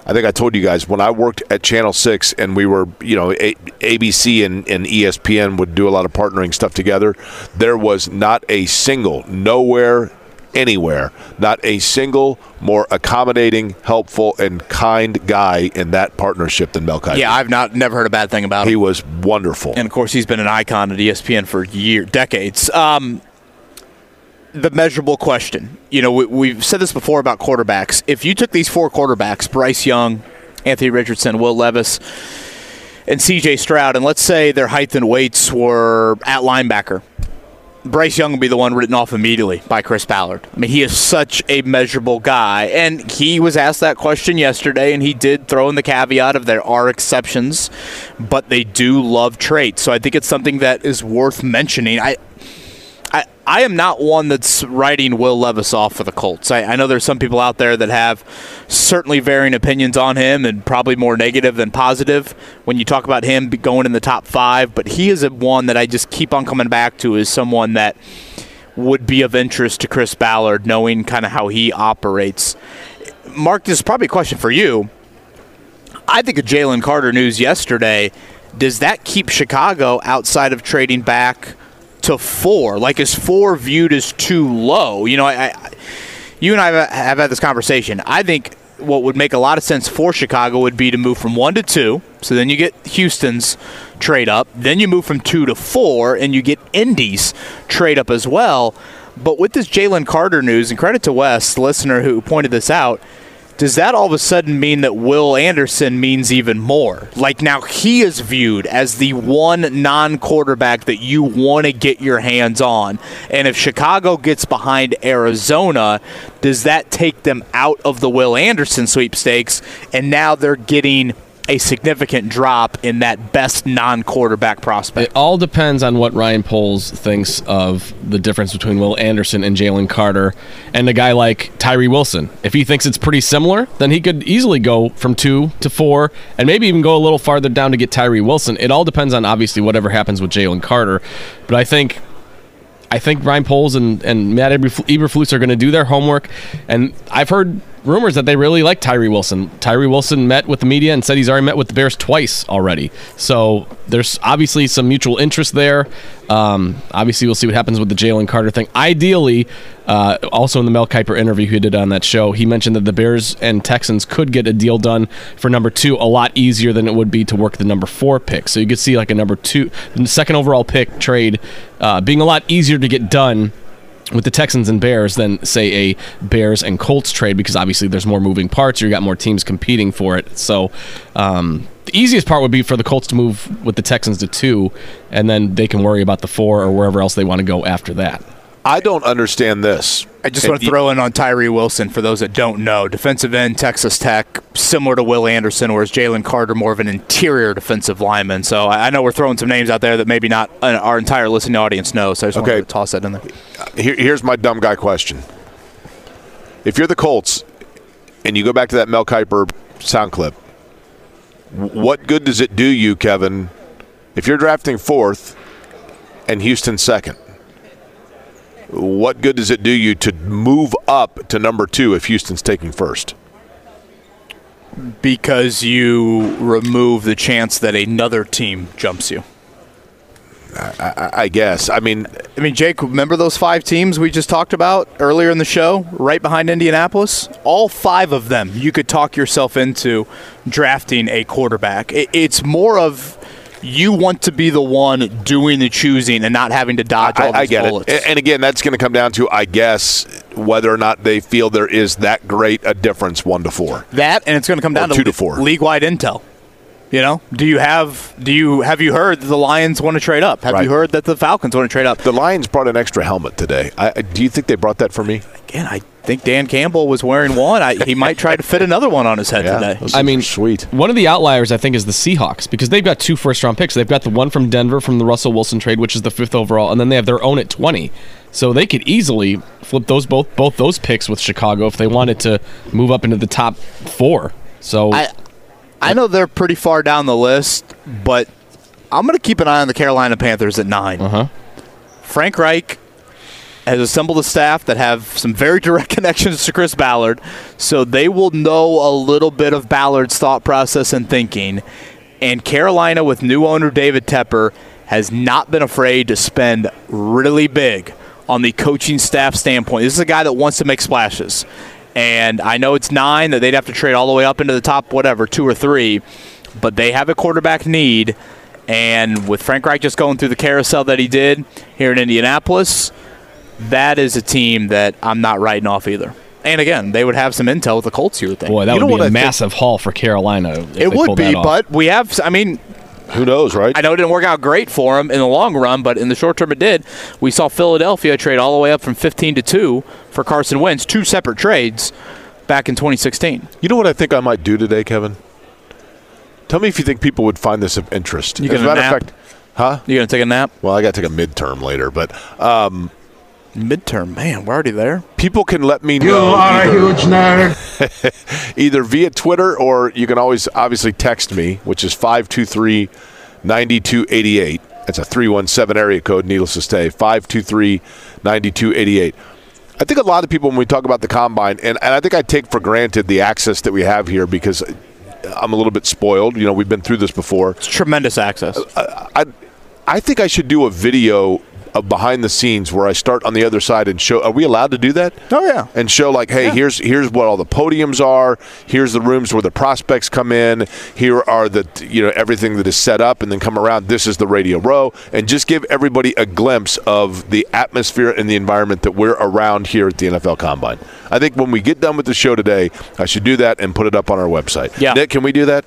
I think I told you guys when I worked at Channel Six, and we were, you know, a- ABC and, and ESPN would do a lot of partnering stuff together. There was not a single, nowhere, anywhere, not a single more accommodating, helpful, and kind guy in that partnership than Mel Kiper. Yeah, I've not never heard a bad thing about him. he was wonderful. and of course he's been an icon at ESPN for years, decades. Um, the measurable question, you know, we, we've said this before about quarterbacks. If you took these four quarterbacks, Bryce Young, Anthony Richardson, Will Levis, and C.J. Stroud, and let's say their height and weights were at linebacker. Bryce Young will be the one written off immediately by Chris Ballard. I mean, he is such a measurable guy. And he was asked that question yesterday, and he did throw in the caveat of there are exceptions, but they do love traits. So I think it's something that is worth mentioning. I. I, I am not one that's writing Will Levis off for the Colts. I, I know there's some people out there that have certainly varying opinions on him and probably more negative than positive when you talk about him going in the top five, but he is a one that I just keep on coming back to as someone that would be of interest to Chris Ballard, knowing kind of how he operates. Mark, this is probably a question for you. I think of Jalen Carter news yesterday. Does that keep Chicago outside of trading back to four? Like, is four viewed as too low? You know, I, I you and I have, had this conversation. I think what would make a lot of sense for Chicago would be to move from one to two. So then you get Houston's trade up. Then you move from two to four, and you get Indy's trade up as well. But with this Jalen Carter news, and credit to Wes, the listener who pointed this out, does that all of a sudden mean that Will Anderson means even more? Like now he is viewed as the one non quarterback that you want to get your hands on. And if Chicago gets behind Arizona, does that take them out of the Will Anderson sweepstakes? And now they're getting a significant drop in that best non-quarterback prospect. It all depends on what Ryan Poles thinks of the difference between Will Anderson and Jalen Carter, and a guy like Tyree Wilson. If he thinks it's pretty similar, then he could easily go from two to four, and maybe even go a little farther down to get Tyree Wilson. It all depends on obviously whatever happens with Jalen Carter, but I think. I think Ryan Poles and, and Matt Eberflus are going to do their homework, and I've heard rumors that they really like Tyree Wilson. Tyree Wilson met with the media and said he's already met with the Bears twice already. So there's obviously some mutual interest there. Um, obviously, we'll see what happens with the Jalen Carter thing. Ideally, uh, also in the Mel Kiper interview he did on that show, he mentioned that the Bears and Texans could get a deal done for number two a lot easier than it would be to work the number four pick. So you could see like a number two, second overall pick trade uh, being a lot easier to get done with the Texans and Bears than say a Bears and Colts trade because obviously there's more moving parts. You got more teams competing for it. So um, the easiest part would be for the Colts to move with the Texans to two, and then they can worry about the four or wherever else they want to go after that. I don't understand this. I just want to throw in on Tyree Wilson for those that don't know. Defensive end, Texas Tech, similar to Will Anderson, whereas Jalen Carter more of an interior defensive lineman. So I know we're throwing some names out there that maybe not uh, our entire listening audience knows. So I just okay. wanted to toss that in there. Here, here's my dumb guy question: If you're the Colts and you go back to that Mel Kiper sound clip, what good does it do you, Kevin, if you're drafting fourth and Houston second? What good does it do you to move up to number two if Houston's taking first? Because you remove the chance that another team jumps you. I, I, I, guess. I mean, I mean, Jake. Remember those five teams we just talked about earlier in the show, right behind Indianapolis. All five of them, you could talk yourself into drafting a quarterback. It, it's more of you want to be the one doing the choosing and not having to dodge all I, I get bullets. it. And again, that's going to come down to, I guess, whether or not they feel there is that great a difference, one to four. That, and it's going to come down to two to four league-wide intel. You know, do you have do you have you heard that the Lions want to trade up? Have right. you heard that the Falcons want to trade up? The Lions brought an extra helmet today. I, do you think they brought that for me? Again, I think Dan Campbell was wearing one. I, he might try to fit another one on his head yeah, today. I mean, sweet. One of the outliers, I think, is the Seahawks because they've got two first round picks. They've got the one from Denver from the Russell Wilson trade, which is the fifth overall, and then they have their own at twenty. So they could easily flip those both both those picks with Chicago if they wanted to move up into the top four. So I, I know they're pretty far down the list, but I'm going to keep an eye on the Carolina Panthers at 9 uh-huh. Frank Reich has assembled a staff that have some very direct connections to Chris Ballard, so they will know a little bit of Ballard's thought process and thinking. And Carolina, with new owner David Tepper, has not been afraid to spend really big on the coaching staff standpoint. This is a guy that wants to make splashes. And I know it's nine that they'd have to trade all the way up into the top, whatever, two or three, but they have a quarterback need. And with Frank Reich just going through the carousel that he did here in Indianapolis, that is a team that I'm not writing off either. And again, they would have some intel with the Colts, you would think. Boy, that you would be a massive haul for Carolina. It would be, but we have, I mean, who knows, right? I know it didn't work out great for him in the long run, but in the short term it did. We saw Philadelphia trade all the way up from 15 to 2 for Carson Wentz, two separate trades back in 2016. You know what I think I might do today, Kevin? Tell me if you think people would find this of interest. You As a matter of fact, huh? You gonna take a nap? Well, I got to take a midterm later, but um, midterm, man, we're already there. People can let me know. You are a huge nerd. either via Twitter or you can always obviously text me, which is 523 9288. That's a 317 area code, needless to say, 523 9288. I think a lot of people, when we talk about the combine, and, and I think I take for granted the access that we have here because I'm a little bit spoiled. You know, we've been through this before. It's tremendous access. I, I, I think I should do a video of behind the scenes where I start on the other side and show. Are we allowed to do that? Oh yeah. And show like, hey, here's here's what all the podiums are. Here's the rooms where the prospects come in. Here are the you know everything that is set up, and then come around. This is the radio row, and just give everybody a glimpse of the atmosphere and the environment that we're around here at the NFL Combine. I think when we get done with the show today, I should do that and put it up on our website. Yeah. Nick, can we do that?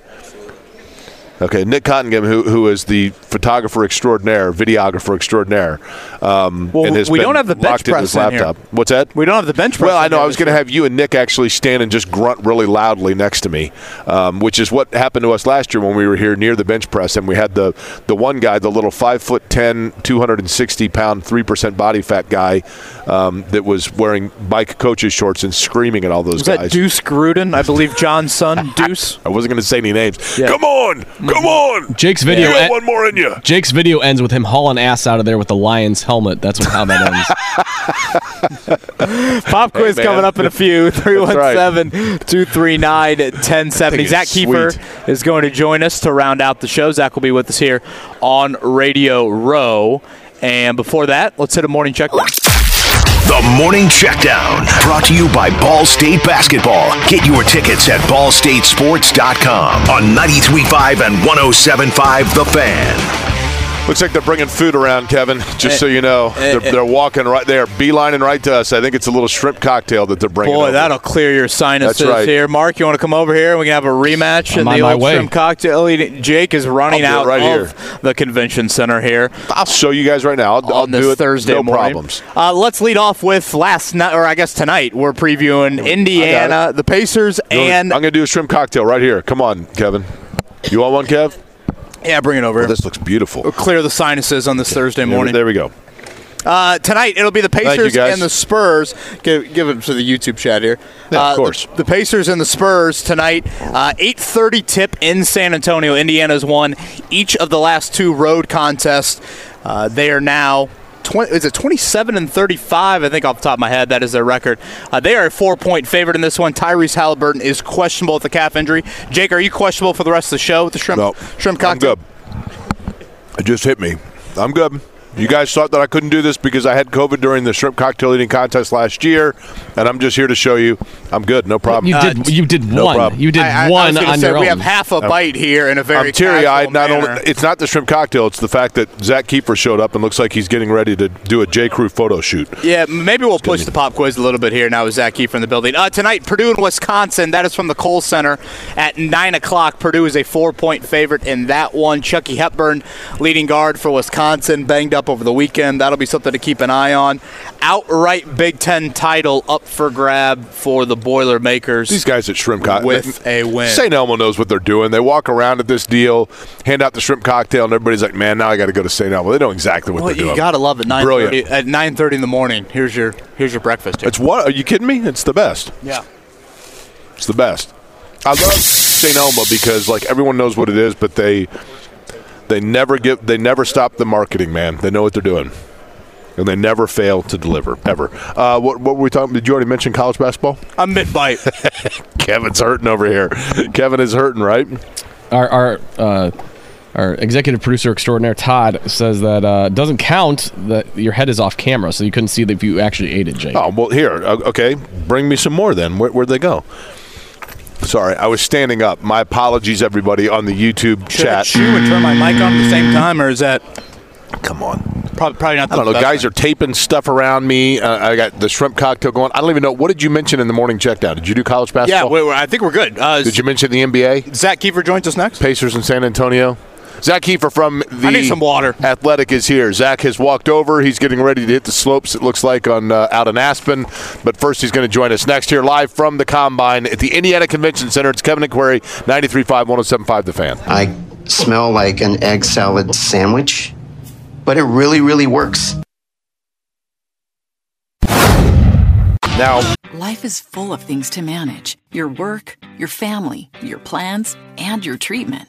Okay, Nick Cottingham, who who is the photographer extraordinaire, videographer extraordinaire, um, Well, and has we don't have the bench press his in here. laptop. What's that? We don't have the bench press. Well, I know. I was going to have you and Nick actually stand and just grunt really loudly next to me, um, which is what happened to us last year when we were here near the bench press, and we had the the one guy, the little five foot 10, 260 pound, three percent body fat guy, um, that was wearing bike coaches shorts and screaming at all those Was guys. that Deuce Gruden? I believe John's son, Deuce. I wasn't going to say any names. Yeah. Come on, Mm-hmm. come on. Jake's video. You got en- one more in you. Jake's video ends with him hauling ass out of there with the Lions helmet. That's what, how that ends. Pop quiz Hey, coming up in a few. That's 317 239 1070. Thing Zak is Keefer sweet. is going to join us to round out the show. Zak will be with us here on Radio Row. And before that, let's hit a morning check. The Morning Checkdown, brought to you by Ball State Basketball. Get your tickets at ballstatesports.com on 93.5 and 107.5 The Fan. Looks like they're bringing food around, Kevin. Just so you know, they're, eh. they're walking right there, beelining right to us. I think it's a little shrimp cocktail that they're bringing. Boy, over. that'll clear your sinuses That's right. here. Mark, you want to come over here? We can have a rematch I'm in the old way. shrimp cocktail. Jake is running out right of the convention center here. I'll show you guys right now. I'll, I'll on this do it. Thursday no morning. problems. Uh, let's lead off with last night, or I guess tonight. We're previewing Indiana, the Pacers, You know, and I'm going to do a shrimp cocktail right here. Come on, Kevin. You want one, Kev? Yeah, bring it over. This looks beautiful. We'll clear the sinuses on this Thursday morning. There we go. Uh, tonight it'll be the Pacers and the Spurs. Give, give it to the YouTube chat here. Yeah, of Uh, course. The, the Pacers and the Spurs tonight. Uh, 8:30 tip in San Antonio. Indiana's won each of the last two road contests. Uh, they are now. 20, is it 27 and 35? I think off the top of my head, that is their record. Uh, they are a four point favorite in this one. Tyrese Halliburton is questionable with the calf injury. Jake, are you questionable for the rest of the show with the shrimp, No, shrimp I'm cocktail? good. It just hit me. I'm good. You guys thought that I couldn't do this because I had COVID during the shrimp cocktail eating contest last year, and I'm just here to show you I'm good. No problem. You did. You did no one. problem. You did I- I- I one was on say, your we own. have half a bite here in a very I'm teary-eyed. casual Not only it's not the shrimp cocktail; it's the fact that Zak Keefer showed up and looks like he's getting ready to do a J. Crew photo shoot. Yeah, maybe we'll push the pop quiz a little bit here now with Zak Keefer in the building. Uh, tonight, Purdue and Wisconsin. That is from the Kohl Center at 9 o'clock. Purdue is a four point favorite in that one. Chucky Hepburn, leading guard for Wisconsin, banged up over the weekend. That'll be something to keep an eye on. Outright Big Ten title up for grab for the Boilermakers. These guys at Shrimp Cocktail with a win. St. Elmo knows what they're doing. They walk around at this deal, hand out the shrimp cocktail, and everybody's like, "Man, now I got to go to St. Elmo." They know exactly what Well, they're you doing. You gotta love it. Brilliant. at nine thirty in the morning. Here's your here's your breakfast. Here. It's what? Are you kidding me? It's the best. yeah. It's the best. I love St. Elmo because like everyone knows what it is, but they they never give they never stop the marketing, man. They know what they're doing. And they never fail to deliver, ever. Uh, what, what were we talking? Did you already mention college basketball? A mid bite. Kevin's hurting over here. Kevin is hurting, right? our our uh, our executive producer extraordinaire Todd says that uh, doesn't count that your head is off camera, so you couldn't see that if you actually ate it, Jake. Oh well, here. uh, Okay, bring me some more. Then Where, where'd they go? Sorry, I was standing up. My apologies, everybody on the YouTube Should I chat. chew and turn my mic on at the same time, or is that Come on. probably, probably not? The I don't know. Guys thing? are taping stuff around me. Uh, I got the shrimp cocktail going. I don't even know. What did you mention in the morning checkdown? Did you do college Yeah, basketball? we- we- I think we're good. Uh, Did you mention the NBA? Zak Keefer joins us next. Pacers in San Antonio. Zak Keefer from the I need some water. Athletic is here. Zak has walked over. He's getting ready to hit the slopes. It looks like on uh, out in Aspen. But first, he's going to join us next here live from the Combine at the Indiana Convention Center. It's Kevin and Query, 93.5, 107.5 The Fan. I smell like an egg salad sandwich, but it really, really works. Now, Life is full of things to manage your work, your family, your plans, and your treatment.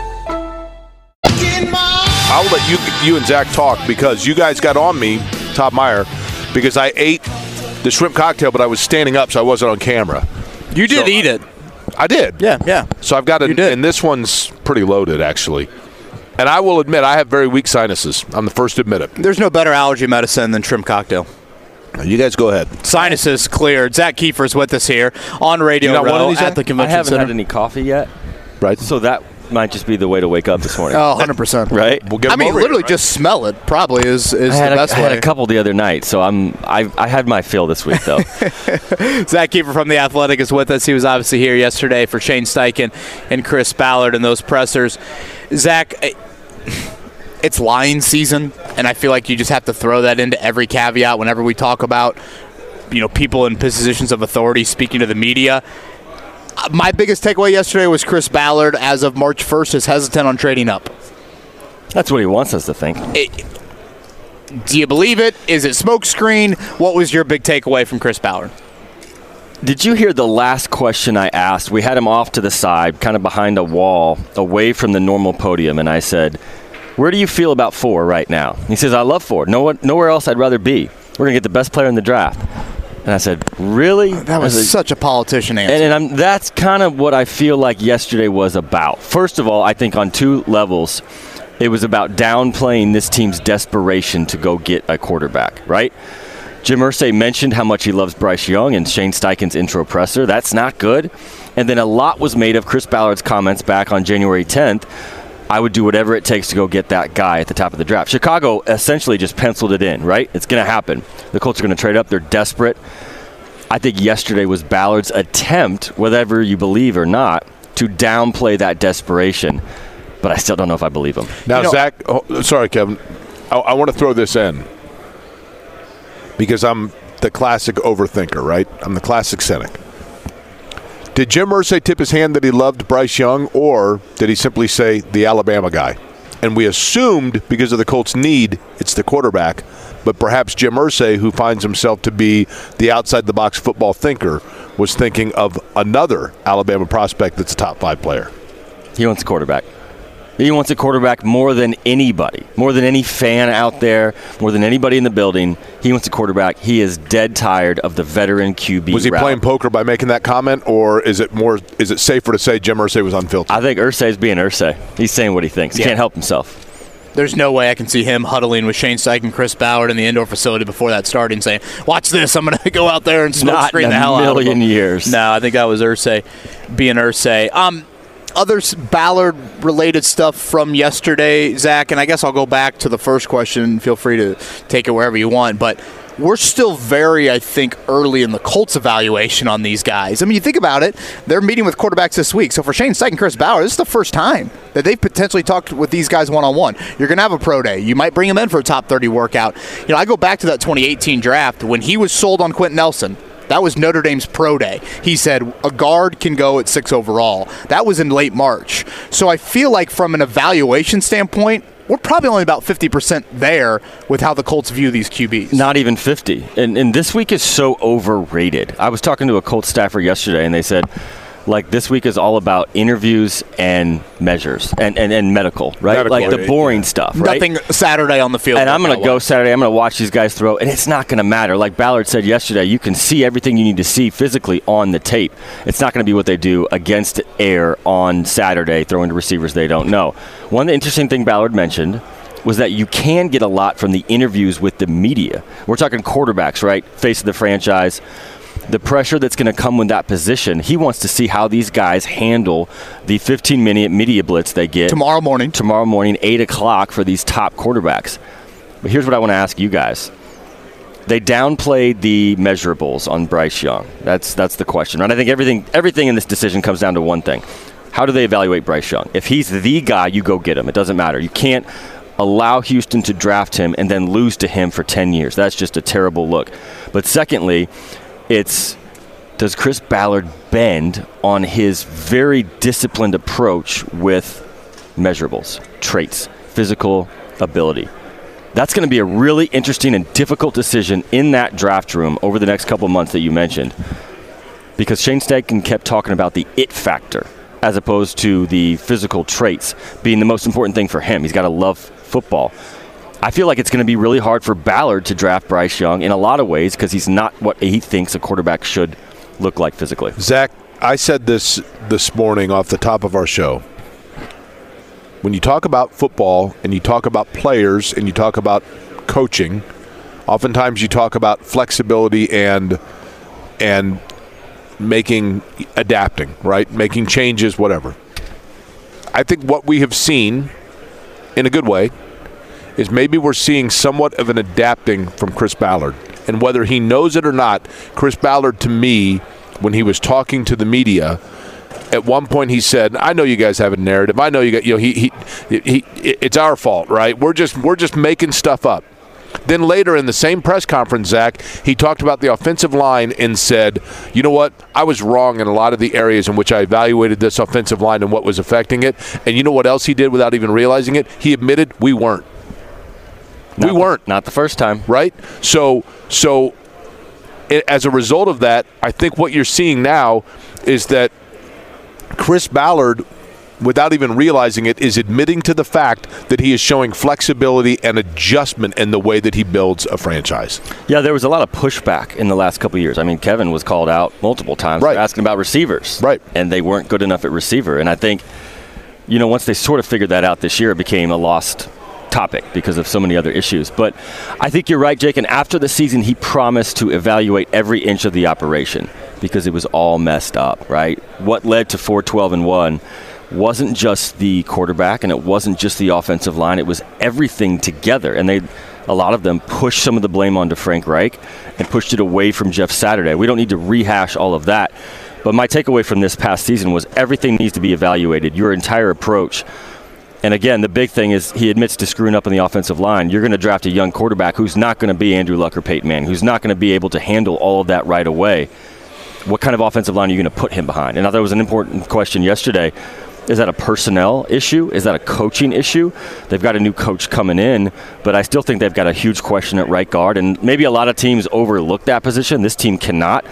I'll let you you and Zak talk because you guys got on me, Todd Meyer, because I ate the shrimp cocktail, but I was standing up, so I wasn't on camera. You did So- eat it. I did. Yeah, yeah. So I've got it, and this one's pretty loaded, actually. And I will admit, I have very weak sinuses. I'm the first to admit it. There's no better allergy medicine than shrimp cocktail. You guys go ahead. Sinuses cleared. Zak Keefer's with us here on Radio You got Row one of these, at Zak? the I haven't center. had any coffee yet. Right. So that might just be the way to wake up this morning. Oh, 100%. Right? We'll get I mean, literally just smell it. Probably is is I had, the a, best I had a couple the other night, so I'm I, I had my fill this week though. Zak Keefer from the Athletic is with us. He was obviously here yesterday for Shane Steichen and Chris Ballard and those pressers. Zak, it's lion season, and I feel like you just have to throw that into every caveat whenever we talk about you know people in positions of authority speaking to the media. My biggest takeaway yesterday was Chris Ballard, as of March 1st, is hesitant on trading up. That's what he wants us to think. do you believe it? Is it smokescreen? What was your big takeaway from Chris Ballard? Did you hear the last question I asked? We had him off to the side, kind of behind a wall, away from the normal podium, and I said, "Where do you feel about four right now?" He says, "I love four. No, nowhere else I'd rather be. We're gonna get the best player in the draft." And I said, "Really?" Uh, that was said, such a politician answer. And, and I'm, that's kind of what I feel like yesterday was about. First of all, I think on two levels, it was about downplaying this team's desperation to go get a quarterback, right? Jim Irsay mentioned how much he loves Bryce Young and Shane Steichen's intro presser. That's not good. And then a lot was made of Chris Ballard's comments back on January 10th. I would do whatever it takes to go get that guy at the top of the draft. Chicago essentially just penciled it in, right? It's going to happen. The Colts are going to trade up. They're desperate. I think yesterday was Ballard's attempt, whatever you believe or not, to downplay that desperation. But I still don't know if I believe him. Now, Zak, oh, sorry, Kevin. I, I want to throw this in because I'm the classic overthinker, right? I'm the classic cynic. Did Jim Irsay tip his hand that he loved Bryce Young, or did he simply say the Alabama guy? And we assumed because of the Colts' need, it's the quarterback. But perhaps Jim Irsay, who finds himself to be the outside the box football thinker, was thinking of another Alabama prospect that's a top five player. He wants a quarterback. He wants a quarterback more than anybody, more than any fan out there, more than anybody in the building. He wants a quarterback. He is dead tired of the veteran QB. Was he route. playing poker by making that comment, or is it more? Is it safer to say Jim Irsay was unfiltered? I think Irsay is being Irsay. He's saying what he thinks. He can't help himself. There's no way I can see him huddling with Shane Steichen and Chris Ballard in the indoor facility before that starting, saying, "Watch this! I'm going to go out there and smoke Not screen in the hell out of million years. No, I think that was Irsay being Irsay. Um, other Ballard related stuff from yesterday, Zak, and I guess I'll go back to the first question. Feel free to take it wherever you want, but. We're still very, I think, early in the Colts evaluation on these guys. I mean, you think about it, they're meeting with quarterbacks this week. So for Shane and Chris Ballard, this is the first time that they've potentially talked with these guys one on one. You're going to have a pro day. You might bring them in for a top 30 workout. You know, I go back to that 2018 draft when he was sold on Quenton Nelson. That was Notre Dame's pro day. He said a guard can go at six overall. That was in late March. So I feel like from an evaluation standpoint, we're probably only about 50% there with how the Colts view these QBs. Not even 50. And, and this week is so overrated. I was talking to a Colts staffer yesterday, and they said, like, this week is all about interviews and measures and, and, and medical, right? Medical, like the boring stuff, right? Nothing Saturday on the field. And I'm going to go. Saturday. I'm going to watch these guys throw, and it's not going to matter. Like Ballard said yesterday, you can see everything you need to see physically on the tape. It's not going to be what they do against air on Saturday, throwing to receivers they don't know. One of the interesting thing Ballard mentioned was that you can get a lot from the interviews with the media. We're talking quarterbacks, right? Face of the franchise. The pressure that's going to come with that position, he wants to see how these guys handle the 15 minute media blitz they get tomorrow morning. Tomorrow morning, 8 o'clock for these top quarterbacks. But here's what I want to ask you guys. They downplayed the measurables on Bryce Young. That's that's the question, right? I think everything everything in this decision comes down to one thing. How do they evaluate Bryce Young? If he's the guy, you go get him. It doesn't matter. You can't allow Houston to draft him and then lose to him for 10 years. That's just a terrible look. But secondly, it's does Chris Ballard bend on his very disciplined approach with measurables, traits, physical ability? That's going to be a really interesting and difficult decision in that draft room over the next couple months that you mentioned. Because Shane Steichen kept talking about the it factor as opposed to the physical traits being the most important thing for him. He's got to love football. I feel like it's going to be really hard for Ballard to draft Bryce Young in a lot of ways because he's not what he thinks a quarterback should look like physically. Zach, I said this this morning off the top of our show. When you talk about football and you talk about players and you talk about coaching, oftentimes you talk about flexibility and and making adapting, right? Making changes, whatever. I think what we have seen in a good way is maybe we're seeing somewhat of an adapting from Chris Ballard. And whether he knows it or not, Chris Ballard to me, when he was talking to the media, at one point he said, "I know you guys have a narrative. I know you got you know he he, he it's our fault, right? We're just we're just making stuff up." Then later in the same press conference, Zak, he talked about the offensive line and said, you know what? I was wrong in a lot of the areas in which I evaluated this offensive line and what was affecting it. And you know what else he did without even realizing it? He admitted we weren't. Not, we weren't. Not the first time. Right? So, so it, as a result of that, I think what you're seeing now is that Chris Ballard without even realizing it, is admitting to the fact that he is showing flexibility and adjustment in the way that he builds a franchise. Yeah, there was a lot of pushback in the last couple years. I mean, Kevin was called out multiple times right. for asking about receivers. Right. And they weren't good enough at receiver. And I think, you know, once they sort of figured that out this year, it became a lost topic because of so many other issues. But I think you're right, Jake. And after the season, he promised to evaluate every inch of the operation because it was all messed up, right? What led to 412 and 1 wasn't just the quarterback and it wasn't just the offensive line, it was everything together. And they a lot of them pushed some of the blame onto Frank Reich and pushed it away from Jeff Saturday. We don't need to rehash all of that. But my takeaway from this past season was everything needs to be evaluated. Your entire approach. And again, the big thing is he admits to screwing up on the offensive line. You're going to draft a young quarterback who's not going to be Andrew Luck or Peyton Manning, who's not going to be able to handle all of that right away. What kind of offensive line are you going to put him behind? And I thought it was an important question yesterday. Is that a personnel issue? Is that a coaching issue? They've got a new coach coming in, but I still think they've got a huge question at right guard. And maybe a lot of teams overlook that position. This team cannot.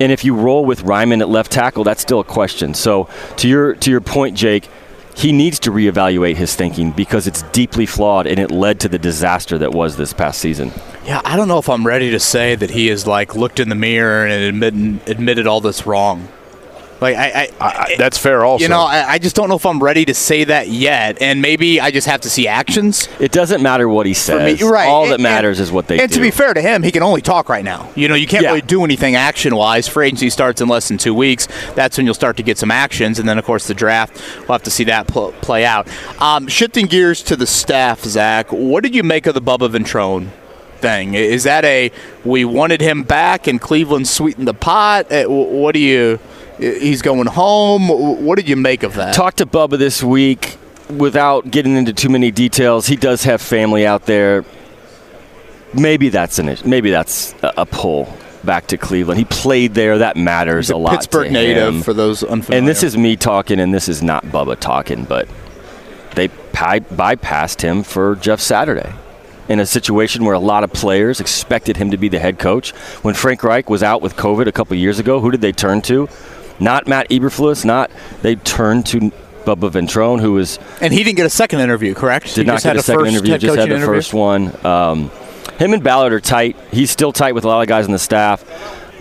And if you roll with Raimann at left tackle, that's still a question. So to your to your point, Jake, he needs to reevaluate his thinking because it's deeply flawed and it led to the disaster that was this past season. Yeah, I don't know if I'm ready to say that he has like looked in the mirror and admitted admitted all this wrong. Like I, I, I, that's fair. Also, you know, I, I, just don't know if I'm ready to say that yet, and maybe I just have to see actions. It doesn't matter what he says. Me, right. All and, that matters and, is what they. And do. to be fair to him, he can only talk right now. You know, you can't yeah. really do anything action wise. Free agency starts in less than two weeks. That's when you'll start to get some actions, and then of course the draft. We'll have to see that pl- play out. Um, shifting gears to the staff, Zak. What did you make of the Bubba Ventrone? Thing is that a we wanted him back and Cleveland sweetened the pot? What do you? He's going home. What did you make of that? Talked to Bubba this week without getting into too many details. He does have family out there. Maybe that's an maybe that's a pull back to Cleveland. He played there. That matters he's a, a lot. Pittsburgh native him. for those unfamiliar. And this is me talking, and this is not Bubba talking, but they pi- bypassed him for Jeff Saturday in a situation where a lot of players expected him to be the head coach. When Frank Reich was out with COVID a couple years ago, who did they turn to? Not Matt Eberflus. Not they turned to Bubba Ventrone, who was and he didn't get a second interview. Correct? Did he not get a, second interview. Just had the interview? first one. Um, him and Ballard are tight. He's still tight with a lot of guys on the staff.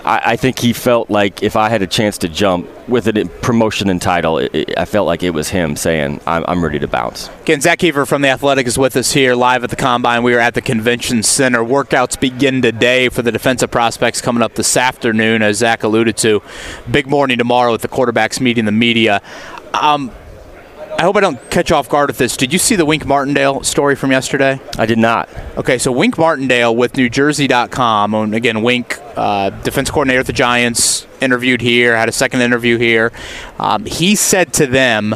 I, I think he felt like if I had a chance to jump with a promotion and title, it, it, I felt like it was him saying, I'm, I'm, ready to bounce. Again, Zak Keefer from The Athletic is with us here live at the Combine. We are at the Convention Center. Workouts begin today for the defensive prospects coming up this afternoon, as Zak alluded to. Big morning tomorrow with the quarterbacks meeting the media. Um, I hope I don't catch off guard with this. Did you see the Wink Martindale story from yesterday? I did not. Okay, so Wink Martindale with NewJersey.com, and again, Wink, uh, defense coordinator at the Giants, interviewed here, had a second interview here. Um, he said to them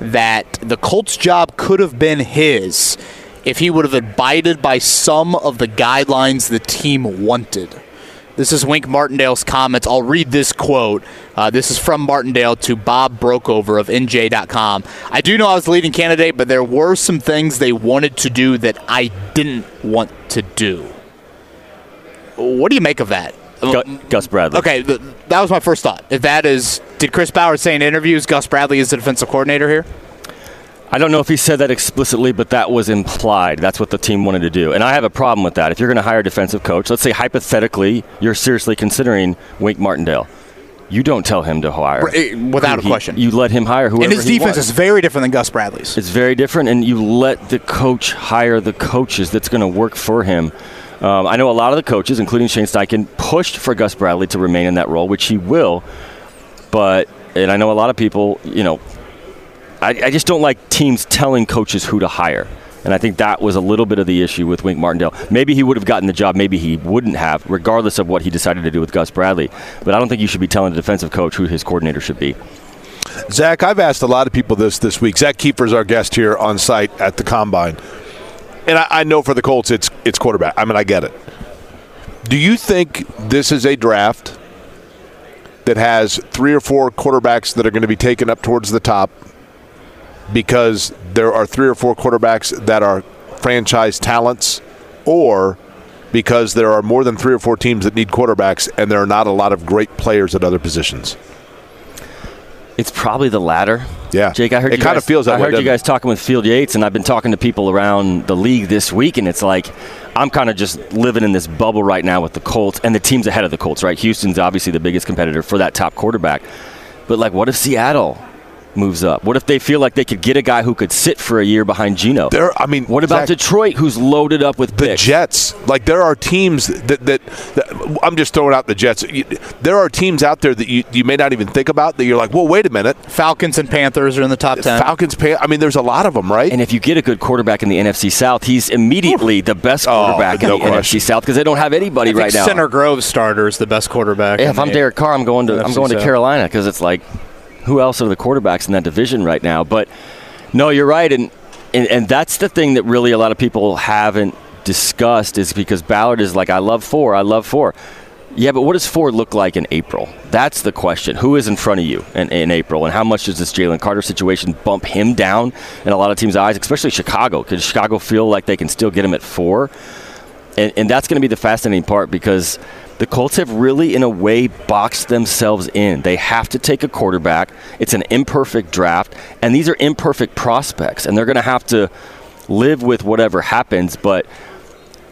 that the Colts job could have been his if he would have abided by some of the guidelines the team wanted. This is Wink Martindale's comments. I'll read this quote. Uh, this is from Martindale to Bob Brokover of NJ.com. I do know I was the leading candidate, but there were some things they wanted to do that I didn't want to do. What do you make of that? Gu- Gus Bradley. Okay, th- that was my first thought. If that is, did Chris Ballard say in interviews Gus Bradley is the defensive coordinator here? I don't know if he said that explicitly, but that was implied. That's what the team wanted to do. And I have a problem with that. If you're going to hire a defensive coach, let's say hypothetically you're seriously considering Wink Martindale. You don't tell him to hire. eh, Without a He- question. You let him hire whoever and his defense is very different than Gus Bradley's. It's very different, and you let the coach hire the coaches that's going to work for him. Um, I know a lot of the coaches, including Shane Steichen, pushed for Gus Bradley to remain in that role, which he will. But, and I know a lot of people, you know, I, I just don't like teams telling coaches who to hire. And I think that was a little bit of the issue with Wink Martindale. Maybe he would have gotten the job, maybe he wouldn't have, regardless of what he decided to do with Gus Bradley. But I don't think you should be telling a defensive coach who his coordinator should be. Zak, I've asked a lot of people this this week. Zak Keefer is our guest here on site at the combine, and I, I know for the Colts, it's it's quarterback. I mean, I get it. Do you think this is a draft that has three or four quarterbacks that are going to be taken up towards the top because there are three or four quarterbacks that are franchise talents, or because there are more than three or four teams that need quarterbacks and there are not a lot of great players at other positions? It's probably the latter. Yeah, Jake, I heard It you kinda feels that I way, heard you guys talking with Field Yates, and I've been talking to people around the league this week, and it's like I'm kind of just living in this bubble right now with the Colts and the teams ahead of the Colts. Right, Houston's obviously the biggest competitor for that top quarterback, but like, what if Seattle moves up? What if they feel like they could get a guy who could sit for a year behind Geno? There, I mean, what about Zak- Detroit, who's loaded up with the picks? Jets. Like there are teams that, that, that I'm just throwing out the Jets. You- There are teams out there that you, you may not even think about that you're like, well, wait a minute. Falcons and Panthers are in the top ten. Falcons, Pan- I mean, there's a lot of them, right? And if you get a good quarterback in the NFC South, he's immediately the best oh, quarterback Oh, no in the question. NFC South because they don't have anybody I think right now. Center Grove starter is the best quarterback. Yeah, if I'm Derek Carr, I'm going to I'm NFC going to South. Carolina because it's like, who else are the quarterbacks in that division right now? But no, you're right, and, and and that's the thing that really a lot of people haven't discussed is because Ballard is like, I love four, I love four. Yeah, but what does four look like in April? That's the question. Who is in front of you in, in April, and how much does this Jalen Carter situation bump him down in a lot of teams' eyes, especially Chicago? Because Chicago feel like they can still get him at four, and, and that's going to be the fascinating part because the Colts have really, in a way, boxed themselves in. They have to take a quarterback. It's an imperfect draft, and these are imperfect prospects, and they're going to have to live with whatever happens. But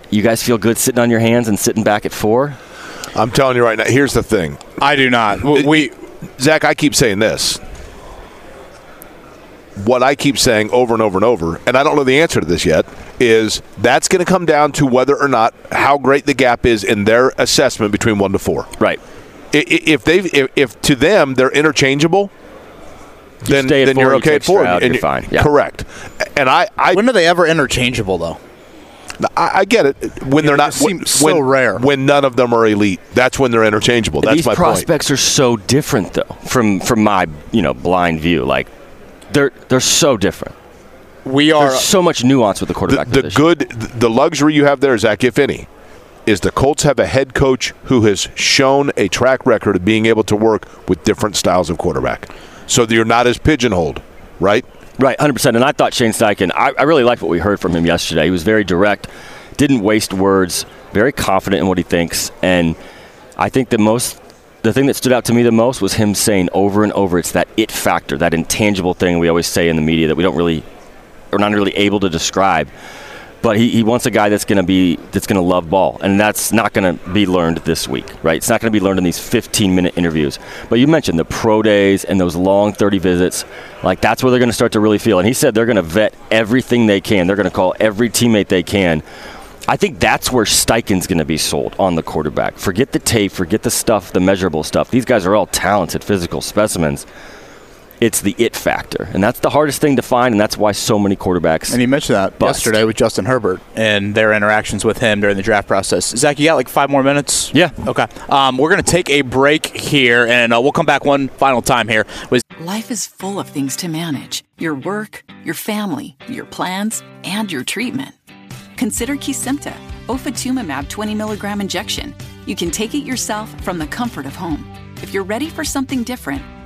you guys feel good sitting on your hands and sitting back at four? I'm telling you right now. Here's the thing. I do not. We, Zak, I keep saying this. What I keep saying over and over and over, and I don't know the answer to this yet, is that's going to come down to whether or not how great the gap is in their assessment between one to four. Right. I- i- If they, if, if to them they're interchangeable, then then four, you're okay take at four. Stroud, and you're fine. Yeah. Correct. And I, I, when are they ever interchangeable though? I, I get it. When they're not, when, so when- rare. When none of them are elite, that's when they're interchangeable. That's These my point. prospects are so different, though, from from my you know blind view. Like they're they're so different. We are There's so much nuance with the quarterback the, the good the luxury you have there zak if any is the colts have a head coach who has shown a track record of being able to work with different styles of quarterback so that you're not as pigeonholed right Right, 100%. And I thought Shane Steichen, I, I really liked what we heard from him yesterday. He was very direct, didn't waste words, very confident in what he thinks. And I think the most, the thing that stood out to me the most was him saying over and over, it's that it factor, that intangible thing we always say in the media that we don't really, or not really able to describe. But he, he wants a guy that's going to be that's going to love ball, and that's not going to be learned this week, right? It's not going to be learned in these 15 minute interviews. But you mentioned the pro days and those long 30 visits, like that's where they're going to start to really feel. And he said they're going to vet everything they can. They're going to call every teammate they can. I think that's where Steichen's going to be sold on the quarterback. Forget the tape, forget the stuff, the measurable stuff. These guys are all talented physical specimens. It's the it factor, and that's the hardest thing to find, and that's why so many quarterbacks. And you mentioned that bust. yesterday with Justin Herbert and their interactions with him during the draft process. Zak, you got like five more minutes? Yeah. Okay. Um, we're going to take a break here, and uh, we'll come back one final time here. With Life is full of things to manage your work, your family, your plans, and your treatment. Consider Kesimpta, ofatumumab 20 milligram injection. You can take it yourself from the comfort of home. If you're ready for something different,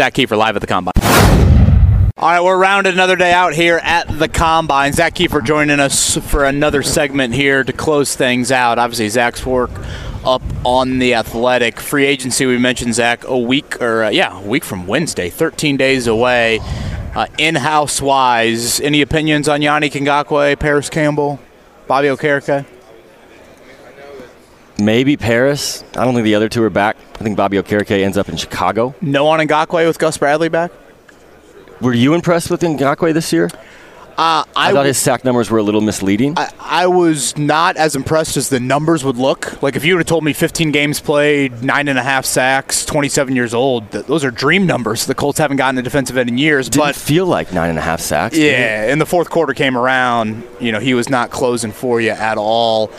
Zak Keefer live at the Combine. All right, we're rounded another day out here at the Combine. Zak Keefer joining us for another segment here to close things out. Obviously, Zak's work up on the athletic free agency. We mentioned Zak a week or uh, yeah, a week from Wednesday, 13 days away. Uh, in-house wise, any opinions on Yannick Ngakoue, Parris Campbell, Bobby Okereke? Maybe Paris. I don't think the other two are back. I think Bobby Okereke ends up in Chicago. No on Ngakoue with Gus Bradley back? Were you impressed with Ngakoue this year? Uh, I, I, thought his sack numbers were a little misleading. I, I, was not as impressed as the numbers would look. Like if you would have told me 15 games played, nine and a half sacks, 27 years old, th- those are dream numbers. The Colts haven't gotten a defensive end in years. Didn't but feel like nine and a half sacks. Yeah, and the fourth quarter came around. You know, he was not closing for you at all.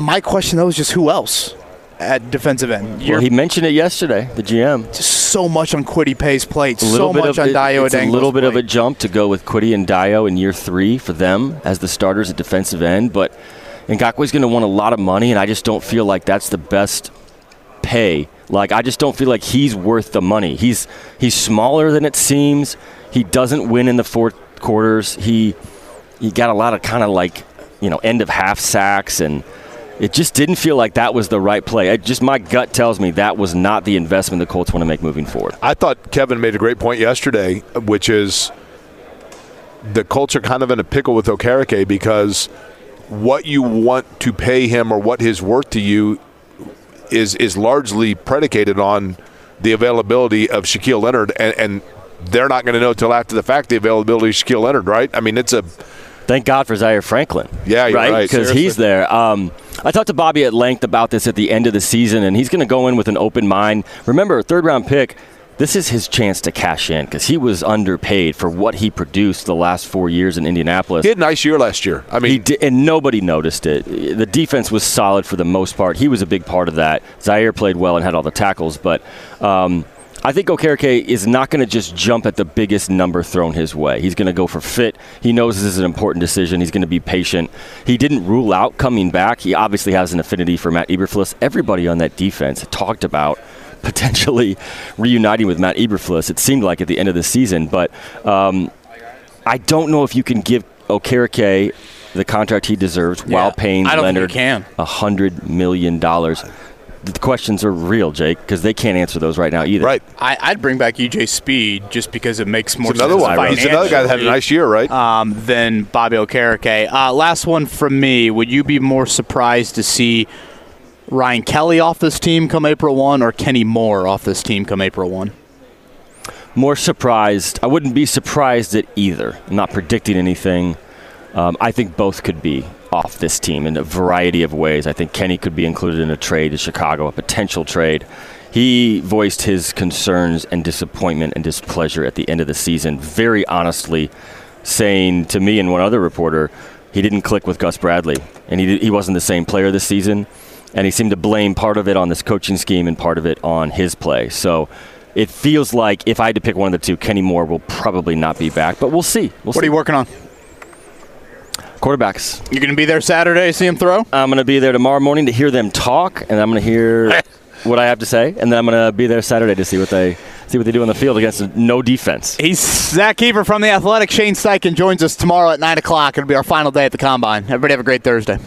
My question though is just who else at defensive end? well, he mentioned it yesterday. The GM. Just so much on Kwity Paye's plate. So much on Dayo It's a little bit of a jump to go with Kwity and Dayo in year three for them as the starters at defensive end, but Ngakoue's going to want a lot of money, and I just don't feel like that's the best pay. Like I just don't feel like he's worth the money. He's he's smaller than it seems. He doesn't win in the fourth quarters. He he got a lot of kind of like you know end of half sacks and it just didn't feel like that was the right play. It just my gut tells me that was not the investment the Colts want to make moving forward. I thought Kevin made a great point yesterday, which is the Colts are kind of in a pickle with Okereke because what you want to pay him or what his worth to you is is largely predicated on the availability of Shaquille Leonard, and, and they're not going to know until after the fact the availability of Shaquille Leonard, right? I mean, it's a thank God for Zaire Franklin. Yeah, you're right. Because right, he's there. Um, I talked to Bobby at length about this at the end of the season, and he's going to go in with an open mind. Remember, third round pick. This is his chance to cash in because he was underpaid for what he produced the last four years in Indianapolis. He had a nice year last year. I mean, he did, and nobody noticed it. The defense was solid for the most part. He was a big part of that. Zaire played well and had all the tackles, but. Um, I think Okereke is not going to just jump at the biggest number thrown his way. He's going to go for fit. He knows this is an important decision. He's going to be patient. He didn't rule out coming back. He obviously has an affinity for Matt Eberflus. Everybody on that defense talked about potentially reuniting with Matt Eberflus. It seemed like at the end of the season, but um, I don't know if you can give Okereke the contract he deserves Yeah, while paying Leonard a hundred million dollars. The questions are real, Jake, because they can't answer those right now either. Right. I, I'd bring back EJ Speed just because it makes more another sense. one. He's another guy that had a nice year, right? Um, than Bobby Okereke. Uh, last one from me. Would you be more surprised to see Ryan Kelly off this team come April 1 or Kenny Moore off this team come April 1? More surprised. I wouldn't be surprised at either. I'm not predicting anything. Um, I think both could be off this team in a variety of ways. I think Kenny could be included in a trade to Chicago, a potential trade. He voiced his concerns and disappointment and displeasure at the end of the season, very honestly, saying to me and one other reporter, he didn't click with Gus Bradley, and he, he wasn't the same player this season. And he seemed to blame part of it on this coaching scheme and part of it on his play. So it feels like if I had to pick one of the two, Kenny Moore will probably not be back, but we'll see. We'll What see. are you working on? Quarterbacks. You're going to be there Saturday, see them throw? I'm going to be there tomorrow morning to hear them talk, and I'm going to hear what I have to say, and then I'm going to be there Saturday to see what they see what they do on the field against no defense. He's Zak Keefer from The Athletic. Shane Steichen joins us tomorrow at 9 o'clock. It'll be our final day at the Combine. Everybody have a great Thursday.